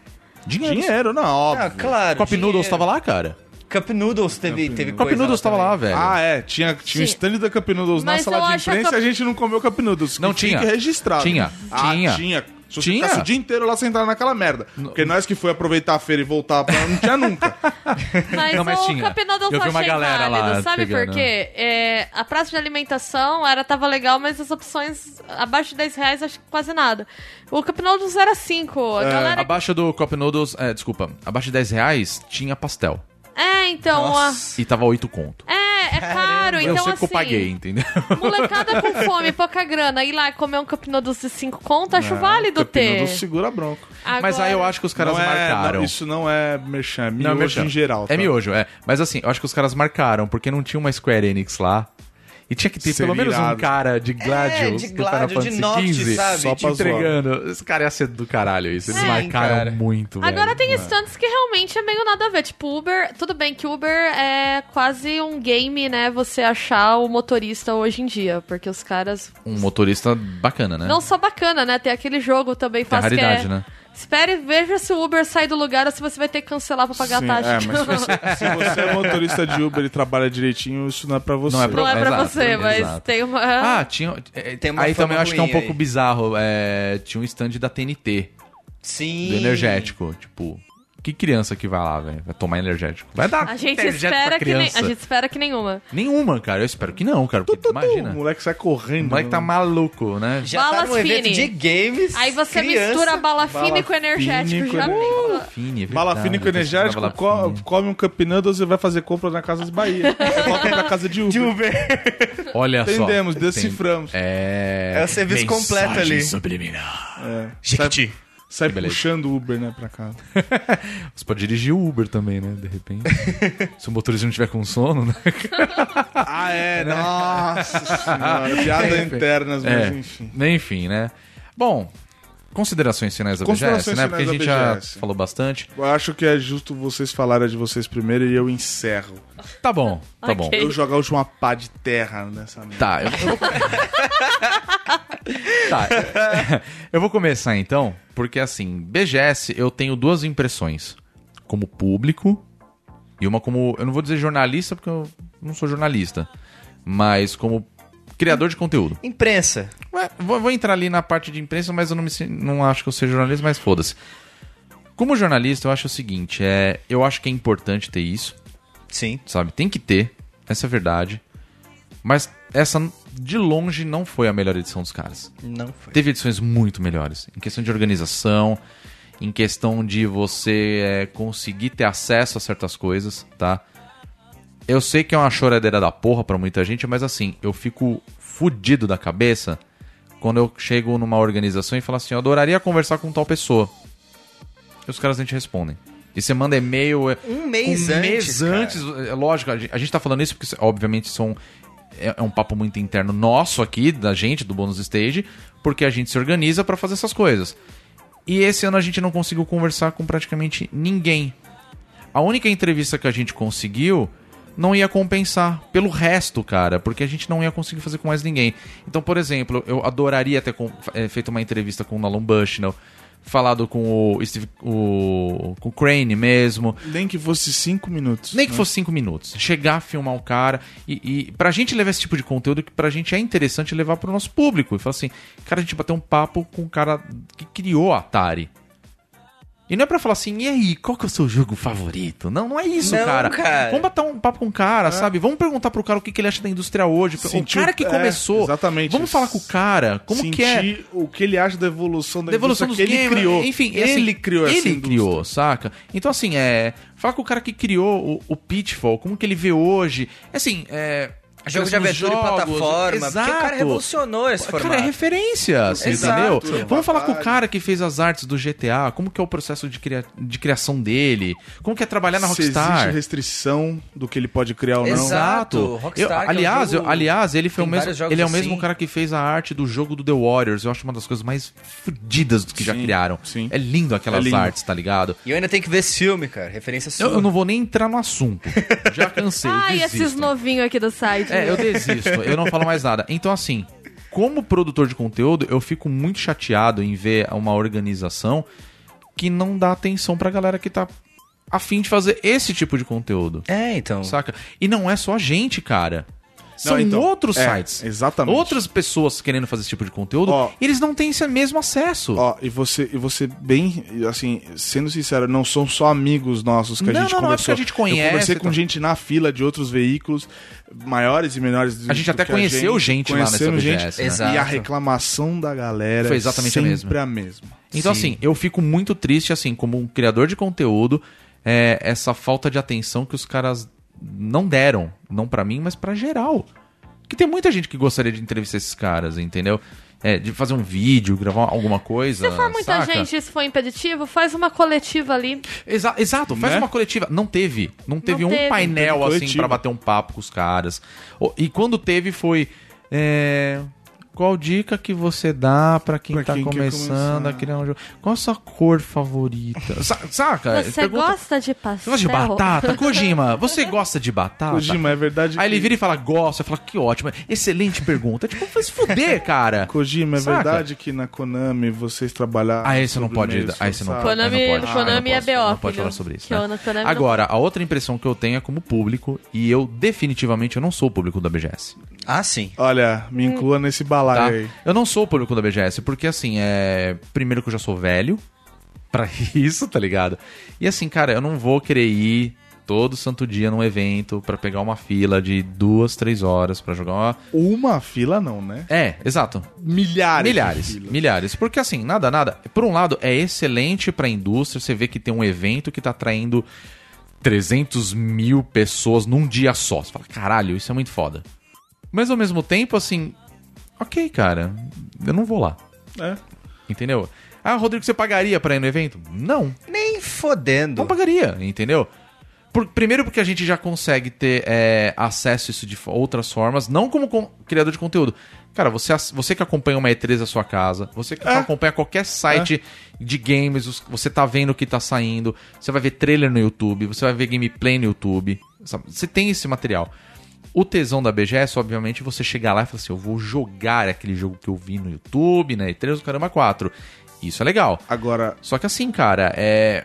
S2: Dinheiro.
S4: Dinheiro, não, óbvio.
S3: Ah, claro.
S2: Cop
S3: dinheiro.
S2: Noodles tava lá, cara.
S3: Cup Noodles teve, teve
S2: Cop
S3: coisa
S2: Noodles tava
S3: também.
S2: lá, velho.
S4: Ah, é. Tinha, tinha o
S5: Sim.
S4: stand da Cup Noodles na
S5: Mas eu
S4: sala de
S5: acho a
S4: imprensa
S5: Cup-
S4: e a gente não comeu Cup Noodles. que
S2: Não
S4: fique
S2: tinha.
S4: registrado.
S2: Tinha.
S4: Ah,
S2: Tinha.
S4: tinha. Se você
S2: Tinha.
S4: ficasse o dia inteiro lá sentado naquela merda. Porque nós que foi aproveitar a feira e voltar pra... Não tinha nunca.
S5: Mas,
S2: Não, mas
S5: o
S2: tinha.
S5: Cup Noodles
S2: Eu vi uma
S5: achei
S2: galera lá
S5: válido, sabe
S2: pegando.
S5: por quê? É, a praça de alimentação era, tava legal, mas as opções abaixo de 10 reais, acho que quase nada. O Cup Noodles era 5. A galera...
S2: Abaixo do Cup Noodles, é, desculpa, abaixo de 10 reais tinha pastel.
S5: É, então...
S3: Nossa.
S2: E tava 8 conto.
S5: A... É, é caro,
S2: eu
S5: então
S2: sei
S5: assim...
S2: que eu paguei, entendeu?
S5: Molecada com fome, pouca grana, ir lá e comer um Cup Noodles de 5 conto, acho válido
S4: Cup
S5: ter.
S4: Noodles segura bronco.
S2: Mas aí eu
S5: Agora-
S2: acho que os caras
S4: Não é-
S2: marcaram.
S4: não, isso não é merchan, é
S2: Não,
S4: miojo
S2: merchan.
S4: em geral.
S2: É
S4: tá?
S2: miojo, é. Mas assim, eu acho que os caras marcaram, porque não tinha uma Square Enix lá. E tinha que ter
S4: Seria
S2: pelo menos um cara de Gladius
S3: de
S2: do Final
S3: Gladio, de
S2: Fantasy
S3: Noctis,
S2: XV
S3: sabe?
S4: Só
S2: te
S4: pra zoar.
S2: entregando. Esse cara ia ser do caralho isso. Eles
S5: Sim,
S2: marcaram
S3: cara.
S2: muito,
S5: Agora
S2: velho.
S5: tem stands que realmente é meio nada a ver. Tipo, Uber. Tudo bem que Uber é quase um game, né? Você achar o motorista hoje em dia. Porque os caras.
S2: Um motorista bacana, né?
S5: Não só bacana, né? Tem aquele jogo também
S2: Tem a
S5: faz que
S2: raridade,
S5: é.
S2: né?
S5: Espere, veja se o Uber sai do lugar ou se você vai ter que cancelar pra pagar
S4: Sim,
S5: a taxa.
S4: é, mas se você, se você é motorista de Uber e trabalha direitinho, isso não é pra você.
S2: Não é pra-
S5: Não é pra
S2: Exato,
S5: você, mas
S2: exato.
S5: tem uma.
S2: Ah, tinha. é,
S3: Tem uma
S2: aí também eu acho que é um
S3: ruim
S2: pouco
S3: aí.
S2: bizarro. é, tinha um stand da TNT,
S3: Sim.
S2: do energético. Tipo, que criança que vai lá, velho? Vai tomar energético. Vai dar
S5: A gente espera
S2: pra
S5: que nem,
S2: criança.
S5: a gente espera que nenhuma.
S2: Nenhuma, cara. Eu espero que não, cara. Porque
S4: O
S2: imagina.
S4: moleque sai
S2: O
S4: correndo.
S2: moleque tá maluco, né?
S3: Já tá
S5: Balas
S3: num evento
S5: Fini.
S3: de games.
S5: Aí você
S3: criança,
S5: mistura bala
S4: bala
S5: fina com energético.
S4: fine
S5: Já
S4: com-
S5: pensou?
S2: Fine, é
S4: Bala fina com energético,
S2: bala
S4: co-
S2: fine.
S4: come um Cup Noodles e vai fazer compra na Casas Bahia. Volta pra casa de Uber.
S3: De Uber.
S2: Olha só.
S4: Entendemos,
S2: Tem-
S4: deciframos.
S2: É.
S3: É o serviço completo
S2: Mensagem
S3: ali.
S2: subliminar.
S4: É. Sai,
S2: Beleza.
S4: puxando o Uber, né, pra casa.
S2: Você pode dirigir o Uber também, né? De repente. Se o motorista não tiver com sono, né?
S4: Ah, é? Nossa senhora. Piadas internas, mas
S2: É.
S4: enfim.
S2: Enfim, né? Bom, considerações finais da BGS,
S4: Considerações
S2: né? Porque a gente já
S4: BGS.
S2: falou bastante.
S4: Eu acho que é justo vocês falarem de vocês primeiro e eu encerro.
S2: Tá bom, tá
S5: Ok.
S2: bom.
S4: Eu jogar a última pá de terra nessa merda.
S2: Tá, eu, eu vou... tá, eu vou começar então, porque assim, BGS eu tenho duas impressões. Como público e uma como... Eu não vou dizer jornalista, porque eu não sou jornalista. Mas como criador de conteúdo.
S3: Imprensa.
S2: Ué, vou, vou entrar ali na parte de imprensa, mas eu não, me, não acho que eu seja jornalista, mas foda-se. Como jornalista, eu acho o seguinte, é, eu acho que é importante ter isso,
S3: Sim.
S2: sabe? Tem que ter, essa é a verdade. Mas essa, de longe, não foi a melhor edição dos caras.
S3: Não foi.
S2: Teve edições muito melhores. Em questão de organização, em questão de você é, conseguir ter acesso a certas coisas, tá? Eu sei que é uma choradeira da porra pra muita gente, mas assim, eu fico fudido da cabeça quando eu chego numa organização e falo assim, eu adoraria conversar com tal pessoa. E os caras nem te respondem. E você manda e-mail... é,
S3: Um mês
S2: um
S3: antes,
S2: mês antes, é lógico, a gente, a gente tá falando isso porque, obviamente, são, é, é um papo muito interno nosso aqui, da gente, do Bônus Stage, porque a gente se organiza pra fazer essas coisas. E esse ano a gente não conseguiu conversar com praticamente ninguém. A única entrevista que a gente conseguiu não ia compensar pelo resto, cara, porque a gente não ia conseguir fazer com mais ninguém. Então, por exemplo, eu adoraria ter eh, feito uma entrevista com o Nolan Bushnell, falado com o Steve, o, com o Crane mesmo,
S4: Nem que fosse cinco minutos.
S2: nem que
S4: né?
S2: fosse cinco minutos. Chegar, filmar o cara. E, e pra gente levar esse tipo de conteúdo que pra gente é interessante levar pro nosso público. E falar assim, cara, a gente bater um papo com o cara que criou a Atari. E não é pra falar assim, e aí, qual que é o seu jogo favorito? Não, não é isso,
S3: Não,
S2: cara.
S3: cara.
S2: Vamos bater um papo com o cara, sabe? Vamos perguntar pro cara o que, que ele acha da indústria hoje.
S4: Sentir
S2: o cara que
S4: é,
S2: começou.
S4: exatamente.
S2: Vamos falar com o cara. Como que é
S4: Sentir o que ele acha da evolução da,
S2: da evolução dos
S4: que ele
S2: games,
S4: criou.
S2: Enfim,
S4: ele
S2: assim,
S4: criou essa
S2: Ele
S4: indústria.
S2: criou, saca? Então, assim, é. Falar com o cara que criou o, o Pitfall, como que ele vê hoje. Assim, é.
S3: Jogo de aventura e
S2: jogos,
S3: plataforma.
S2: Exato.
S3: Porque o cara revolucionou esse
S2: Cara,
S3: formato.
S2: é referência,
S3: Exato.
S2: entendeu? Vamos falar com o cara que fez as artes do GTA, como que é o processo de, cria- de criação dele, como que é trabalhar na
S4: Se
S2: Rockstar.
S4: existe restrição do que ele pode criar ou não.
S3: Exato. Rockstar,
S2: Eu-
S3: que é um
S2: aliás,
S3: jogo-
S2: eu- aliás, ele foi o mesmo, ele é o
S3: assim.
S2: mesmo cara que fez a arte do jogo do The Warriors. Eu acho uma das coisas mais fodidas que já
S4: Sim,
S2: criaram.
S4: sim.
S2: É lindo aquelas
S4: É lindo.
S2: artes, tá ligado?
S3: E eu ainda tenho que ver esse filme, cara. Referência sua.
S2: Eu, eu não vou nem entrar no assunto. Já cansei.
S5: Ai,
S2: desisto.
S5: esses novinhos aqui do site.
S2: É, eu desisto. Eu não falo mais nada. Então, assim, como produtor de conteúdo, eu fico muito chateado em ver uma organização que não dá atenção pra galera que tá afim de fazer esse tipo de conteúdo.
S3: É, então.
S2: Saca? E não é só a gente, cara. São
S4: então,
S2: outros
S4: é,
S2: sites.
S4: exatamente.
S2: Outras pessoas querendo fazer esse tipo de conteúdo,
S4: Ó.
S2: eles não têm esse mesmo acesso.
S4: Ó, e você, e você bem, assim, sendo sincero, não são só amigos nossos que a
S2: Não,
S4: gente
S2: não, não, é
S4: conversou.
S2: porque a gente conhece
S4: Eu conversei com
S2: tal.
S4: gente na fila de outros veículos, maiores e menores.
S2: A gente até conheceu gente lá nessa BGS, né?
S3: Exato.
S4: E a reclamação da galera
S2: Foi exatamente a
S4: sempre
S2: mesma.
S4: a mesma.
S2: Então,
S3: Sim.
S2: assim, eu fico muito triste, assim, como um criador de conteúdo, é, essa falta de atenção que os caras não deram. Não pra mim, mas pra geral. Que tem muita gente que gostaria de entrevistar esses caras, entendeu? É, de fazer um vídeo, gravar alguma coisa.
S5: Se for muita
S2: saca?
S5: gente isso for impeditivo, faz uma coletiva ali.
S2: Exa- exato, faz
S4: Né?
S2: uma coletiva. Não teve. Não teve um
S5: teve.
S2: painel
S4: Teve
S2: assim pra bater um papo com os caras. E quando teve foi. é, Qual dica que você dá pra quem
S4: Pra
S2: tá
S4: quem
S2: começando a criar um jogo? Qual a sua cor favorita? Sa- Saca?
S5: Você
S2: Pergunta-
S5: gosta de pastel?
S2: Você gosta de batata? Kojima, você gosta de batata?
S4: Kojima, é verdade
S2: Aí ele
S4: que-
S2: vira e fala, gosta. Eu falo, que ótimo. Excelente pergunta. Tipo, se fuder, cara.
S4: Kojima, é
S2: Saca?
S4: verdade que na Konami vocês trabalharam.
S2: Ah, esse não pode.
S4: isso,
S2: Ah, esse não.
S5: Konami-
S2: não pode.
S5: Konami
S2: não
S5: é
S2: posso, Não
S5: BO,
S2: pode falar sobre isso.
S5: Que
S2: né?
S5: eu- na Konami não-
S2: Agora, a outra impressão que eu tenho é como público, e eu definitivamente eu não sou o público da BGS.
S3: Ah, sim.
S4: Olha, me inclua nesse
S2: Tá?
S4: aí.
S2: Eu não sou o público da BGS, porque assim, é. Primeiro que eu já sou velho pra isso, tá ligado? E assim, cara, eu não vou querer ir todo santo dia num evento pra pegar uma fila de duas, três horas pra jogar uma.
S4: Uma fila não, né?
S2: É, exato.
S4: Milhares.
S2: Milhares, milhares. Porque assim, nada, nada. Por um lado, é excelente pra indústria. Você vê que tem um evento que tá atraindo 300 mil pessoas num dia só. Você fala, caralho, isso é muito foda. Mas ao mesmo tempo, assim, ok, cara, eu não vou lá.
S4: É.
S2: Entendeu? Ah, Rodrigo, você pagaria pra ir no evento? Não,
S3: Nem fodendo.
S2: não pagaria, entendeu? Por- primeiro porque a gente já consegue ter é, acesso a isso de outras formas, não como con- criador de conteúdo. Cara, você, você que acompanha uma E3 da sua casa, você que
S4: É.
S2: acompanha qualquer site de games, os- você tá vendo o que tá saindo, você vai ver trailer no YouTube, você vai ver gameplay no YouTube, sabe? Você tem esse material. O tesão da BGS, obviamente, você chegar lá e falar assim, eu vou jogar aquele jogo que eu vi no YouTube, na E3 do Caramba 4. Isso é legal.
S4: Agora,
S2: Só que assim, cara, é.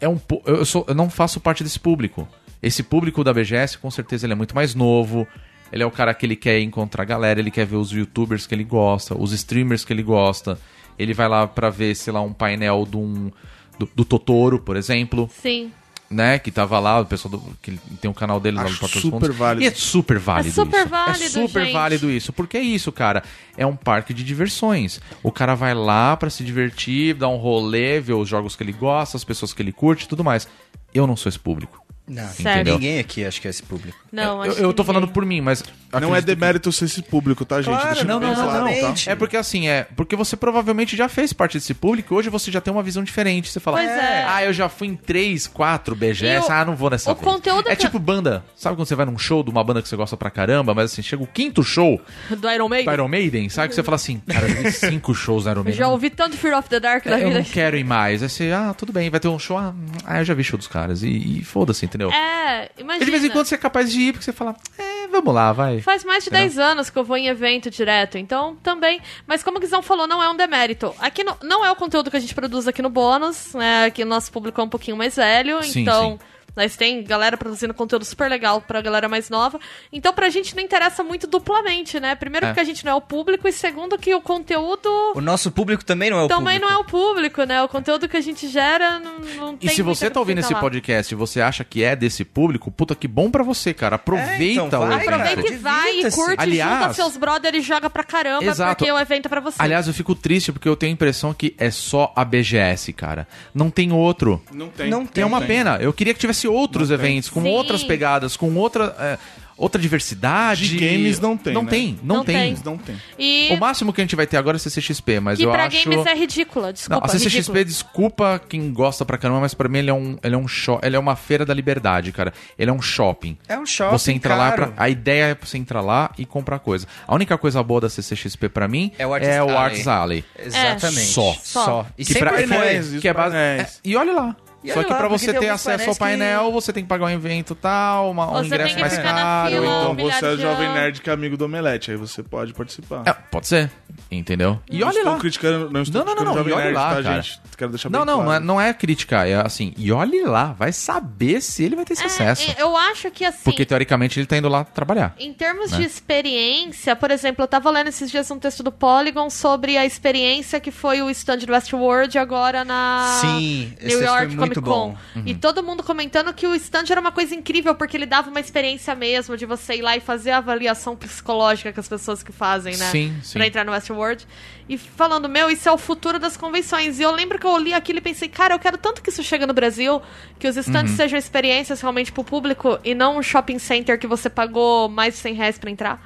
S2: É um po- eu, sou, eu não faço parte desse público. Esse público da BGS, com certeza, ele é muito mais novo. Ele é o cara que ele quer encontrar a galera, ele quer ver os youtubers que ele gosta, os streamers que ele gosta. Ele vai lá pra ver, sei lá, um painel de um, do, do Totoro, por exemplo,
S5: Sim.
S2: Né? Que tava lá, o pessoal do, que tem um canal dele lá no
S4: Acho
S2: dos
S4: super
S2: Fundos.
S4: válido.
S2: E é super válido
S5: É super
S2: isso.
S5: válido,
S2: É super
S5: gente.
S2: válido isso. Porque é isso, cara. É um parque de diversões. O cara vai lá pra se divertir, dar um rolê, ver os jogos que ele gosta, as pessoas que ele curte e tudo mais. Eu não sou esse público.
S3: Não, ninguém aqui acho que é esse público.
S5: Não,
S2: eu,
S5: acho
S2: eu
S5: que
S2: tô falando
S5: ninguém.
S2: por mim, mas.
S4: não é
S2: acredito que-
S4: demérito ser esse público, tá, gente?
S3: Claro,
S4: Deixa eu
S2: Não, não, não,
S4: claro,
S2: não.
S4: tá?
S2: É porque assim, é. Porque você provavelmente já fez parte desse público e hoje você já tem uma visão diferente. Você fala,
S5: Pois é.
S2: ah, eu já fui em três, quatro BGS,
S5: E o-
S2: ah, não vou nessa
S5: o
S2: vez.
S5: conteúdo
S2: É
S5: que-
S2: tipo banda. Sabe quando você vai num show de uma banda que você gosta pra caramba, mas assim, chega o quinto show
S5: Do Iron Maiden?
S2: do Iron Maiden, sabe? Que você fala assim, cara, eu vi cinco shows do Iron
S5: Eu
S2: Maiden.
S5: já ouvi tanto Fear of the Dark na
S2: eu
S5: vida.
S2: não quero ir mais. Aí você, ah, tudo bem, vai ter um show. Ah, ah, eu já vi show dos caras. E, e foda-se, entendeu?
S5: É, imagina.
S2: E de vez em quando você é capaz de ir, porque você fala, é, vamos lá, vai.
S5: Faz mais de
S2: Entendeu?
S5: 10 anos que eu vou em evento direto, então também. Mas como o Guizão falou, não é um demérito. Aqui no- não é o conteúdo que a gente produz aqui no bônus, né? Aqui o nosso público é um pouquinho mais velho,
S2: Sim,
S5: então.
S2: sim.
S5: Nós tem galera produzindo conteúdo super legal pra galera mais nova. Então pra gente não interessa muito duplamente, né? Primeiro
S2: É.
S5: porque a gente não é o público e segundo que o conteúdo
S3: O nosso público também não é o
S5: também
S3: público.
S5: não é o público, né? O conteúdo que a gente gera não, não
S2: E
S5: tem
S2: se você tá ouvindo esse
S5: lá.
S2: podcast e você acha que é desse público, puta que bom pra você, cara. Aproveita
S3: então,
S2: o
S3: vai,
S2: evento.
S3: cara.
S5: Aproveita e vai, e curte,
S2: Aliás-
S5: junta seus brothers e joga pra caramba,
S2: Exato.
S5: porque o evento é pra você.
S2: Aliás, eu fico triste porque eu tenho a impressão que é só a BGS, cara. Não tem outro.
S4: Não tem.
S3: Não
S2: É uma pena. Eu queria que tivesse outros
S4: Não tem.
S2: eventos, com
S5: Sim.
S2: outras pegadas, com outra, é, outra diversidade.
S4: De games não tem,
S2: Não
S4: né?
S2: tem, não,
S5: Não
S2: tem.
S5: tem.
S4: Não tem.
S5: E
S2: O máximo que a gente vai ter agora é CCXP, mas
S5: que
S2: eu
S5: pra
S2: acho...
S5: games é ridícula,
S2: Não,
S5: desculpa.
S2: a CCXP,
S5: ridículo.
S2: desculpa quem gosta pra caramba, mas pra mim ele é um, ele é um show, ele é uma feira da liberdade, cara. Ele é um shopping.
S3: É um shopping,
S2: Você entra lá,
S3: caro.
S2: pra, a ideia é você entrar lá e comprar coisa. A única coisa boa da CCXP pra mim
S3: É o Artist
S2: é o
S3: Alley.
S2: Arts Alley.
S3: Exatamente.
S2: Só.
S3: Só. E
S2: Que
S3: sempre
S2: pra-
S3: foi.
S4: painéis,
S2: que é base-
S4: painéis.
S2: é, e olha lá.
S3: E
S2: Só que
S3: lá,
S2: pra você ter acesso ao
S3: painéis que-
S2: painel, você tem que pagar um evento tal, uma, um ingresso mais caro.
S5: fila,
S4: Ou então
S5: milhar
S4: você é jovem nerd que é amigo do Omelete, aí você pode participar.
S2: É, pode ser, entendeu? E
S4: não
S2: olha
S4: estou
S2: lá.
S4: criticando, não estou
S2: Não, não, não,
S4: criticando
S2: não,
S4: Jovem
S2: e olha
S4: Nerd,
S2: lá,
S4: tá,
S2: cara.
S4: gente? Quero deixar
S2: Não,
S4: bem
S2: não, não é,
S4: claro.
S2: não é crítica, é assim, e olhe lá, vai saber se ele vai ter sucesso.
S5: É, eu acho que assim.
S2: Porque teoricamente ele tá indo lá trabalhar.
S5: Em termos
S2: né?
S5: de experiência, por exemplo, eu tava lendo esses dias um texto do Polygon sobre a experiência que foi o stand do Westworld agora na
S3: Sim, esse
S5: New York
S3: foi muito
S5: Comic Con.
S3: bom.
S2: Uhum.
S5: E todo mundo comentando que o stand era uma coisa incrível, porque ele dava uma experiência mesmo de você ir lá e fazer a avaliação psicológica que as pessoas que fazem, né?
S2: Sim, sim.
S5: Pra entrar no Westworld. E falando, meu, isso é o futuro das convenções. E eu lembro que eu li aquilo e pensei, cara, eu quero tanto que isso chegue no Brasil, que os stands
S2: Uhum.
S5: sejam experiências realmente pro público e não um shopping center que você pagou mais de 100 reais pra entrar.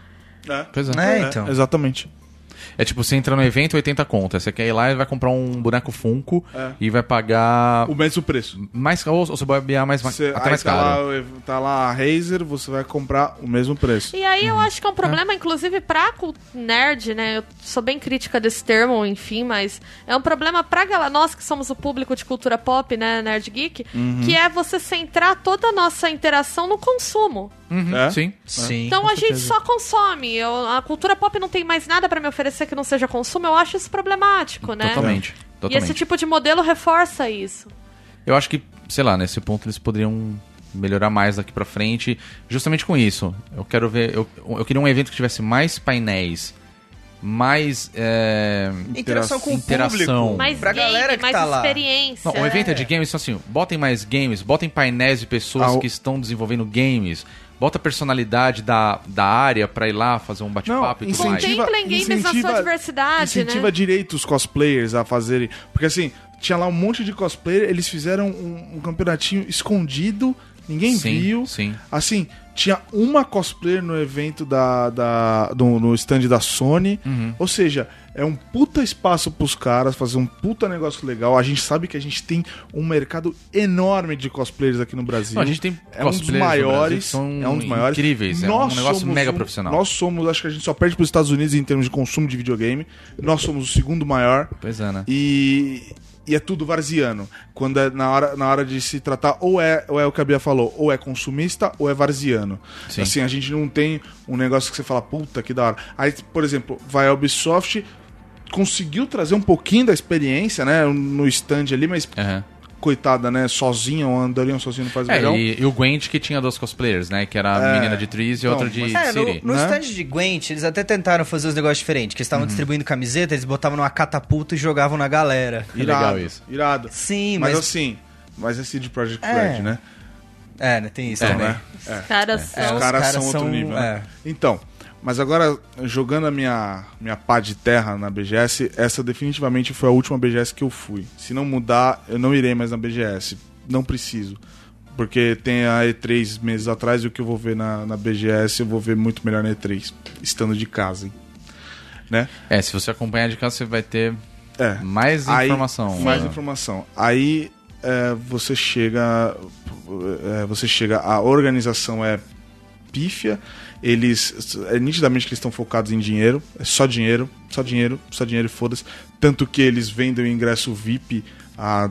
S4: É.
S2: Pois é.
S3: É,
S4: É,
S3: então.
S4: exatamente.
S2: É tipo, você entra no evento, 80 contas. Você quer ir lá e vai comprar um boneco Funko
S4: É.
S2: e vai pagar
S4: O mesmo preço.
S2: mais ou, ou você vai bobear mais,
S4: Você,
S2: até mais
S4: tá
S2: caro.
S4: lá, tá lá a Razer, você vai comprar o mesmo preço.
S5: E aí
S2: Uhum.
S5: eu acho que é um problema, inclusive, pra nerd, né? Eu sou bem crítica desse termo, enfim, mas é um problema pra gal- nós que somos o público de cultura pop, né, Nerd Geek,
S2: Uhum.
S5: que é você centrar toda a nossa interação no consumo.
S2: Uhum,
S4: É?
S2: Sim.
S3: Sim.
S5: Então a gente só consome. Eu- a cultura pop não tem mais nada pra me oferecer que não seja consumo. Eu acho isso problemático, né?
S2: Totalmente.
S5: E
S2: Totalmente.
S5: esse tipo de modelo reforça isso.
S2: Eu acho que, sei lá, nesse ponto eles poderiam melhorar mais daqui pra frente, justamente com isso. Eu quero ver. Eu, eu queria um evento que tivesse mais painéis, mais. é,
S3: Interação com
S2: Interação.
S3: o público.
S5: Mais
S3: pra
S5: game,
S3: galera que
S5: mais
S3: tá lá.
S5: experiência.
S2: Não, um evento é de games, então assim, botem mais games, botem painéis de pessoas
S4: Ah, o-
S2: que estão desenvolvendo games, bota a personalidade da, da área pra ir lá fazer um bate-papo e tudo mais.
S4: incentiva-
S5: games na sua diversidade,
S4: Incentiva
S5: né?
S4: direito os cosplayers a fazerem. Porque assim, tinha lá um monte de cosplayer, eles fizeram um, um campeonatinho escondido, ninguém
S2: Sim,
S4: viu.
S2: sim.
S4: Assim, tinha uma cosplayer no evento da, da, do- no stand da Sony.
S2: Uhum.
S4: Ou seja, é um puta espaço pros caras fazer um puta negócio legal. A gente sabe que a gente tem um mercado enorme de cosplayers aqui no Brasil.
S2: Não, a gente tem
S4: é um dos maiores,
S2: são
S4: é um dos maiores.
S2: incríveis, é um
S4: Nós
S2: negócio mega
S4: um-
S2: profissional.
S4: Nós somos, acho que a gente só perde pros Estados Unidos em termos de consumo de videogame. Nós somos o segundo maior.
S2: Pois é, né?
S4: E, e é tudo varziano. Quando é na hora, na hora de se tratar, ou é, ou é o que a Bia falou, ou é consumista ou é varziano.
S2: Sim.
S4: Assim, a gente não tem um negócio que você fala, puta, que da hora. Aí, por exemplo, vai a Ubisoft, conseguiu trazer um pouquinho da experiência, né, no stand ali, mas
S2: Aham.
S4: coitada, né, sozinha, ou andariam sozinho não faz
S2: É,
S4: verão.
S2: e, e o Gwent que tinha dois cosplayers, né? Que era a
S4: É.
S2: menina de Trees e
S4: Não,
S2: outra de
S4: mas-
S3: É, no,
S2: City.
S3: no
S4: né?
S3: stand de Gwent, eles até tentaram fazer os negócios diferentes, que eles estavam distribuindo camiseta, eles botavam numa catapulta e jogavam na galera.
S2: Que legal
S4: Irado,
S2: isso.
S4: Irado.
S3: Sim,
S4: Mas,
S3: mas...
S4: assim, mas é CD Projekt
S3: É.
S4: Red, né?
S3: É, né, tem isso
S2: É,
S3: também.
S4: né?
S5: Os caras
S3: É,
S5: são...
S4: Os
S3: os
S4: caras
S3: caras
S4: são outro
S3: são-
S4: nível. né?
S3: é.
S4: Então, mas agora, jogando a minha, minha pá de terra na BGS, essa definitivamente foi a última BGS que eu fui. Se não mudar, eu não irei mais na BGS. Não preciso. Porque tem a E3 meses atrás e o que eu vou ver na, na BGS eu vou ver muito melhor na E3, estando de casa. hein? Né?
S2: É, se você acompanhar de casa, você vai ter
S4: É.
S2: mais
S4: Aí-
S2: informação.
S4: Mais
S2: né?
S4: informação. Aí é, você chega. é, você chega. A organização é pífia. Eles. É nitidamente que eles estão focados em dinheiro. É só dinheiro, só dinheiro, só dinheiro e foda-se. Tanto que eles vendem o ingresso VIP a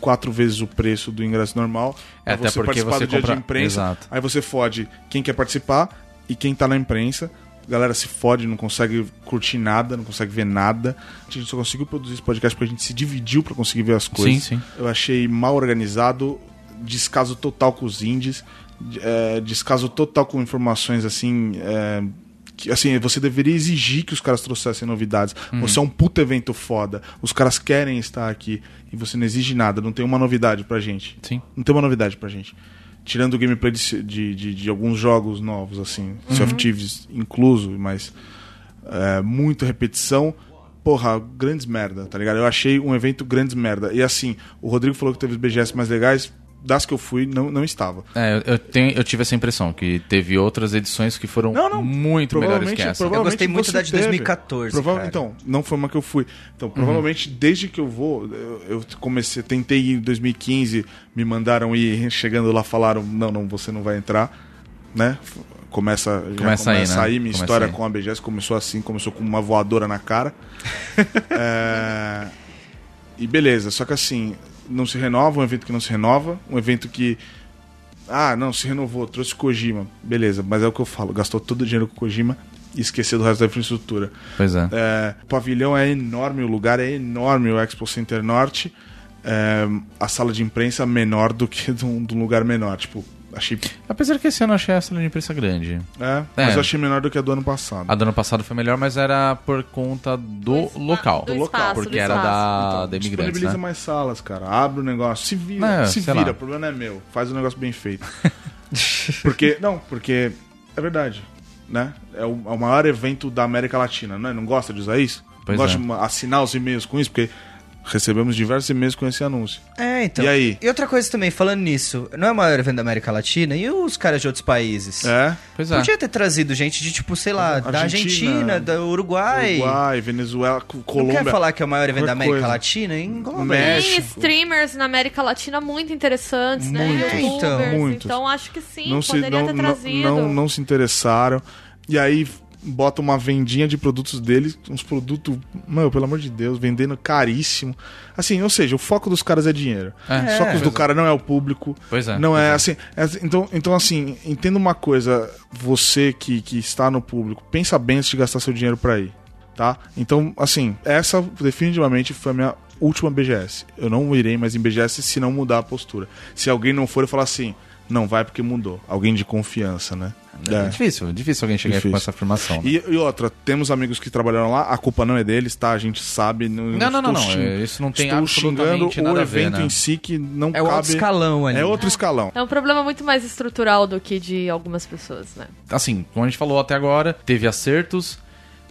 S4: quatro vezes o preço do ingresso normal.
S2: É, até porque
S4: participar
S2: você
S4: do dia
S2: compra-
S4: de imprensa.
S2: Exato.
S4: Aí você fode quem quer participar e quem tá na imprensa. A galera se fode, não consegue curtir nada, não consegue ver nada. A gente só conseguiu produzir esse podcast porque a gente se dividiu pra conseguir ver as coisas.
S2: sim.
S4: Eu achei mal organizado, descaso total com os indies, é, descaso total com informações assim. é, que, assim, você deveria exigir que os caras trouxessem novidades.
S2: Uhum.
S4: Você é um puto evento foda. Os caras querem estar aqui e você não exige nada, não tem uma novidade pra gente.
S2: Sim.
S4: Não tem uma novidade pra gente. Tirando o gameplay de, de, de- de alguns jogos novos, assim, Sea
S2: Uhum.
S4: of Thieves incluso, mas é, muita repetição. Porra, grandes merda, tá ligado? Eu achei um evento grandes merda. E assim, o Rodrigo falou que teve os BGS mais legais. Das que eu fui, não, não estava.
S2: É, eu, tenho, eu tive essa impressão, que teve outras edições que foram
S4: Não, não.
S2: muito melhores que essa.
S3: Eu gostei muito da de
S4: teve.
S3: 2014,
S4: Prova-
S3: cara.
S4: Então, não foi uma que eu fui. Então, provavelmente, desde que eu vou, eu, eu comecei, tentei ir em 2015, me mandaram ir, chegando lá, falaram, não, não, você não vai entrar, né? Começa,
S2: Começa aí, né?
S4: minha
S2: Começa
S4: história
S2: aí.
S4: com a BGS, começou assim, começou com uma voadora na cara. É, E beleza, só que assim, não se renova, um evento que não se renova, um evento que. Ah, não, se renovou, trouxe Kojima. Beleza, mas é o que eu falo, gastou todo o dinheiro com Kojima e esqueceu do resto da infraestrutura.
S2: Pois é.
S4: É, o pavilhão é enorme, o lugar é enorme, o Expo Center Norte. É, a sala de imprensa menor do que de um, de um lugar menor. Tipo, achei.
S2: Apesar que esse ano eu achei a sala de imprensa grande.
S4: É,
S2: É.
S4: mas eu achei menor do que a do ano passado.
S2: A do ano passado foi melhor, mas era por conta do local.
S5: do
S4: local,
S5: espaço,
S2: porque
S5: do
S2: era da,
S4: Então,
S2: da imigrantes,
S4: disponibiliza
S2: né?
S4: mais salas, cara. Abre o negócio. Se vira,
S2: É,
S4: se vira.
S2: lá.
S4: O problema não é meu. Faz o negócio bem feito. porque, não, porque é verdade. Né? É o, é o maior evento da América Latina, não é? Não gosta de usar isso?
S2: Pois
S4: não gosta
S2: é.
S4: de assinar os e-mails com isso? Porque recebemos diversos e-mails com esse anúncio.
S3: É, então.
S4: E aí?
S3: E outra coisa também, falando nisso, não é o maior evento da América Latina? E os caras de outros países?
S4: É?
S2: Pois é.
S3: Podia ter trazido gente de, tipo, sei lá, da
S4: Argentina,
S3: Argentina, da Uruguai.
S4: Uruguai, Venezuela, Co-
S3: Não
S4: Colômbia.
S3: quer falar que é o maior evento da América
S4: coisa.
S3: Latina? Engloba
S4: México.
S5: Tem streamers na América Latina muito interessantes, né?
S4: Muitos.
S3: É, então,
S4: muitos.
S5: Então acho que sim,
S4: não se,
S5: poderia
S4: não,
S5: ter
S4: não,
S5: trazido.
S4: não, não se interessaram. E aí bota uma vendinha de produtos deles, uns produtos, meu, pelo amor de Deus, vendendo caríssimo. Assim, ou seja, o foco dos caras é dinheiro.
S2: É.
S4: Só que os
S2: Pois
S4: do cara não é o público.
S2: Pois é,
S4: Não
S2: pois
S4: é,
S2: é.
S4: assim. é- então, então, assim, entenda uma coisa, você que, que está no público, pensa bem antes de gastar seu dinheiro pra ir. Tá? Então, assim, essa definitivamente foi a minha última BGS. Eu não irei mais em BGS se não mudar a postura. Se alguém não for, eu falar assim, não vai porque mudou. Alguém de confiança, né?
S2: É difícil, é difícil alguém chegar
S4: Difícil.
S2: com essa afirmação. né?
S4: E, e outra, temos amigos que trabalharam lá, a culpa não é deles, tá? A gente sabe. Não,
S2: Não, não, não,
S4: xing-
S2: é, isso não tem
S4: estou
S2: absolutamente
S4: xingando
S2: nada
S4: o
S2: a ver,
S4: evento
S2: né?
S4: em si que não
S3: É
S4: cabe.
S3: o outro escalão ali.
S4: É outro escalão.
S5: É um problema muito mais estrutural do que de algumas pessoas, né?
S2: Assim, como a gente falou até agora, teve acertos,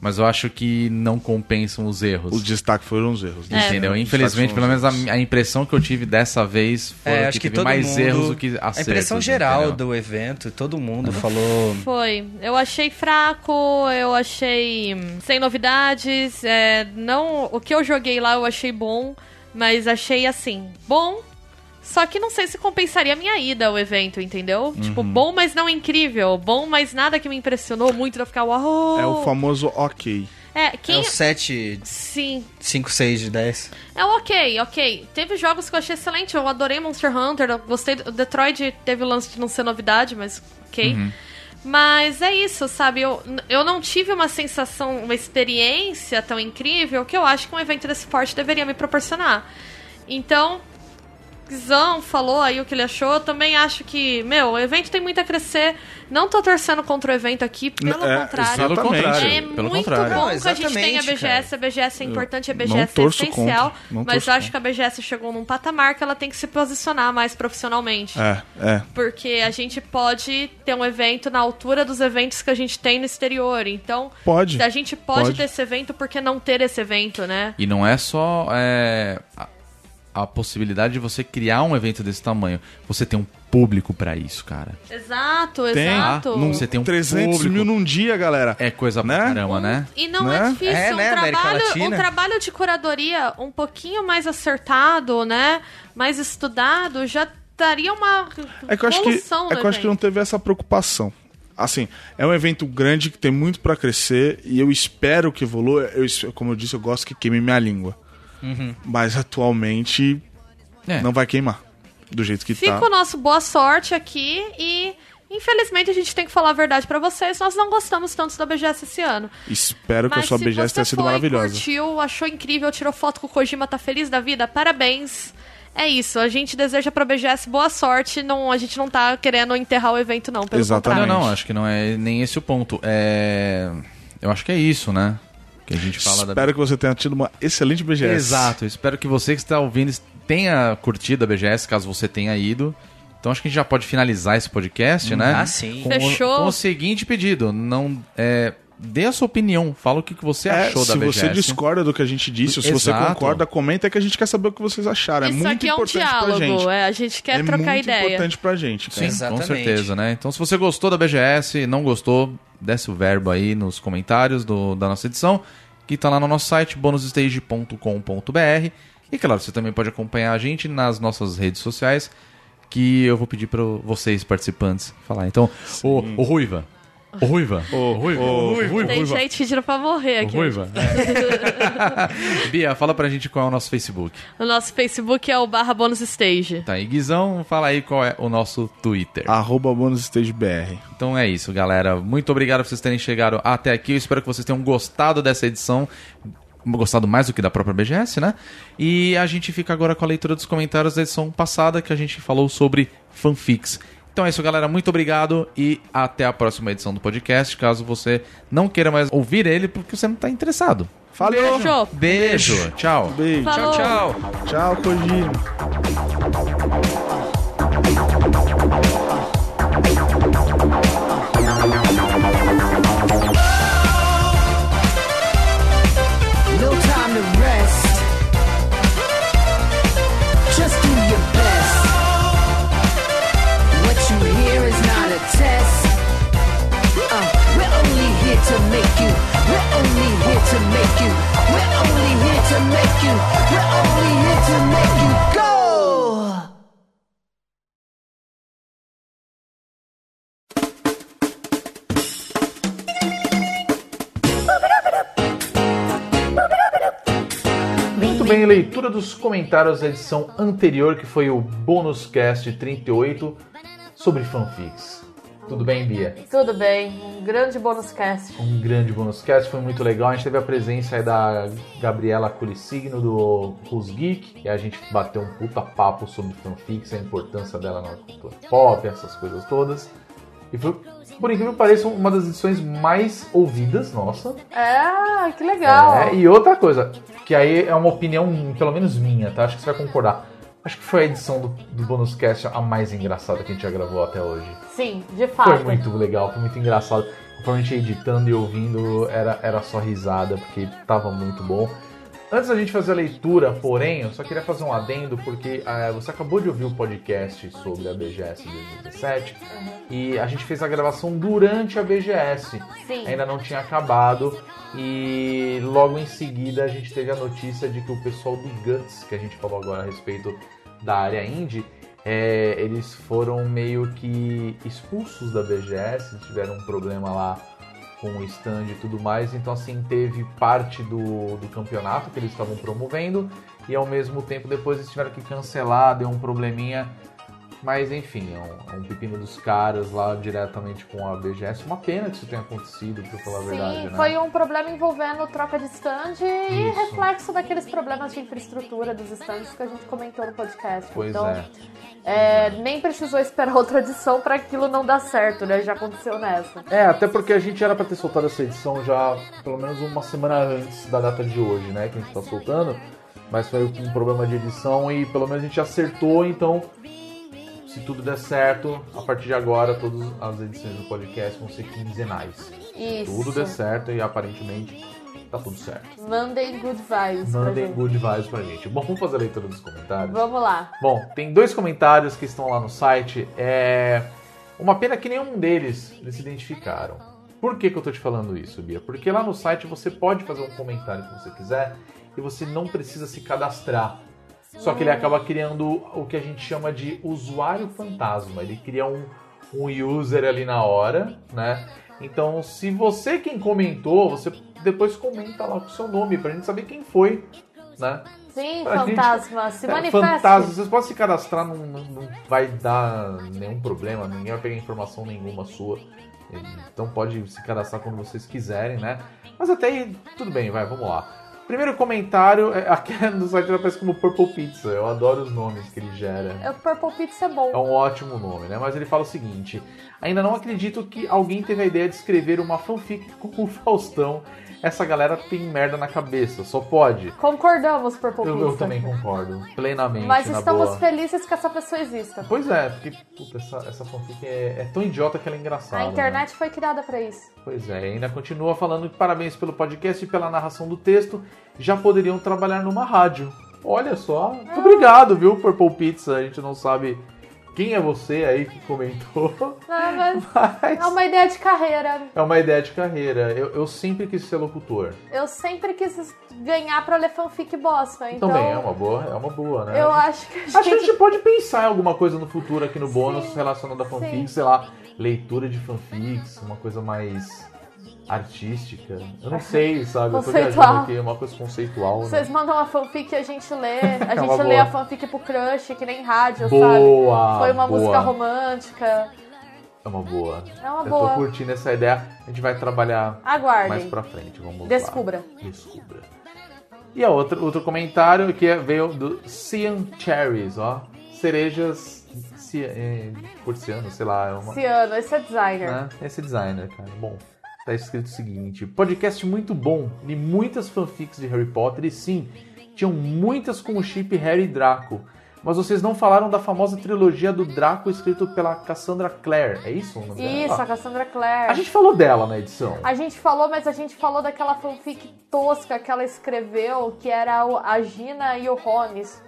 S2: mas eu acho que não compensam os erros.
S4: Os destaques foram os erros. né?
S5: É.
S2: Entendeu?
S4: Os
S2: Infelizmente, pelo menos
S4: os
S2: a, a impressão que eu tive dessa vez foi
S3: É,
S2: que
S3: acho que
S2: teve mais
S3: mundo.
S2: erros do que acertos.
S3: a impressão geral
S2: entendeu?
S3: do evento, todo mundo falou.
S5: Foi. Eu achei fraco, eu achei hum, sem novidades. é, não, o que eu joguei lá eu achei bom, mas achei assim, bom. Só que não sei se compensaria a minha ida ao evento, entendeu?
S2: Uhum.
S5: Tipo, bom, mas não incrível. Bom, mas nada que me impressionou muito eu ficar uau.
S4: É o famoso ok.
S5: É,
S3: É
S5: quem.
S3: o 7,
S5: Sim.
S3: 5, 6 de 10.
S5: É o ok, ok. Teve jogos que eu achei excelente. Eu adorei Monster Hunter. Eu gostei. do- Detroit teve o lance de não ser novidade, mas ok. Mas é isso, sabe? Eu, eu não tive uma sensação, uma experiência tão incrível que eu acho que um evento desse porte deveria me proporcionar. Então, Zão falou aí o que ele achou. Eu também acho que, meu, o evento tem muito a crescer. Não tô torcendo contra o evento aqui, pelo
S4: É,
S5: contrário.
S2: Pelo
S4: Exatamente.
S2: contrário.
S5: É
S2: pelo
S5: muito
S2: contrário.
S5: bom
S3: Não,
S5: que a gente tenha a BGS. A BGS é importante, a
S4: não
S5: BGS é essencial.
S4: contra, não
S5: mas
S4: torço
S5: eu acho que a BGS chegou num patamar que ela tem que se posicionar mais profissionalmente.
S4: É, é.
S5: Porque a gente pode ter um evento na altura dos eventos que a gente tem no exterior. Então,
S4: Pode.
S5: a gente pode,
S4: Pode.
S5: ter esse evento, por que não ter esse evento, né?
S2: E não é só é, a, possibilidade de você criar um evento desse tamanho. Você tem um público pra isso, cara.
S5: Exato,
S4: Tem.
S5: exato.
S2: Num- Você tem um
S4: 300
S2: público.
S4: mil num dia, galera.
S2: É coisa pra
S4: Né?
S2: caramba, né?
S5: E não
S4: Né?
S5: é difícil.
S3: É,
S5: um,
S3: né,
S5: trabalho, um trabalho de curadoria um pouquinho mais acertado, né? Mais estudado, já daria uma
S4: É que eu acho que,
S5: evolução
S4: é que, eu acho que não teve essa preocupação. Assim, é um evento grande que tem muito pra crescer e eu espero que evolua. Eu, como eu disse, eu gosto que queime minha língua. Mas atualmente
S2: É.
S4: não vai queimar. Do jeito que
S5: Fica
S4: tá.
S5: o nosso boa sorte aqui e... Infelizmente a gente tem que falar a verdade pra vocês, nós não gostamos tanto da BGS esse ano.
S4: Espero que a
S5: Mas
S4: sua BGS
S5: você
S4: tenha sido
S5: foi,
S4: maravilhosa.
S5: curtiu, achou incrível, tirou foto com o Kojima, tá feliz da vida, parabéns. É isso, a gente deseja pra BGS boa sorte, não, a gente não tá querendo enterrar o evento não, pelo
S4: Exatamente.
S2: Não,
S5: contrário.
S2: não, acho que não é nem esse o ponto. É... Eu acho que é isso, né? Que a gente fala da
S4: Espero que você tenha tido uma excelente BGS.
S2: Exato, espero que você que está ouvindo tenha curtido a BGS, caso você tenha ido. Então acho que a gente já pode finalizar esse podcast, né?
S3: ah, sim.
S2: Com,
S5: Fechou.
S2: O, com o seguinte pedido: não, é, dê a sua opinião, fala o que, que você
S4: É,
S2: achou
S4: se
S2: da BGS.
S4: você discorda do que a gente disse, ou se você
S2: Exato.
S4: concorda, comenta que a gente quer saber o que vocês acharam.
S5: Isso
S4: é muito
S5: aqui é um
S4: pra gente.
S5: diálogo, é, a gente quer
S4: é
S5: trocar
S4: muito
S5: ideia.
S4: importante pra gente. cara.
S2: Sim,
S3: Exatamente.
S2: com certeza, né? Então, se você gostou da BGS, não gostou, desce o verbo aí nos comentários do- da nossa edição, que tá lá no nosso site, bonusstage.com.br. E claro, você também pode acompanhar a gente nas nossas redes sociais, que eu vou pedir para vocês, participantes, falar. Então, o, o Ruiva, Ô, Ruiva.
S4: Ô, Ruiva. Ô, Ruiva.
S5: Tem gente pedindo pra morrer aqui.
S2: Ruiva. Bia, fala pra gente qual é o nosso Facebook.
S5: O nosso Facebook é o barra bônus stage.
S2: Tá, e Guizão, fala aí qual é o nosso Twitter.
S4: Arroba Bônus Stage BR.
S2: Então é isso, galera. Muito obrigado por vocês terem chegado até aqui. Eu espero que vocês tenham gostado dessa edição. Gostado mais do que da própria BGS, né? E a gente fica agora com a leitura dos comentários da edição passada que a gente falou sobre fanfics. Então é isso, galera. Muito obrigado e até a próxima edição do podcast. Caso você não queira mais ouvir ele, porque você não tá interessado.
S4: Falou.
S5: Fechou?
S2: Beijo. Tchau.
S4: Beijo.
S5: Falou.
S2: Tchau.
S4: Tchau, Kojima.
S7: No
S2: Muito bem, leitura dos comentários da edição anterior, que foi o Bônus Cast 38, sobre fanfics. Tudo bem, Bia?
S5: Tudo bem. Um grande bônus cast.
S2: Um grande Bônus Cast, foi muito legal. A gente teve a presença aí da Gabriela Culissigno, do Who's Geek, e a gente bateu um puta papo sobre fanfics, a importância dela na cultura pop, essas coisas todas. E foi, por incrível que pareça, uma das edições mais ouvidas, nossa.
S5: É, que legal.
S2: É, e outra coisa, que aí é uma opinião, pelo menos minha, tá? Acho que você vai concordar. Acho que foi a edição do, do Bonus Cast a mais engraçada que a gente já gravou até hoje.
S5: Sim, de fato.
S2: Foi muito legal, foi muito engraçado. Conforme a gente editando e ouvindo, era, era só risada, porque tava muito bom. Antes da gente fazer a leitura, porém, eu só queria fazer um adendo, porque ah, você acabou de ouvir o podcast sobre a BGS 2017 e a gente fez a gravação durante a BGS.
S5: Sim.
S2: Ainda não tinha acabado e logo em seguida a gente teve a notícia de que o pessoal do Guts, que a gente falou agora a respeito da área indie, é, eles foram meio que expulsos da BGS, tiveram um problema lá com o stand e tudo mais. Então, assim, teve parte do, do campeonato que eles estavam promovendo e ao mesmo tempo depois eles tiveram que cancelar, deu um probleminha. Mas enfim, é um, é um pepino dos caras lá diretamente com a BGS. Uma pena que isso tenha acontecido, pra falar a verdade,
S5: Sim,
S2: né?
S5: foi um problema envolvendo troca de stand e
S2: Isso.
S5: reflexo daqueles problemas de infraestrutura dos stands que a gente comentou no podcast.
S2: Pois
S5: então,
S2: é.
S5: é, nem precisou esperar outra edição para aquilo não dar certo, né? Já aconteceu nessa.
S2: É, até porque a gente era pra ter soltado essa edição já pelo menos uma semana antes da data de hoje, né? Que a gente tá soltando. Mas foi um problema de edição e pelo menos a gente acertou, então se tudo der certo, a partir de agora todas as edições do podcast vão ser quinzenais.
S5: Isso.
S2: Tudo der certo e aparentemente tá tudo certo.
S5: Mandem good vibes pra
S2: Mandem
S5: gente.
S2: good vibes pra gente. Bom, vamos fazer a leitura dos comentários.
S5: Vamos lá.
S2: Bom, tem dois comentários que estão lá no site. É uma pena que nenhum deles eles se identificaram. Por que, que eu tô te falando isso, Bia? Porque lá no site você pode fazer um comentário que você quiser e você não precisa se cadastrar. Só que ele acaba criando o que a gente chama de usuário fantasma. Ele cria um, um user ali na hora, né? Então, se você quem comentou, você depois comenta lá com o seu nome pra gente saber quem foi, né?
S5: Sim,
S2: Pra gente-
S5: fantasma, se
S2: É,
S5: manifeste.
S2: Fantasma, vocês podem se cadastrar, não, não, não vai dar nenhum problema, ninguém vai pegar informação nenhuma sua. Então pode se cadastrar quando vocês quiserem, né? Mas até aí, tudo bem, vai, vamos lá. Primeiro comentário, é, aqui no site aparece como Purple Pizza, eu adoro os nomes que ele gera.
S5: O Purple Pizza é bom.
S2: É um ótimo nome, né? Mas ele fala o seguinte: ainda não acredito que alguém teve a ideia de escrever uma fanfic com o Faustão. Essa galera tem merda na cabeça, só pode.
S5: Concordamos, Purple
S2: Eu,
S5: Pizza.
S2: eu também concordo, plenamente.
S5: Mas estamos
S2: boa.
S5: felizes que essa pessoa exista.
S2: Pois é, porque puta, essa, essa fanfic é, é tão idiota que ela é engraçada.
S5: A
S2: né?
S5: internet foi criada pra isso.
S2: Pois é, ainda continua falando que parabéns pelo podcast e pela narração do texto. Já poderiam trabalhar numa rádio. Olha só. Muito obrigado, viu, Purple Pizza. A gente não sabe quem é você aí que comentou?
S5: Não, mas
S2: Mas
S5: é uma ideia de carreira.
S2: é uma ideia de carreira. Eu, eu sempre quis ser locutor.
S5: Eu sempre quis ganhar pra ler fanfic bosta, então...
S2: Também é uma boa, é uma boa, né?
S5: Eu acho que a gente...
S2: Acho que a gente pode pensar em alguma coisa no futuro aqui no bônus relacionado a fanfics,
S5: sim.
S2: sei lá, leitura de fanfics, uma coisa mais artística. Eu não sei, sabe? Eu tô
S5: Conceitual.
S2: viajando aqui, uma coisa conceitual,
S5: Vocês
S2: né?
S5: mandam uma fanfic e a gente lê. A
S2: uma
S5: gente lê a fanfic pro crush, que nem rádio,
S2: Boa,
S5: sabe? Foi uma
S2: boa.
S5: música romântica.
S2: É uma boa.
S5: É uma
S2: Eu
S5: boa.
S2: tô curtindo essa ideia. A gente vai trabalhar
S5: Aguardem.
S2: mais pra frente. Vamos
S5: Descubra.
S2: lá. Descubra. E a outra, outro comentário que é- veio do Cian Cherries, ó. Cerejas ci- eh, porciano, sei lá. É uma,
S5: Ciano, esse é designer.
S2: né? Esse designer, cara. Bom, tá escrito o seguinte: podcast muito bom, li muitas fanfics de Harry Potter e sim, tinham muitas com o chip Harry e Draco. Mas vocês não falaram da famosa trilogia do Draco escrito pela Cassandra Clare. É isso o nome dela?
S5: Isso,
S2: Ah,
S5: a Cassandra Clare.
S2: a gente falou dela na edição.
S5: A gente falou, mas a gente falou daquela fanfic tosca que ela escreveu, que era o- a Gina e o Holmes.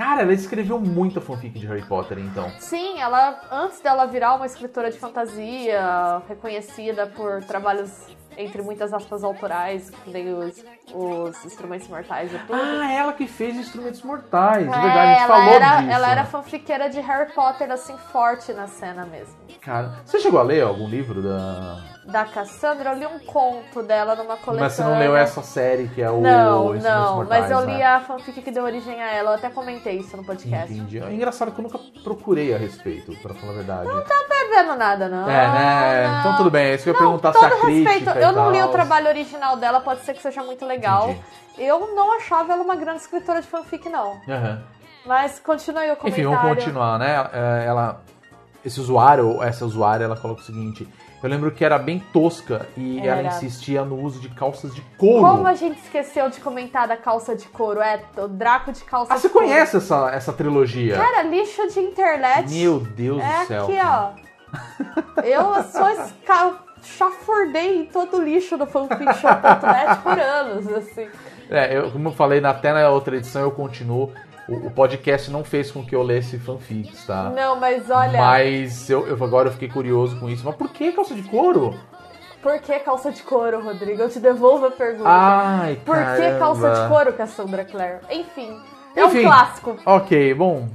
S2: Cara, ela escreveu muita fanfic de Harry Potter, então.
S5: Sim, ela, antes dela virar uma escritora de fantasia, reconhecida por trabalhos, entre muitas aspas, autorais, que nem os, os instrumentos mortais tudo.
S2: Ah, ela que fez Instrumentos Mortais. É,
S5: É,
S2: verdade, a gente
S5: ela
S2: falou
S5: era,
S2: disso.
S5: ela era
S2: né?
S5: fanfiqueira de Harry Potter, assim, forte na cena mesmo.
S2: Cara, você chegou a ler algum livro da.
S5: Da Cassandra, eu li um conto dela numa coletânea.
S2: Mas você não leu essa série que é o
S5: Não, não,
S2: Mortais,
S5: mas eu
S2: né?
S5: li a fanfic que deu origem a ela, eu até comentei isso no podcast.
S2: Entendi. É engraçado que eu nunca procurei a respeito, pra falar a verdade.
S5: Não tá perdendo nada, não.
S2: É, né?
S5: não.
S2: Então tudo bem. É isso que eu ia perguntar se a crítica
S5: respeito,
S2: e
S5: eu não li o trabalho original dela, pode ser que seja muito legal.
S2: Entendi.
S5: Eu não achava ela uma grande escritora de fanfic, não.
S2: Aham.
S5: Mas continue o
S2: Enfim,
S5: comentário.
S2: vamos continuar, né? É, Ela, esse usuário, ou essa usuária, ela coloca o seguinte: eu lembro que era bem tosca e ela
S5: Era.
S2: insistia no uso de calças de couro.
S5: Como a gente esqueceu de comentar da calça de couro? É, o Draco de calça
S2: Ah,
S5: de
S2: você
S5: couro.
S2: conhece essa, essa trilogia?
S5: Cara, lixo de internet.
S2: Meu Deus
S5: é
S2: do céu.
S5: aqui,
S2: cara.
S5: ó. Eu só esca... chafurdei em todo o lixo do fanfiction.net por anos, assim.
S2: É, eu, como eu falei na- até na outra edição, eu continuo. O, o podcast não fez com que eu lesse fanfics, tá?
S5: Não, mas olha,
S2: Mas eu, eu- agora eu fiquei curioso com isso. Mas por que calça de couro?
S5: por que calça de couro, Rodrigo? Eu te devolvo a pergunta.
S2: Ai,
S5: por que
S2: caramba.
S5: calça de couro, Cassandra Clare? Enfim, é
S2: Enfim.
S5: um clássico.
S2: Ok, bom.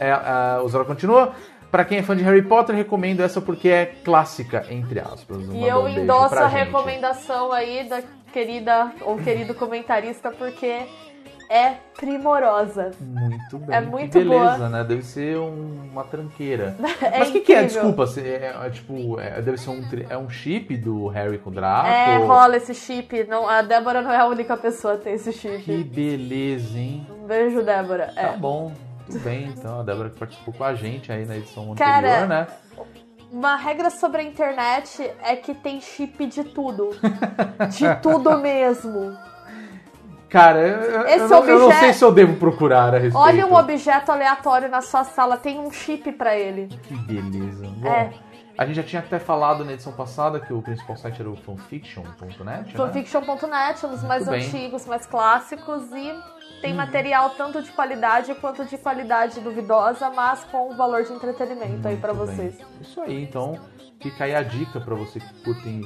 S2: É, a, o Zora continua. Pra quem é fã de Harry Potter, recomendo essa porque é clássica, entre aspas.
S5: E eu
S2: um
S5: endosso a
S2: gente.
S5: recomendação aí da querida ou querido comentarista porque é primorosa.
S2: Muito bem.
S5: É muito
S2: que beleza,
S5: boa.
S2: né? Deve ser um- uma tranqueira.
S5: É
S2: Mas o que, que é? Desculpa, se- é, é, tipo, é, deve ser um, é um chip do Harry com o Draco?
S5: É, rola esse chip. Não, a Débora não é a única pessoa a ter esse chip.
S2: Que beleza, hein?
S5: Um beijo, Débora.
S2: Tá
S5: É.
S2: bom, tudo bem. Então, a Débora que participou com a gente aí na edição
S5: Cara,
S2: anterior, né?
S5: Uma regra sobre a internet é que tem chip de tudo. de tudo mesmo.
S2: Cara, eu, eu- não, eu não
S5: objeto-
S2: sei se eu devo procurar a respeito.
S5: Olha um objeto aleatório na sua sala, tem um chip pra ele.
S2: Que beleza. Bom,
S5: É.
S2: a gente já tinha até falado na edição passada que o principal site era o fanfiction.net, né?
S5: Fanfiction.net, um dos mais
S2: Muito bem.
S5: antigos, mais clássicos e tem material tanto de qualidade quanto de qualidade duvidosa, mas com um valor de entretenimento aí pra
S2: Muito bem.
S5: vocês.
S2: Isso aí, então fica aí a dica pra você que curtem,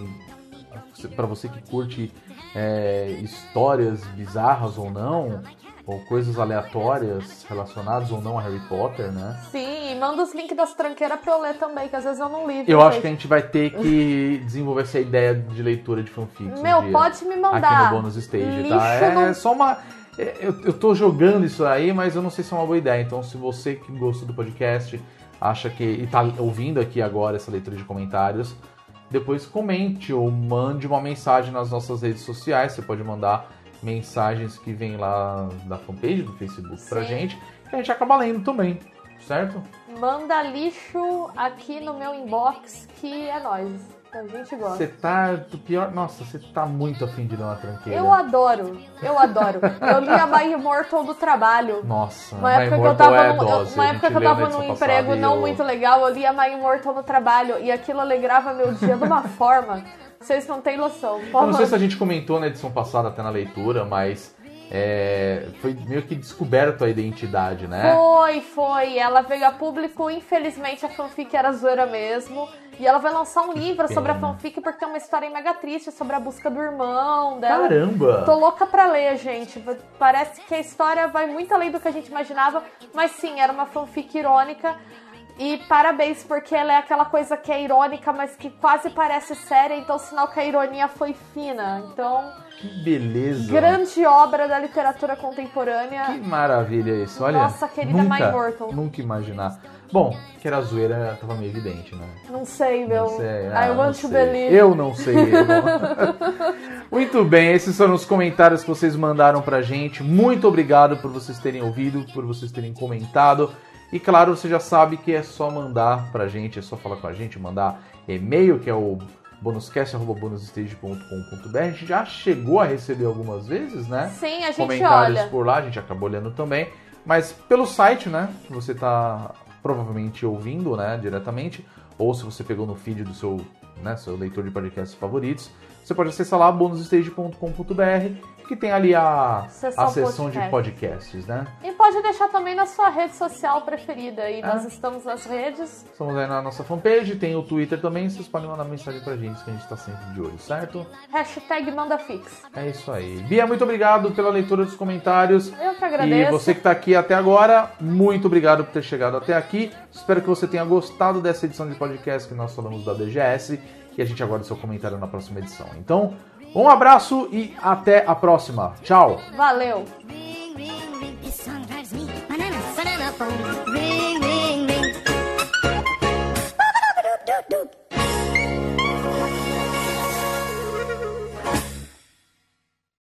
S2: para você que curte é, histórias bizarras ou não, ou coisas aleatórias relacionadas ou não a Harry Potter, né?
S5: Sim, e manda os links das tranqueiras pra eu ler também, que às vezes eu não li.
S2: Eu acho que a gente vai ter que desenvolver essa ideia de leitura de fanfics. um
S5: Meu,
S2: dia,
S5: pode me
S2: Aqui
S5: mandar.
S2: no bônus stage,
S5: Lixo
S2: tá? É
S5: não-
S2: só uma. É, Eu, eu tô jogando isso aí, mas eu não sei se é uma boa ideia. Então, se você que gostou do podcast, acha que. e tá ouvindo aqui agora essa leitura de comentários, depois comente ou mande uma mensagem nas nossas redes sociais. Você pode mandar mensagens que vêm lá da fanpage do Facebook pra
S5: Sim.
S2: gente, que a gente acaba lendo também, certo?
S5: Manda lixo aqui no meu inbox, que é nóis. A gente gosta.
S2: Você tá. do Pior. Nossa, você tá muito afim de ler uma tranqueira.
S5: Eu adoro, eu adoro. Eu li a My Immortal do trabalho.
S2: Nossa,
S5: Uma
S2: My
S5: época que eu tava,
S2: é
S5: eu- uma época que eu tava num emprego
S2: e
S5: não
S2: eu-
S5: muito legal, eu li a My Immortal no trabalho e aquilo alegrava meu dia de uma forma. Vocês não têm noção.
S2: Eu
S5: Porra.
S2: não sei se a gente comentou na edição passada, até na leitura, mas é, foi meio que descoberto a identidade, né?
S5: Foi, foi. Ela veio a público, infelizmente a fanfic era zoeira mesmo. E ela vai lançar um livro sobre a fanfic porque tem uma história mega triste sobre a busca do irmão dela.
S2: Caramba!
S5: Tô louca pra ler, gente. Parece que a história vai muito além do que a gente imaginava, mas sim, era uma fanfic irônica. E parabéns, porque ela é aquela coisa que é irônica, mas que quase parece séria, então sinal que a ironia foi fina. Então,
S2: Que beleza!
S5: grande obra da literatura contemporânea.
S2: Que maravilha isso, olha.
S5: Nossa, querida
S2: nunca,
S5: My Mortal.
S2: Nunca imaginar. Bom, que era zoeira tava meio evidente, né?
S5: Não sei, meu.
S2: Não sei,
S5: I
S2: ah, não
S5: want to believe.
S2: Eu não sei. eu não- Muito bem, esses foram os comentários que vocês mandaram pra gente. Muito obrigado por vocês terem ouvido, por vocês terem comentado. E claro, você já sabe que é só mandar pra gente, é só falar com a gente, mandar e-mail, que é o bonuscast.bonusstage.com.br. A gente já chegou a receber algumas vezes, né?
S5: Sim, a gente
S2: comentários
S5: olha.
S2: por lá, a gente acabou lendo também. Mas pelo site, né? que Você tá provavelmente ouvindo, né? Diretamente. Ou se você pegou no feed do seu, né, seu leitor de podcasts favoritos, você pode acessar lá bonusstage.com.br, que tem ali a,
S5: Seção
S2: a de
S5: podcast.
S2: podcasts, né?
S5: E pode deixar também na sua rede social preferida. E
S2: Ah.
S5: nós estamos nas redes.
S2: Estamos aí na nossa fanpage, tem o Twitter também, vocês podem mandar mensagem pra gente, que a gente tá sempre de olho, certo?
S5: Hashtag MandaFix.
S2: É isso aí. Bia, muito obrigado pela leitura dos comentários.
S5: Eu que agradeço.
S2: E você que está aqui até agora, muito obrigado por ter chegado até aqui. Espero que você tenha gostado dessa edição de podcast que nós falamos da DGS. E a gente aguarda o seu comentário na próxima edição. Então, um abraço e até a próxima. Tchau.
S5: Valeu.
S8: Doop, doop.